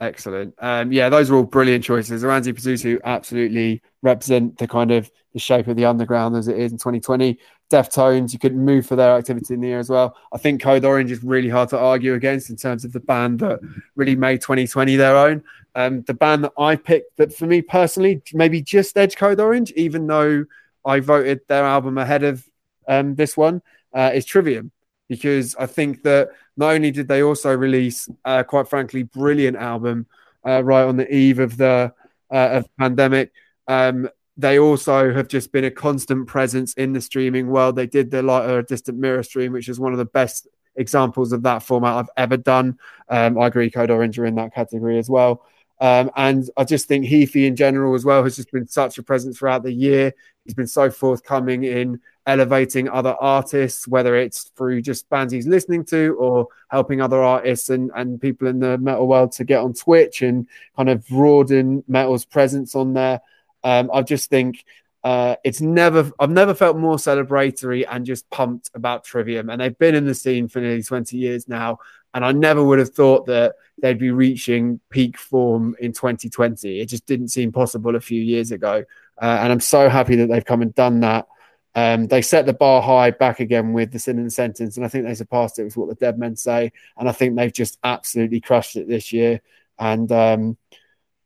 Excellent. Um, yeah, those are all brilliant choices. Oranssi Pazuzu absolutely represent the kind of the shape of the underground as it is in 2020. Deftones, you could move for their activity in the year as well. I think Code Orange is really hard to argue against in terms of the band that really made 2020 their own. Um, the band that I picked that for me personally, maybe just Edge Code Orange, even though I voted their album ahead of um, this one, uh, is Trivium because I think that not only did they also release, uh, quite frankly, brilliant album uh, right on the eve of the uh, of the pandemic, um, they also have just been a constant presence in the streaming world. They did the Light or Distant Mirror stream, which is one of the best examples of that format I've ever done. Um, I agree, Code Orange are in that category as well. Um, and I just think Heafy in general as well has just been such a presence throughout the year. He's been so forthcoming in elevating other artists, whether it's through just bands he's listening to or helping other artists and, and people in the metal world to get on Twitch and kind of broaden metal's presence on there. Um, I just think uh, it's never I've never felt more celebratory and just pumped about Trivium. And they've been in the scene for nearly 20 years now. And I never would have thought that they'd be reaching peak form in 2020. It just didn't seem possible a few years ago. Uh, and I'm so happy that they've come and done that. Um, they set the bar high back again with the sin and sentence, and I think they surpassed it with what the dead men say. And I think they've just absolutely crushed it this year. And um,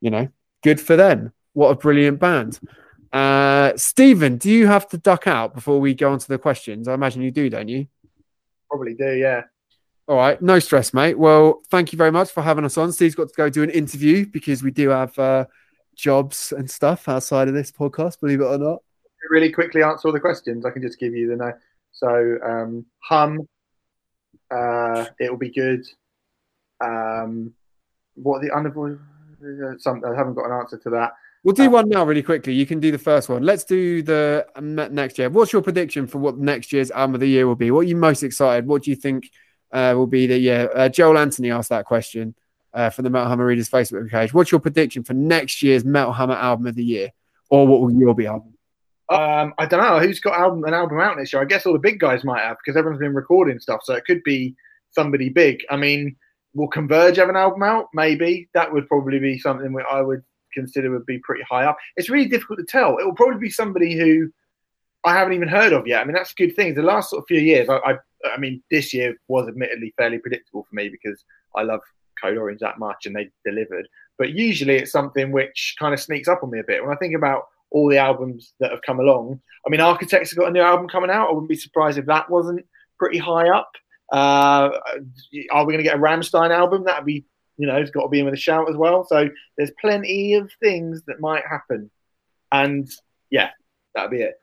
you know, good for them. What a brilliant band. Uh, Stephen, do you have to duck out before we go on to the questions? I imagine you do, don't you? Probably do, yeah. All right, no stress, mate. Well, thank you very much for having us on. Steve's got to go do an interview because we do have uh, jobs and stuff outside of this podcast, believe it or not. Really quickly answer all the questions. I can just give you the name. So, um, hum, uh, it'll be good. Um, what the unavoidable? Some I haven't got an answer to that. We'll do one now, really quickly. You can do the first one. Let's do the um, next year. What's your prediction for what next year's album of the year will be? What are you most excited? What do you think uh, will be the year? Uh, Joel Anthony asked that question uh, from the Metal Hammer Readers Facebook page. What's your prediction for next year's Metal Hammer album of the year, or what will your be album? Um, I don't know who's got album, an album out this year. I guess all the big guys might have because everyone's been recording stuff, so it could be somebody big. I mean, will Converge have an album out? Maybe that would probably be something where I would consider would be pretty high up. It's really difficult to tell. It will probably be somebody who I haven't even heard of yet. I mean, that's a good thing. The last sort of few years, I, I, I mean, this year was admittedly fairly predictable for me because I love Code Orange that much and they delivered. But usually it's something which kind of sneaks up on me a bit. When I think about all the albums that have come along, I mean, Architects have got a new album coming out. I wouldn't be surprised if that wasn't pretty high up. Uh, are we going to get a Rammstein album? That'd be, you know, it's got to be in with a shout as well. So there's plenty of things that might happen. And yeah, that'd be it.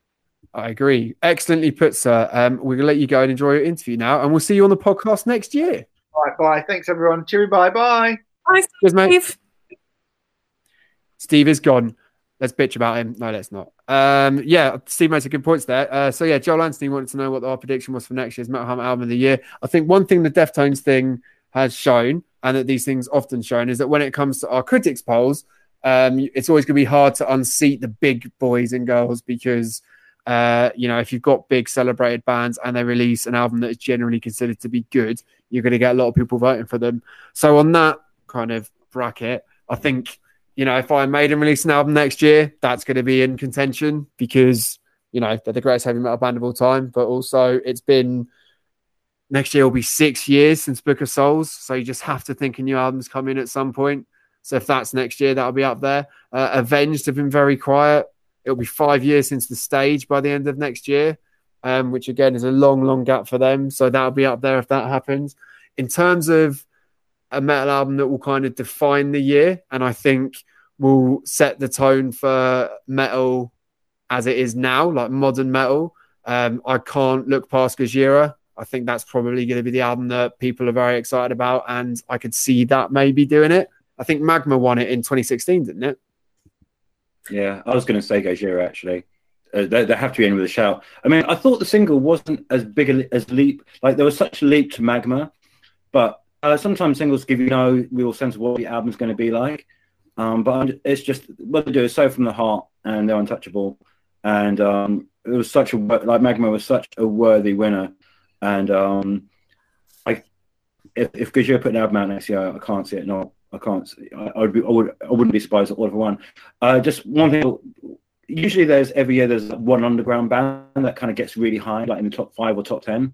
I agree. Excellently put, sir. Um, we're going to let you go and enjoy your interview now, and we'll see you on the podcast next year. All right, bye. Thanks, everyone. Cheery, bye. Bye. Bye, Cheers, mate. Steve. Steve is gone. Let's bitch about him. No, let's not. Um, yeah, Steve made some good points there. Uh, so yeah, Joel Anthony wanted to know what our prediction was for next year's Metal Hammer album of the year. I think one thing the Deftones thing has shown, and that these things often shown, is that when it comes to our critics polls, um, it's always going to be hard to unseat the big boys and girls because uh, you know if you've got big celebrated bands and they release an album that is generally considered to be good, you're going to get a lot of people voting for them. So on that kind of bracket, I think you know, if Iron Maiden release an album next year, that's going to be in contention because, you know, they're the greatest heavy metal band of all time. But also, it's been next year will be six years since Book of Souls. So you just have to think a new album's coming at some point. So if that's next year, that'll be up there. Uh, Avenged have been very quiet. It'll be five years since the stage by the end of next year, um, which again is a long, long gap for them. So that'll be up there if that happens. In terms of a metal album that will kind of define the year and I think will set the tone for metal as it is now, like modern metal. Um, I can't look past Gojira. I think that's probably going to be the album that people are very excited about, and I could see that maybe doing it. I think Magma won it in 2016, didn't it? Yeah, I was going to say Gojira actually. Uh, they, they, have to be in with a shout. I mean, I thought the single wasn't as big a, as leap. Like there was such a leap to Magma, but uh, sometimes singles give you no real sense of what the album's going to be like. Um, but it's just what they do is so from the heart, and they're untouchable. And um, it was such a like Magma was such a worthy winner. And um, I, if if Gojira put an album out next year, I can't see it. No, I can't. See, I, I would be. I would. I wouldn't be surprised at all of one. Uh, just one thing usually there's every year there's one underground band that kind of gets really high, like in the top five or top ten.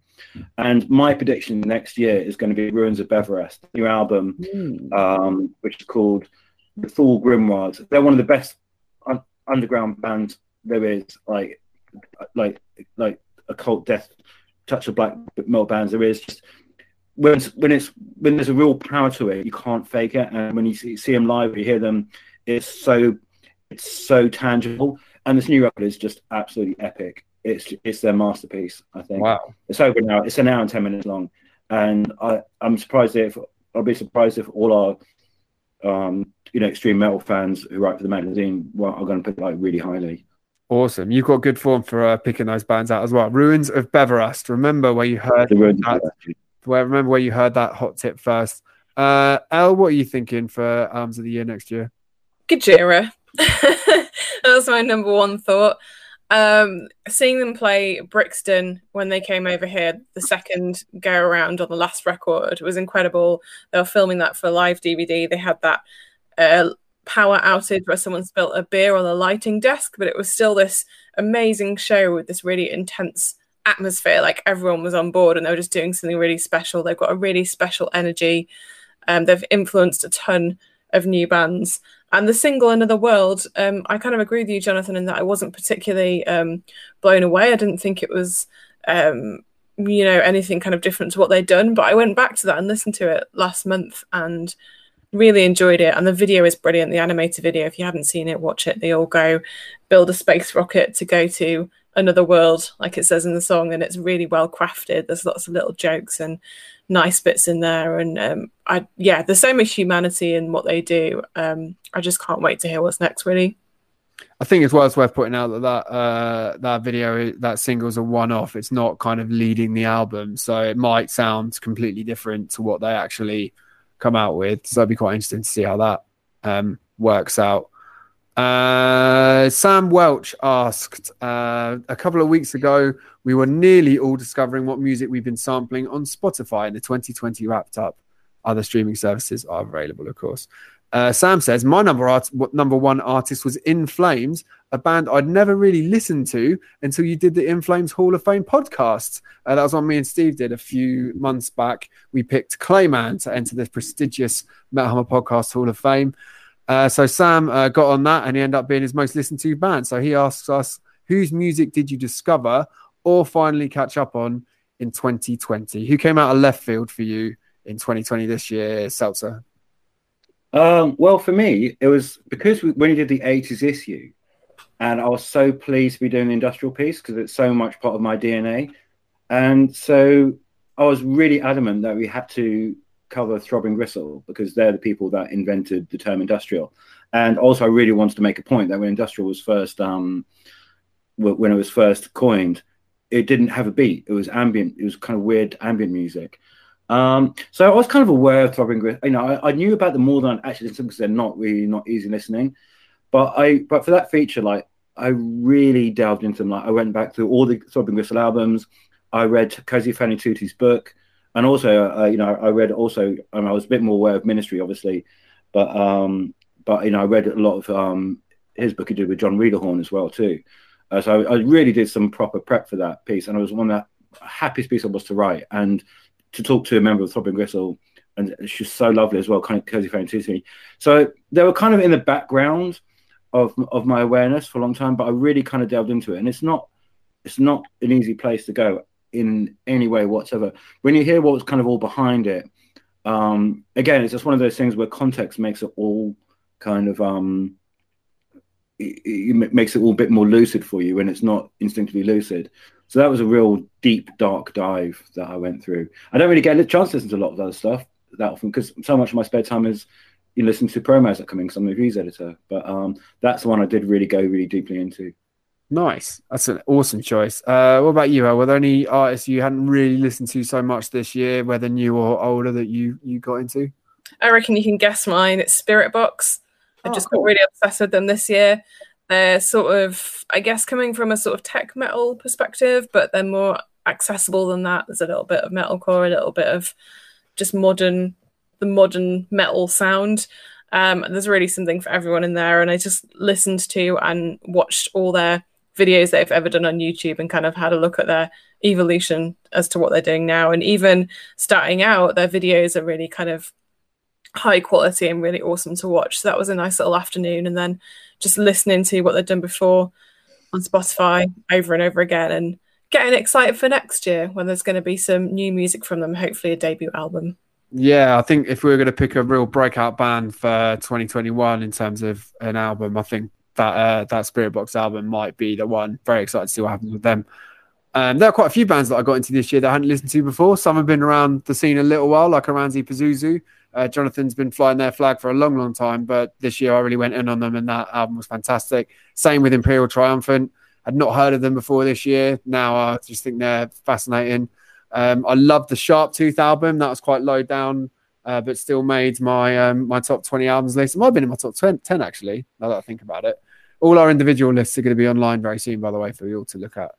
And my prediction next year is going to be Ruins of Beverast, new album, mm. um, which is called The Thule Grimoires. They're one of the best un- underground bands there is, like like like occult death, touch of black metal bands there is. Just when it's, when it's when there's a real power to it, you can't fake it. And when you see, see them live, you hear them, it's so it's so tangible. And this new record is just absolutely epic. It's it's their masterpiece, I think. Wow. It's over now. It's an hour and ten minutes long. And I, I'm surprised if I'll be surprised if all our um, you know, extreme metal fans who write for the magazine well, are going to put like really highly. Awesome. You've got good form for uh, picking those bands out as well. Ruins of Beverast. Remember where you heard the that, where, remember where you heard that hot tip first. Uh, El, what are you thinking for Arms of the Year next year? Gojira. that was my number one thought. Um, seeing them play Brixton when they came over here, the second go around on the last record was incredible. They were filming that for live DVD. They had that uh, power outage where someone spilt a beer on the lighting desk, but it was still this amazing show with this really intense atmosphere. Like everyone was on board and they were just doing something really special. They've got a really special energy. Um, they've influenced a ton of new bands. And the single Another World, um, I kind of agree with you, Jonathan, in that I wasn't particularly um, blown away. I didn't think it was, um, you know, anything kind of different to what they'd done. But I went back to that and listened to it last month and really enjoyed it. And the video is brilliant. The animated video, if you haven't seen it, watch it. They all go build a space rocket to go to another world, like it says in the song, and it's really well crafted. There's lots of little jokes and nice bits in there, and um, I yeah, there's so much humanity in what they do. Um, I just can't wait to hear what's next. Really. I think it's well it's worth pointing out that that uh, that video that single's a one off. It's not kind of leading the album, so it might sound completely different to what they actually come out with. So it'd be quite interesting to see how that um, works out. Uh, Sam Welch asked uh, a couple of weeks ago, we were nearly all discovering what music we've been sampling on Spotify in the 2020 wrapped up. Other streaming services are available, of course. Uh, Sam says, My number, art- number one artist was In Flames, a band I'd never really listened to until you did the In Flames Hall of Fame podcast. Uh, that was one me and Steve did a few months back. We picked Clayman to enter the prestigious Metal Hammer Podcast Hall of Fame. Uh, so Sam uh, got on that, and he ended up being his most listened to band. So he asks us, "Whose music did you discover or finally catch up on in 2020? Who came out of left field for you in 2020 this year, Selzer?" Um, well, for me, it was because we, when he did the 80s issue, and I was so pleased to be doing the industrial piece because it's so much part of my DNA, and so I was really adamant that we had to cover Throbbing Gristle because they're the people that invented the term industrial. And also, I really wanted to make a point that when industrial was first, um, when it was first coined, it didn't have a beat. It was ambient. It was kind of weird ambient music. Um, so I was kind of aware of Throbbing Gristle. You know, I, I, knew about them more than I actually listened because they're not really not easy listening. But I, but for that feature, like I really delved into them. Like I went back through all the Throbbing Gristle albums. I read Cosey Fanni book and also uh, you know I read also I was a bit more aware of ministry obviously, but um, but you know I read a lot of um, his book he did with Jon Wiederhorn as well too. Uh, so I, I, really did some proper prep for that piece, and it was one of the happiest piece I was to write and to talk to a member of Throbbing Gristle, and she's so lovely as well, kind of cozy friend to me. So they were kind of in the background of of my awareness for a long time, but I really kind of delved into it, and it's not it's not an easy place to go in any way whatsoever. When you hear what's kind of all behind it, um, again, it's just one of those things where context makes it all kind of um, it, it makes it all a bit more lucid for you when it's not instinctively lucid. So that was a real deep, dark dive that I went through. I don't really get a chance to listen to a lot of other stuff that often because so much of my spare time is you listen to promos that come in because I'm a reviews editor. But um, that's the one I did really go really deeply into. Nice. That's an awesome choice. Uh, what about you? Were there any artists you hadn't really listened to so much this year, whether new or older, that you you got into? I reckon you can guess mine. It's Spiritbox. I oh, just cool. got really obsessed with them this year. They're sort of, I guess, coming from a sort of tech metal perspective, but they're more accessible than that. There's a little bit of metalcore, a little bit of just modern, the modern metal sound. Um, there's really something for everyone in there. And I just listened to and watched all their videos they've ever done on YouTube and kind of had a look at their evolution as to what they're doing now. And even starting out, their videos are really kind of high quality and really awesome to watch. So that was a nice little afternoon. And then just listening to what they've done before on Spotify over and over again and getting excited for next year when there's going to be some new music from them, hopefully a debut album. Yeah, I think if we were going to pick a real breakout band for 2021 in terms of an album, I think that uh, that Spiritbox album might be the one. Very excited to see what happens with them. Um, there are quite a few bands that I got into this year that I hadn't listened to before. Some have been around the scene a little while, like Oranssi Pazuzu. Uh, Jonathan's been flying their flag for a long, long time, but this year I really went in on them, and that album was fantastic. Same with Imperial Triumphant. I'd not heard of them before this year. Now I just think they're fascinating. Um, I love the Sharptooth album. That was quite low down, uh, but still made my um, my top 20 albums list. It might have been in my top 10, 10 actually, now that I think about it. All our individual lists are going to be online very soon, by the way, for you all to look at.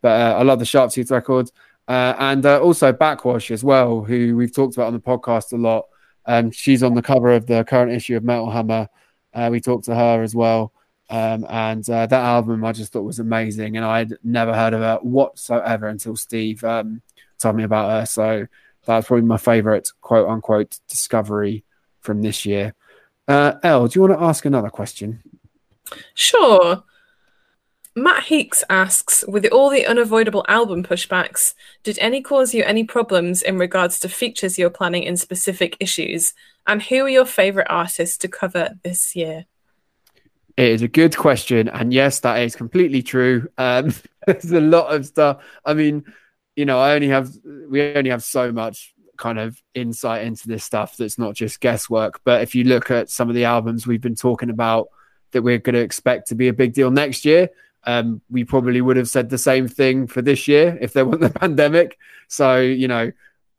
But uh, I love the Sharp record. Uh, and uh, also Backxwash as well, who we've talked about on the podcast a lot. Um, she's on the cover of the current issue of Metal Hammer. Uh, we talked to her as well. Um, and uh, that album I just thought was amazing. And I'd never heard of her whatsoever until Steve um, told me about her. So that's probably my favorite quote unquote discovery from this year. Uh, Elle, do you want to ask another question? Sure. Matt Heeks asks, with all the unavoidable album pushbacks, did any cause you any problems in regards to features you're planning in specific issues? And who are your favourite artists to cover this year? It is a good question. And yes, that is completely true. Um, there's a lot of stuff. I mean, you know, I only have, we only have so much kind of insight into this stuff that's not just guesswork. But if you look at some of the albums we've been talking about that we're going to expect to be a big deal next year, um, we probably would have said the same thing for this year if there wasn't a pandemic. So, you know,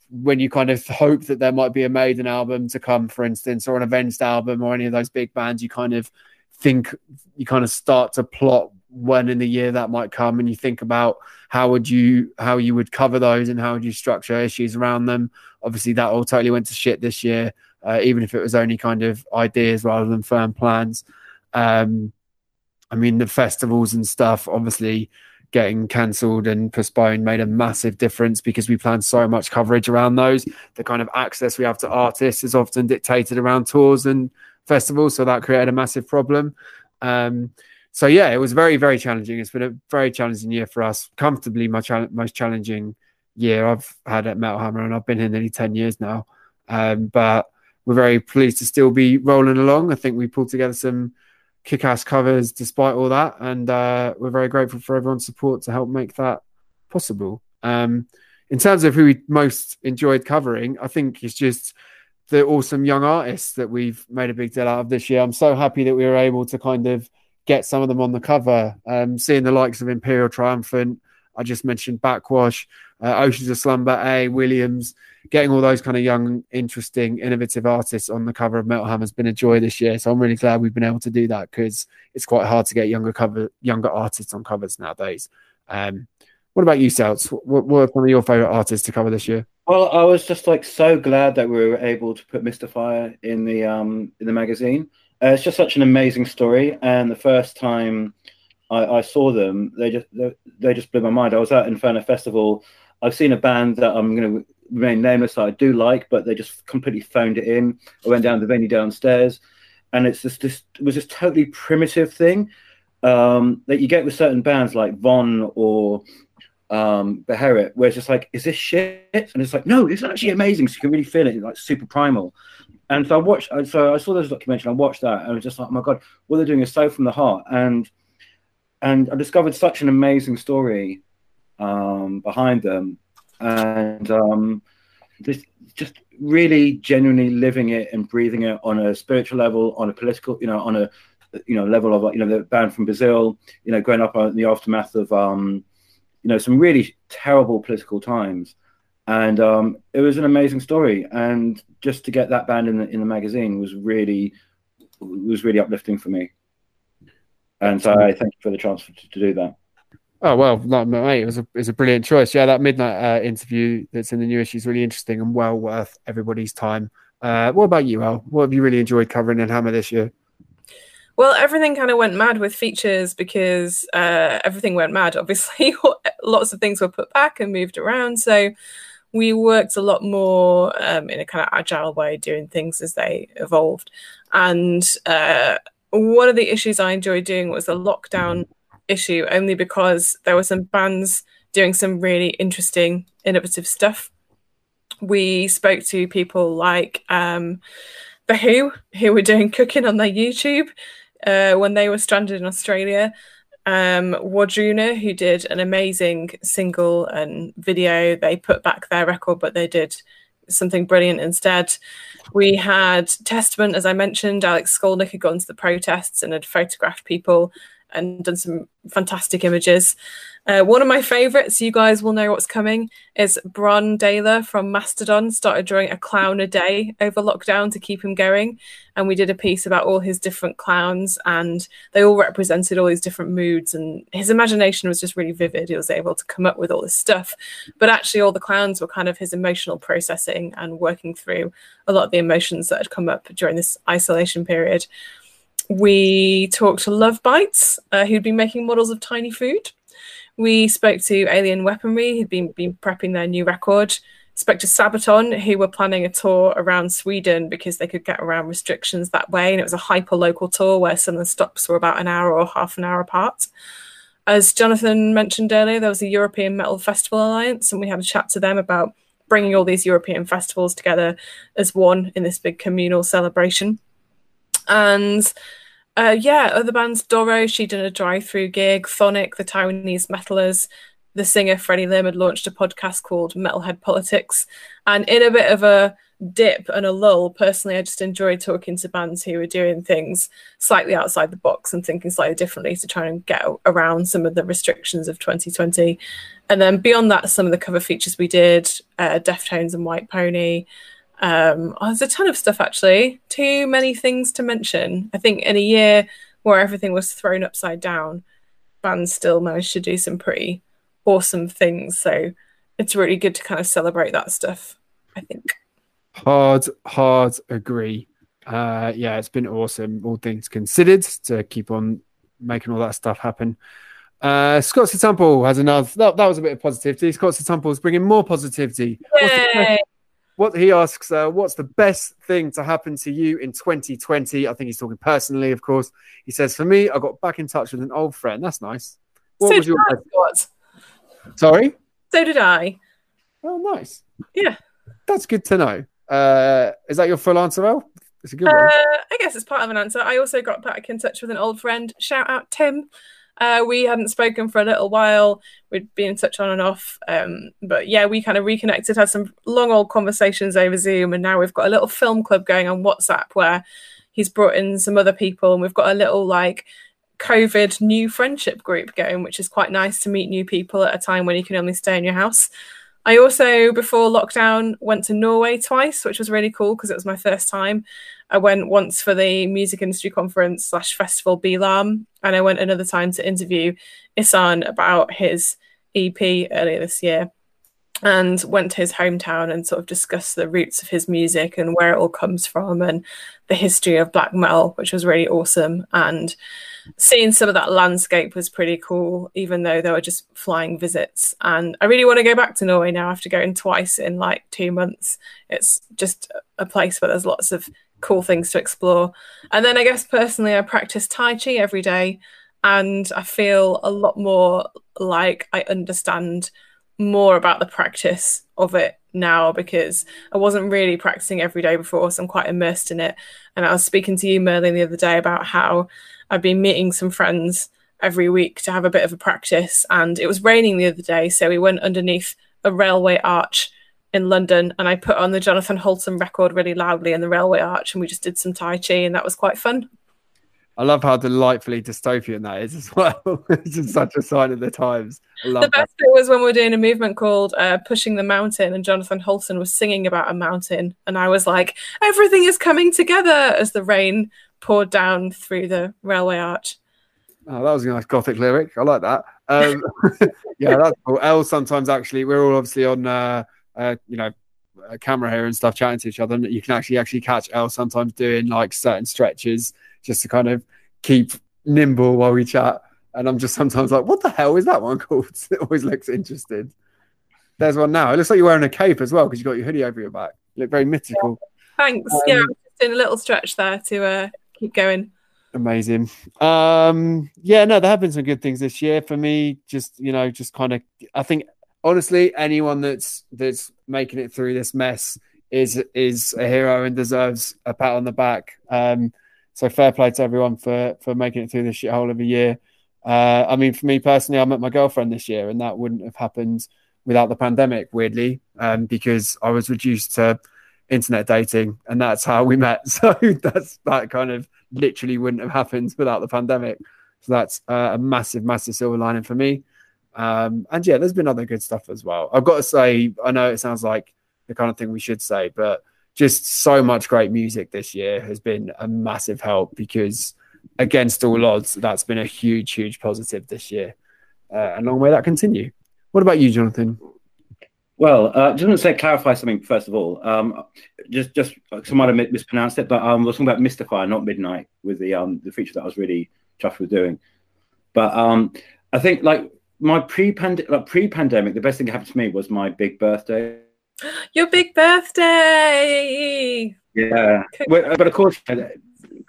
when you kind of hope that there might be a Maiden album to come, for instance, or an Avenged album or any of those big bands, you kind of think, you kind of start to plot when in the year that might come and you think about how would you how you would cover those and how would you structure issues around them. Obviously that all totally went to shit this year uh, even if it was only kind of ideas rather than firm plans um, I mean, the festivals and stuff, obviously getting cancelled and postponed made a massive difference because we planned so much coverage around those. The kind of access we have to artists is often dictated around tours and festivals, so that created a massive problem. Um, so yeah, it was very, very challenging. It's been a very challenging year for us. Comfortably, my cha- most challenging year I've had at Metal Hammer, and I've been here nearly ten years now. Um, but we're very pleased to still be rolling along. I think we pulled together some kick-ass covers despite all that. And uh, we're very grateful for everyone's support to help make that possible. Um, in terms of who we most enjoyed covering i think it's just the awesome young artists that we've made a big deal out of this year. I'm so happy that we were able to kind of get some of them on the cover. Um, seeing the likes of imperial triumphant i just mentioned Backxwash uh, oceans of slumber a williams getting all those kind of young, interesting, innovative artists on the cover of Metal Hammer has been a joy this year. So I'm really glad we've been able to do that because it's quite hard to get younger cover, younger artists on covers nowadays. Um, what about you, Seltz? What, are some of your favorite artists to cover this year? Well, I was just like so glad that we were able to put Mystifier in the um in the magazine. Uh, it's just such an amazing story, and the first time I, I saw them, they just they, they, just blew my mind. I was at Inferno Festival. I've seen a band that I'm going to remain nameless that I do like, but they just completely phoned it in. I went down the venue downstairs, and it's just this was this totally primitive thing um, that you get with certain bands like Von or um, Beherit, where it's just like, is this shit? And it's like, no, it's actually amazing. So you can really feel it, like super primal. And so I watched, so I saw this documentary, I watched that, and I was just like, oh my god, what they're doing is so from the heart. And and I discovered such an amazing story um, behind them and um, this just really genuinely living it and breathing it on a spiritual level, on a political, you know, on a you know level of you know the band from Brazil, you know, growing up in the aftermath of um, you know some really terrible political times, and um, it was an amazing story. And just to get that band in the in the magazine was really was really uplifting for me. And so I thank you for the chance to, to do that. Oh well, like, mate, it was a it was a brilliant choice. Yeah, that midnight uh, interview that's in the new issue is really interesting and well worth everybody's time. Uh, what about you, Al? What have you really enjoyed covering in Hammer this year? Well, everything kind of went mad with features because uh, everything went mad. Obviously, lots of things were put back and moved around. So we worked a lot more um, in a kind of agile way, doing things as they evolved. And uh, one of the issues I enjoyed doing was the lockdown issue only because there were some bands doing some really interesting, innovative stuff. We spoke to people like um, The Who, who were doing cooking on their YouTube uh, when they were stranded in Australia. Um, Wardruna, who did an amazing single and video. They put back their record, but they did something brilliant instead. We had Testament, as I mentioned. Alex Skolnick had gone to the protests and had photographed people and done some fantastic images. Uh, one of my favourites, you guys will know what's coming, is Brann Dailor from Mastodon started drawing a clown a day over lockdown to keep him going. And we did a piece about all his different clowns, and they all represented all these different moods. And his imagination was just really vivid. He was able to come up with all this stuff. But actually, all the clowns were kind of his emotional processing and working through a lot of the emotions that had come up during this isolation period we talked to Lovebites, uh, who'd been making models of tiny food. We spoke to Alien Weaponry, who'd been, been prepping their new record. Spoke to Sabaton, who were planning a tour around Sweden because they could get around restrictions that way. And it was a hyper local tour where some of the stops were about an hour or half an hour apart. As Jonathan mentioned earlier, there was the European Metal Festival Alliance, and we had a chat to them about bringing all these European festivals together as one in this big communal celebration. And uh, yeah, other bands, Doro, she did a drive-through gig. Chthonic, the Taiwanese metalers, the singer Freddie Lim had launched a podcast called Metalhead Politics. And in a bit of a dip and a lull, personally, I just enjoyed talking to bands who were doing things slightly outside the box and thinking slightly differently to try and get around some of the restrictions of 2020. And then beyond that, some of the cover features we did, uh, Deftones and White Pony, um, oh, there's a ton of stuff actually. Too many things to mention. I think in a year where everything was thrown upside down, bands still managed to do some pretty awesome things. So it's really good to kind of celebrate that stuff. I think. Hard, hard agree. Uh, yeah, it's been awesome, all things considered, to keep on making all that stuff happen. Uh, Scott Temple has another. That, that was a bit of positivity. Scott Temple is bringing more positivity. What he asks, uh, what's the best thing to happen to you in 2020? I think he's talking personally, of course. He says, for me, I got back in touch with an old friend. That's nice. What so was your best? Sorry? So did I. Oh, nice. Yeah. That's good to know. Uh, is that your full answer, El? It's a good uh, one. I guess it's part of an answer. I also got back in touch with an old friend. Shout out Tim. Uh, we hadn't spoken for a little while. We'd been in touch on and off. Um, but yeah, we kind of reconnected, had some long old conversations over Zoom, and now we've got a little film club going on WhatsApp where he's brought in some other people, and we've got a little like COVID new friendship group going, which is quite nice to meet new people at a time when you can only stay in your house. I also, before lockdown, went to Norway twice, which was really cool because it was my first time. I went once for the music industry conference slash festival by:Larm, and I went another time to interview Ihsahn about his EP earlier this year and went to his hometown and sort of discussed the roots of his music and where it all comes from and the history of black metal, which was really awesome. And seeing some of that landscape was pretty cool, even though they were just flying visits. And I really want to go back to Norway now after going twice in like two months. It's just a place where there's lots of cool things to explore. And then I guess personally, I practice Tai Chi every day, and I feel a lot more like I understand more about the practice of it now because I wasn't really practicing every day before, so I'm quite immersed in it. And I was speaking to you, Merlin, the other day about how I've been meeting some friends every week to have a bit of a practice. And it was raining the other day, so we went underneath a railway arch in London and I put on the Jonathan Hultén record really loudly in the railway arch and we just did some Tai Chi and that was quite fun. I love how delightfully dystopian that is as well. it's just such a sign of the times. the best that. bit was when we were doing a movement called uh, Pushing the Mountain, and Jonathan Hultén was singing about a mountain. And I was like, everything is coming together as the rain poured down through the railway arch. Oh, that was a nice gothic lyric. I like that. Um, yeah, that's cool. El sometimes actually, we're all obviously on. Uh, uh, you know, camera here and stuff, chatting to each other, and you can actually actually catch El sometimes doing like certain stretches just to kind of keep nimble while we chat. And I'm just sometimes like, what the hell is that one called? it always looks interesting. There's one now. It looks like you're wearing a cape as well because you've got your hoodie over your back. You look very mythical. Yeah. Thanks. Um, yeah, I'm just doing a little stretch there to uh, keep going. Amazing. Um, yeah, no, there have been some good things this year for me. Just you know, just kind of, I think honestly, anyone that's that's making it through this mess is is a hero and deserves a pat on the back. Um, so fair play to everyone for for making it through this shithole of a year. Uh, I mean, for me personally, I met my girlfriend this year, and that wouldn't have happened without the pandemic, weirdly, um, because I was reduced to internet dating, and that's how we met. So that's that kind of literally wouldn't have happened without the pandemic. So that's uh, a massive, massive silver lining for me. Um, and yeah, there's been other good stuff as well. I've got to say, I know it sounds like the kind of thing we should say, but just so much great music this year has been a massive help because against all odds, that's been a huge, huge positive this year. Uh, and long may that continue. What about you, Jonathan? Well, uh, just want to say clarify something first of all. Um, just, just might have mispronounced it, but um, I was talking about Mystifier, not Midnight, with the um the feature that I was really chuffed with doing. But um, I think like my pre-pandemic, like pre-pandemic, the best thing that happened to me was my big birthday. Your big birthday. Yeah, but of course,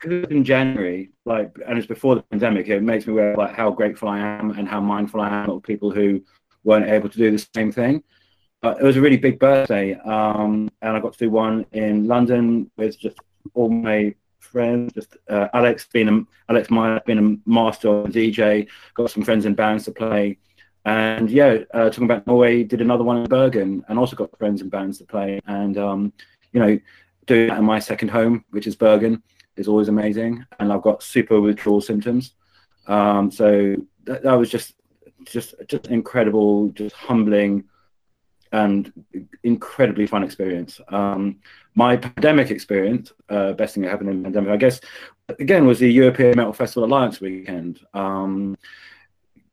in January, like, and it's before the pandemic, it makes me aware like how grateful I am and how mindful I am of people who weren't able to do the same thing. But it was a really big birthday, um, and I got to do one in London with just all my friends. Just uh, Alex being a, Alex Meyer being a master DJ, got some friends in bands to play, and yeah, uh, talking about Norway, did another one in Bergen, and also got friends and bands to play, and um, you know, doing that in my second home, which is Bergen is always amazing, and I've got super withdrawal symptoms. Um, so that, that was just just just incredible, just humbling, and incredibly fun experience. Um, my pandemic experience, uh, best thing that happened in the pandemic, I guess, again, was the European Metal Festival Alliance weekend. Um,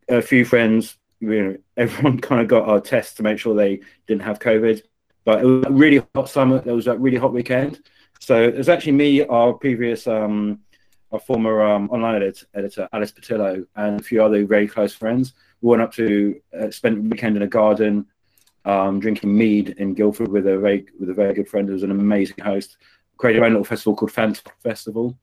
a few friends, you know, everyone kind of got our tests to make sure they didn't have COVID. But it was a really hot summer. It was a really hot weekend. So it was actually me, our previous, um, our former um, online editor, editor, Alice Patillo, and a few other very close friends. We went up to uh, spend the weekend in a garden, um, drinking mead in Guildford with a very with a very good friend who was an amazing host. Created our own little festival called Fant Festival,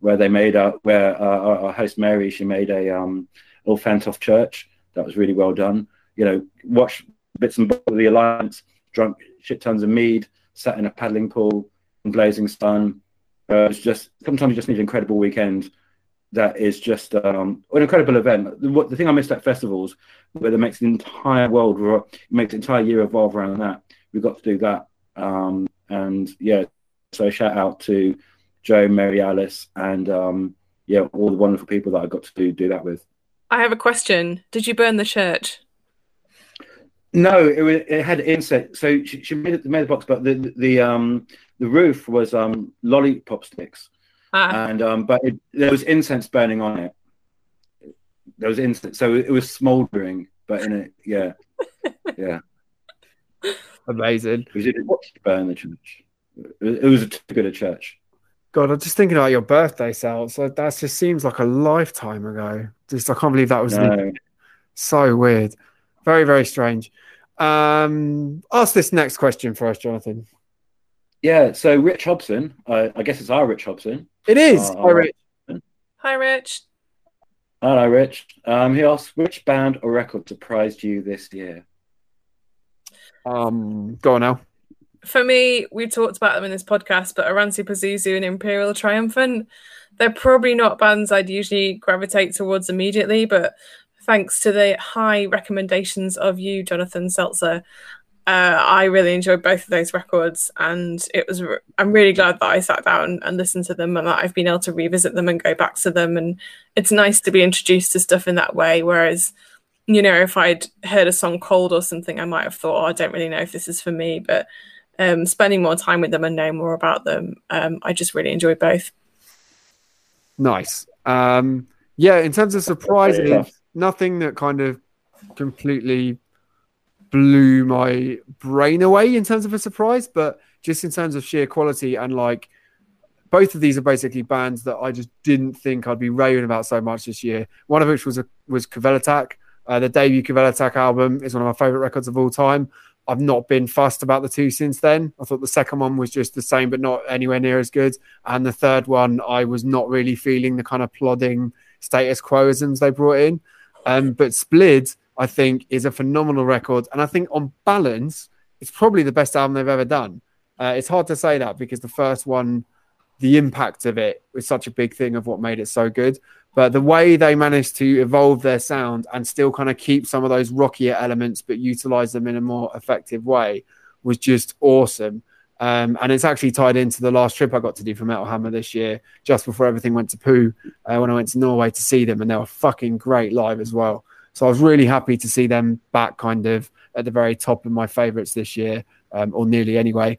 where they made where uh, our, our, host Mary she made a um, little Fantoft church that was really well done. You know, watched bits and bobs of the Alliance, drunk shit tons of mead, sat in a paddling pool in blazing sun. Uh, it's just sometimes you just need an incredible weekend that is just um, an incredible event. The, what, the thing I missed at festivals, where it makes the entire world, makes the entire year evolve around that. We've got to do that. Um, and yeah, so shout out to Joe, Mary Alice, and um, yeah, all the wonderful people that I got to do, do that with. I have a question. Did you burn the church? No, it, it had inset. So she, she made, it, made the box, but the, the, the um the roof was um, lollipop sticks, ah. and um, but it, there was incense burning on it. There was incense, so it was smouldering, but in it, yeah, yeah, amazing. We didn't burn the church. It was a good a church. God, I'm just thinking about your birthday, Sal. So that just seems like a lifetime ago. Just I can't believe that was no. so weird. Very, very strange. Um, ask this next question for us, Jonathan. Yeah, so Rich Hobson, uh, I guess it's our Rich Hobson. It is. Uh, Hi, Rich. Hi, Rich. Hello, Rich. Um, he asks, which band or record surprised you this year? Um, go on now. For me, we talked about them in this podcast, but Oranssi Pazuzu and Imperial Triumphant, they're probably not bands I'd usually gravitate towards immediately, but thanks to the high recommendations of you, Jonathan Seltzer, uh, I really enjoyed both of those records, and it was. I'm really glad that I sat down and listened to them, and that I've been able to revisit them and go back to them. And it's nice to be introduced to stuff in that way. Whereas, you know, if I'd heard a song cold or something, I might have thought, oh, I don't really know if this is for me. But um, spending more time with them and knowing more about them, um, I just really enjoyed both. Nice. Um, yeah, in terms of surprises, nothing that kind of completely blew my brain away in terms of a surprise, but just in terms of sheer quality and like both of these are basically bands that I just didn't think I'd be raving about so much this year. One of which was a, was Kvelertak. Uh, the debut Kvelertak album is one of my favorite records of all time. I've not been fussed about the two since then. I thought the second one was just the same, but not anywhere near as good. And the third one, I was not really feeling the kind of plodding status quoisms they brought in. Um, but Splid, I think is a phenomenal record. And I think on balance, it's probably the best album they've ever done. Uh, it's hard to say that because the first one the impact of it was such a big thing of what made it so good. But the way they managed to evolve their sound and still kind of keep some of those rockier elements, but utilize them in a more effective way, was just awesome. Um, and it's actually tied into the last trip I got to do for Metal Hammer this year, just before everything went to poo, uh, when I went to Norway to see them, and they were fucking great live as well. So I was really happy to see them back, kind of at the very top of my favourites this year, um, or nearly anyway.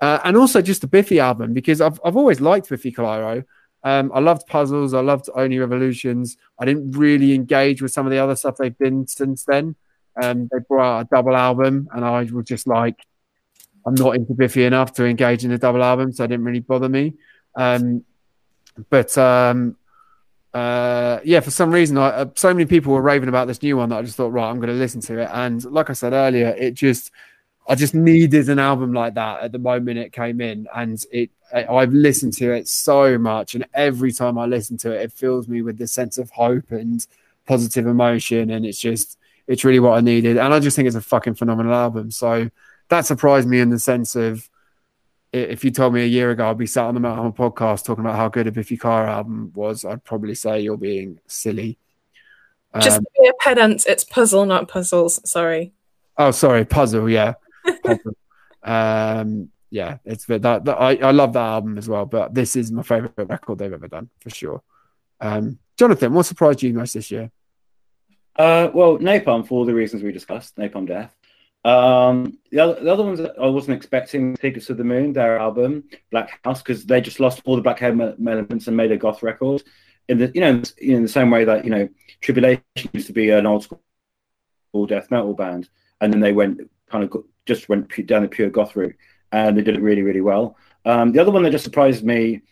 Uh, and also just the Biffy album because I've I've always liked Biffy Clyro. Um, I loved puzzles. I loved Only Revolutions. I didn't really engage with some of the other stuff they've been since then. Um, they brought out a double album, and I was just like, I'm not into Biffy enough to engage in a double album, so it didn't really bother me. Um, but um, uh, yeah, for some reason, I, uh, so many people were raving about this new one that I just thought, right, I'm going to listen to it. And like I said earlier, it just, I just needed an album like that at the moment it came in, and it. I've listened to it so much, and every time I listen to it, it fills me with this sense of hope and positive emotion, and it's just, it's really what I needed. And I just think it's a fucking phenomenal album. So that surprised me in the sense of if you told me a year ago I'd be sat on the Metal podcast talking about how good a Biffy Clyro album was, I'd probably say you're being silly. Just um, to be a pedant, it's puzzle, not puzzles. Sorry. Oh, sorry, puzzle. Yeah, puzzle. um, yeah, it's that, that I, I love that album as well. But this is my favorite record they've ever done for sure. Um, Jonathan, what surprised you most this year? Uh, well, Napalm for all the reasons we discussed. Napalm Death. Um, the other, the other ones that I wasn't expecting, Tickets to the Moon, their album Black House, because they just lost all the black hair elements and made a goth record. In the you know in the same way that you know Tribulation used to be an old school death metal band, and then they went kind of just went down the pure goth route, and they did it really really well. Um, the other one that just surprised me,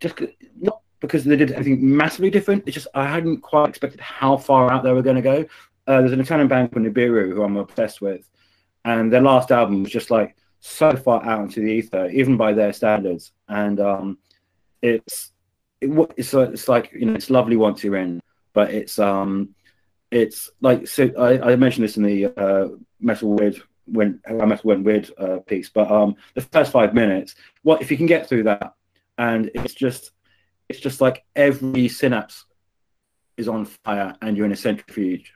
just not because they did anything massively different. It's just I hadn't quite expected how far out they were going to go. Uh, there's an Italian band called Nibiru who I'm obsessed with, and their last album was just like so far out into the ether, even by their standards. And um, it's it, it's it's like you know it's lovely once you're in, but it's um it's like so I, I mentioned this in the uh, metal weird when I metal went weird uh, piece, but um the first five minutes, what if you can get through that, and it's just it's just like every synapse is on fire and you're in a centrifuge.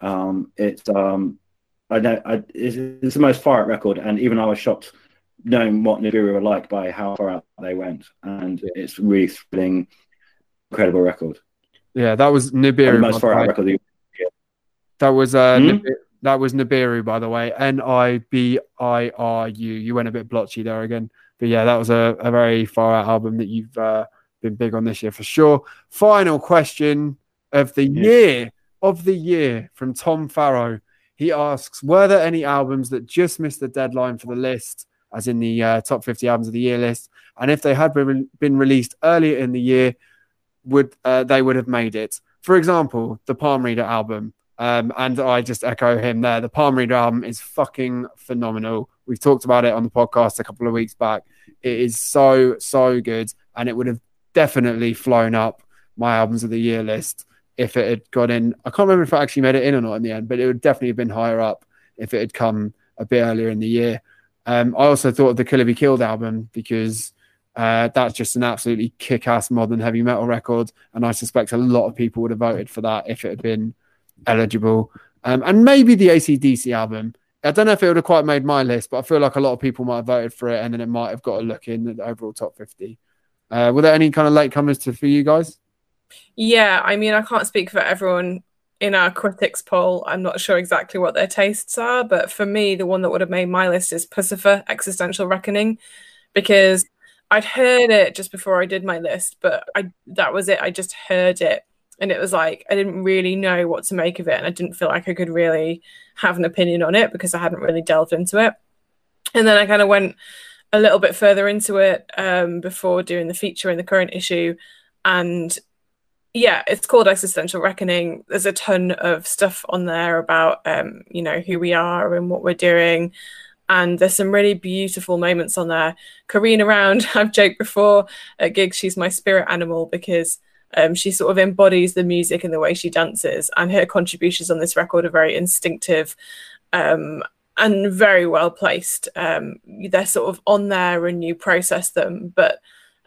Um, it's um, I know I, it's, it's, the most far out record, and even I was shocked knowing what Nibiru were like by how far out they went, and it's really thrilling, incredible record. Yeah, that was Nibiru. the most far out record. Yeah. That was uh, hmm? Nibiru, that was Nibiru, by the way. N I B I R U. You went a bit blotchy there again, but yeah, that was a, a very far out album that you've uh, been big on this year for sure. Final question of the yeah. year of the year from Tom Farrow. He asks, were there any albums that just missed the deadline for the list, as in the uh, top 50 albums of the year list? And if they had been, been released earlier in the year, would uh, they would have made it? For example, the Palm Reader album. Um, and I just echo him there. The Palm Reader album is fucking phenomenal. We've talked about it on the podcast a couple of weeks back. It is so, so good. And it would have definitely flown up my albums of the year list if it had got in. I can't remember if I actually made it in or not in the end, but it would definitely have been higher up if it had come a bit earlier in the year. Um, I also thought of the Killer Be Killed album because uh, that's just an absolutely kick ass modern heavy metal record. And I suspect a lot of people would have voted for that if it had been eligible. Um, and maybe the ACDC album. I don't know if it would have quite made my list, but I feel like a lot of people might have voted for it and then it might have got a look in the overall top 50. Uh, were there any kind of latecomers to, for you guys? Yeah, I mean, I can't speak for everyone in our critics poll. I'm not sure exactly what their tastes are, but for me, the one that would have made my list is Puscifer Existential Reckoning because I'd heard it just before I did my list, but I that was it. I just heard it and it was like I didn't really know what to make of it and I didn't feel like I could really have an opinion on it because I hadn't really delved into it. And then I kind of went a little bit further into it um, before doing the feature in the current issue and yeah, it's called Existential Reckoning. There's a ton of stuff on there about, um, you know, who we are and what we're doing. And there's some really beautiful moments on there. Carina Round, I've joked before at gigs, she's my spirit animal because um, she sort of embodies the music and the way she dances. And her contributions on this record are very instinctive um, and very well placed. Um, they're sort of on there and you process them, but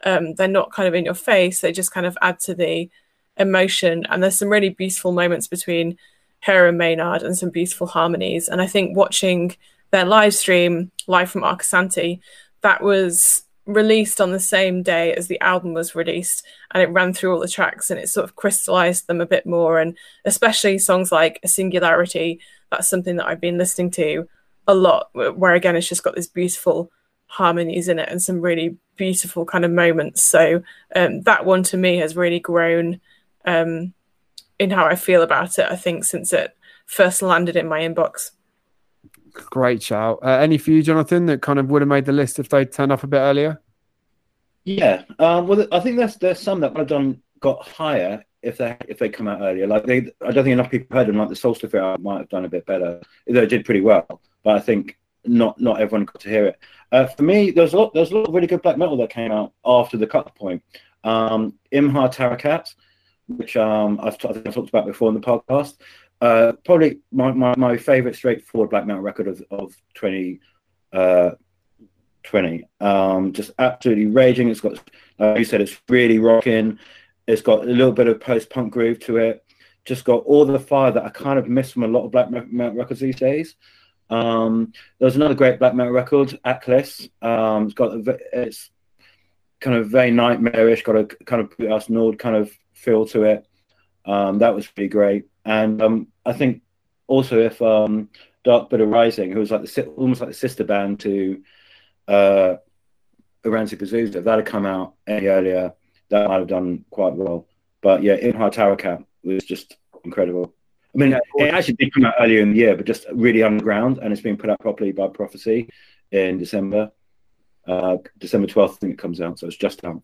Um, they're not kind of in your face; they just kind of add to the emotion. And there's some really beautiful moments between her and Maynard, and some beautiful harmonies. And I think watching their live stream live from Arcosanti, that was released on the same day as the album was released and it ran through all the tracks and it sort of crystallized them a bit more and especially songs like a singularity that's something that i've been listening to a lot where again it's just got this beautiful harmonies in it and some really beautiful kind of moments. So um, that one to me has really grown um, in how i feel about it i think since it first landed in my inbox Great shout. Uh, any for you, Jonathan, that kind of would have made the list if they'd turned up a bit earlier? Yeah. Um, well, I think there's there's some that would have done got higher if they if they come out earlier. Like they, I don't think enough people heard them. Like the Solstice might have done a bit better. They did pretty well, but I think not not everyone got to hear it. Uh, for me, there's a lot there's a lot of really good black metal that came out after the cut point. Um, Imha Tarikat, which um, I've, t- I've talked about before in the podcast. Uh, probably my, my, my favorite straightforward black metal record of, of 20, uh, 20. Um, just absolutely raging. It's got, like you said, it's really rocking. It's got a little bit of post punk groove to it. Just got all the fire that I kind of miss from a lot of black metal records these days. Um, there's another great black metal record, Atlas. Um, it's got a, it's kind of very nightmarish, got a kind of us Nord kind of feel to it. Um, that was pretty great. And um, I think also if um, Dark Buddha Rising, who was like the almost like the sister band to uh, Pazuzu, if that had come out any earlier, that might have done quite well. But yeah, In High Tower Tarakat was just incredible. I mean, it actually did come out earlier in the year, but just really underground, and it's been put out properly by Prophecy in December. Uh, December 12th, I think it comes out, so it's just out.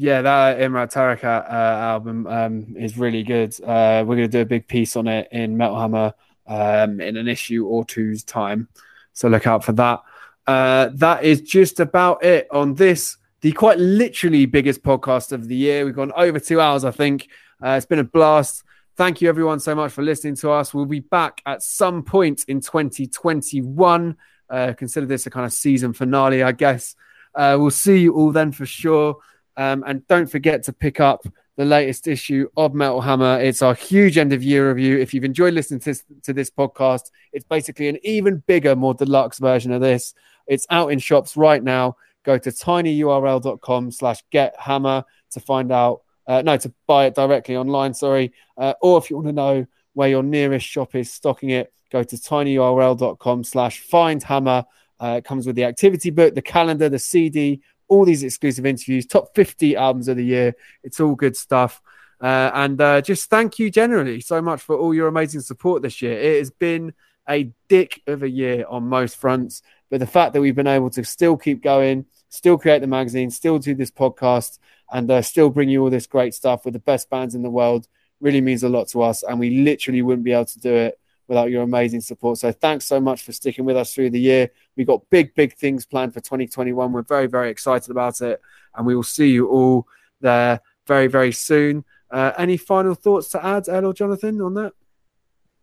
Yeah, that Imha Tarikat uh, album um, is really good. Uh, we're going to do a big piece on it in Metal Hammer um, in an issue or two's time. So look out for that. Uh, that is just about it on this, the quite literally biggest podcast of the year. We've gone over two hours, I think. Uh, it's been a blast. Thank you, everyone, so much for listening to us. We'll be back at some point in 2021. Uh, consider this a kind of season finale, I guess. Uh, we'll see you all then for sure. Um, and don't forget to pick up the latest issue of Metal Hammer. It's our huge end of year review. If you've enjoyed listening to this, to this podcast, it's basically an even bigger, more deluxe version of this. It's out in shops right now. Go to tinyurl.com slash get hammer to find out, uh, no, to buy it directly online, sorry. Uh, or if you want to know where your nearest shop is stocking it, go to tinyurl.com slash find hammer. Uh, it comes with the activity book, the calendar, the CD, all these exclusive interviews, top 50 albums of the year. It's all good stuff. Uh, and uh, just thank you generally so much for all your amazing support this year. It has been a dick of a year on most fronts, but the fact that we've been able to still keep going, still create the magazine, still do this podcast, and uh, still bring you all this great stuff with the best bands in the world really means a lot to us. And we literally wouldn't be able to do it without your amazing support. So thanks so much for sticking with us through the year. We've got big, big things planned for 2021. We're very, very excited about it. And we will see you all there very, very soon. Uh, any final thoughts to add, Ed or Jonathan, on that?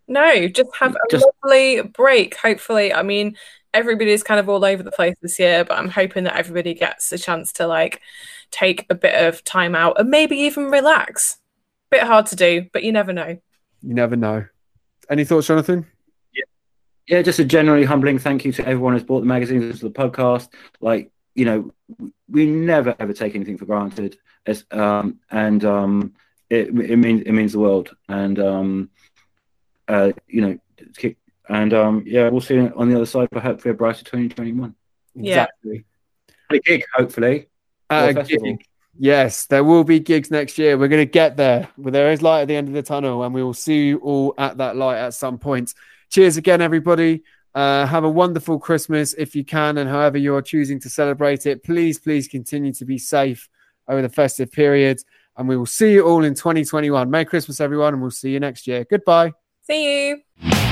No, just have a just... lovely break. Hopefully, I mean, everybody's kind of all over the place this year, but I'm hoping that everybody gets a chance to like take a bit of time out and maybe even relax. Bit hard to do, but you never know. You never know. Any thoughts, Jonathan? Yeah, yeah. Just a generally humbling thank you to everyone who's bought the magazines to the podcast. Like you know, we never ever take anything for granted, as um, and um, it it means it means the world. And um, uh, you know, and um, yeah, we'll see on the other side for hopefully a brighter 2021. Yeah. Exactly. A gig, hopefully. Uh, gig. Yes, there will be gigs next year. We're going to get there. Well, there is light at the end of the tunnel, and we will see you all at that light at some point. Cheers again, everybody. Uh, have a wonderful Christmas if you can, and however you're choosing to celebrate it. Please, please continue to be safe over the festive period, and we will see you all in 2021. Merry Christmas, everyone, and we'll see you next year. Goodbye. See you.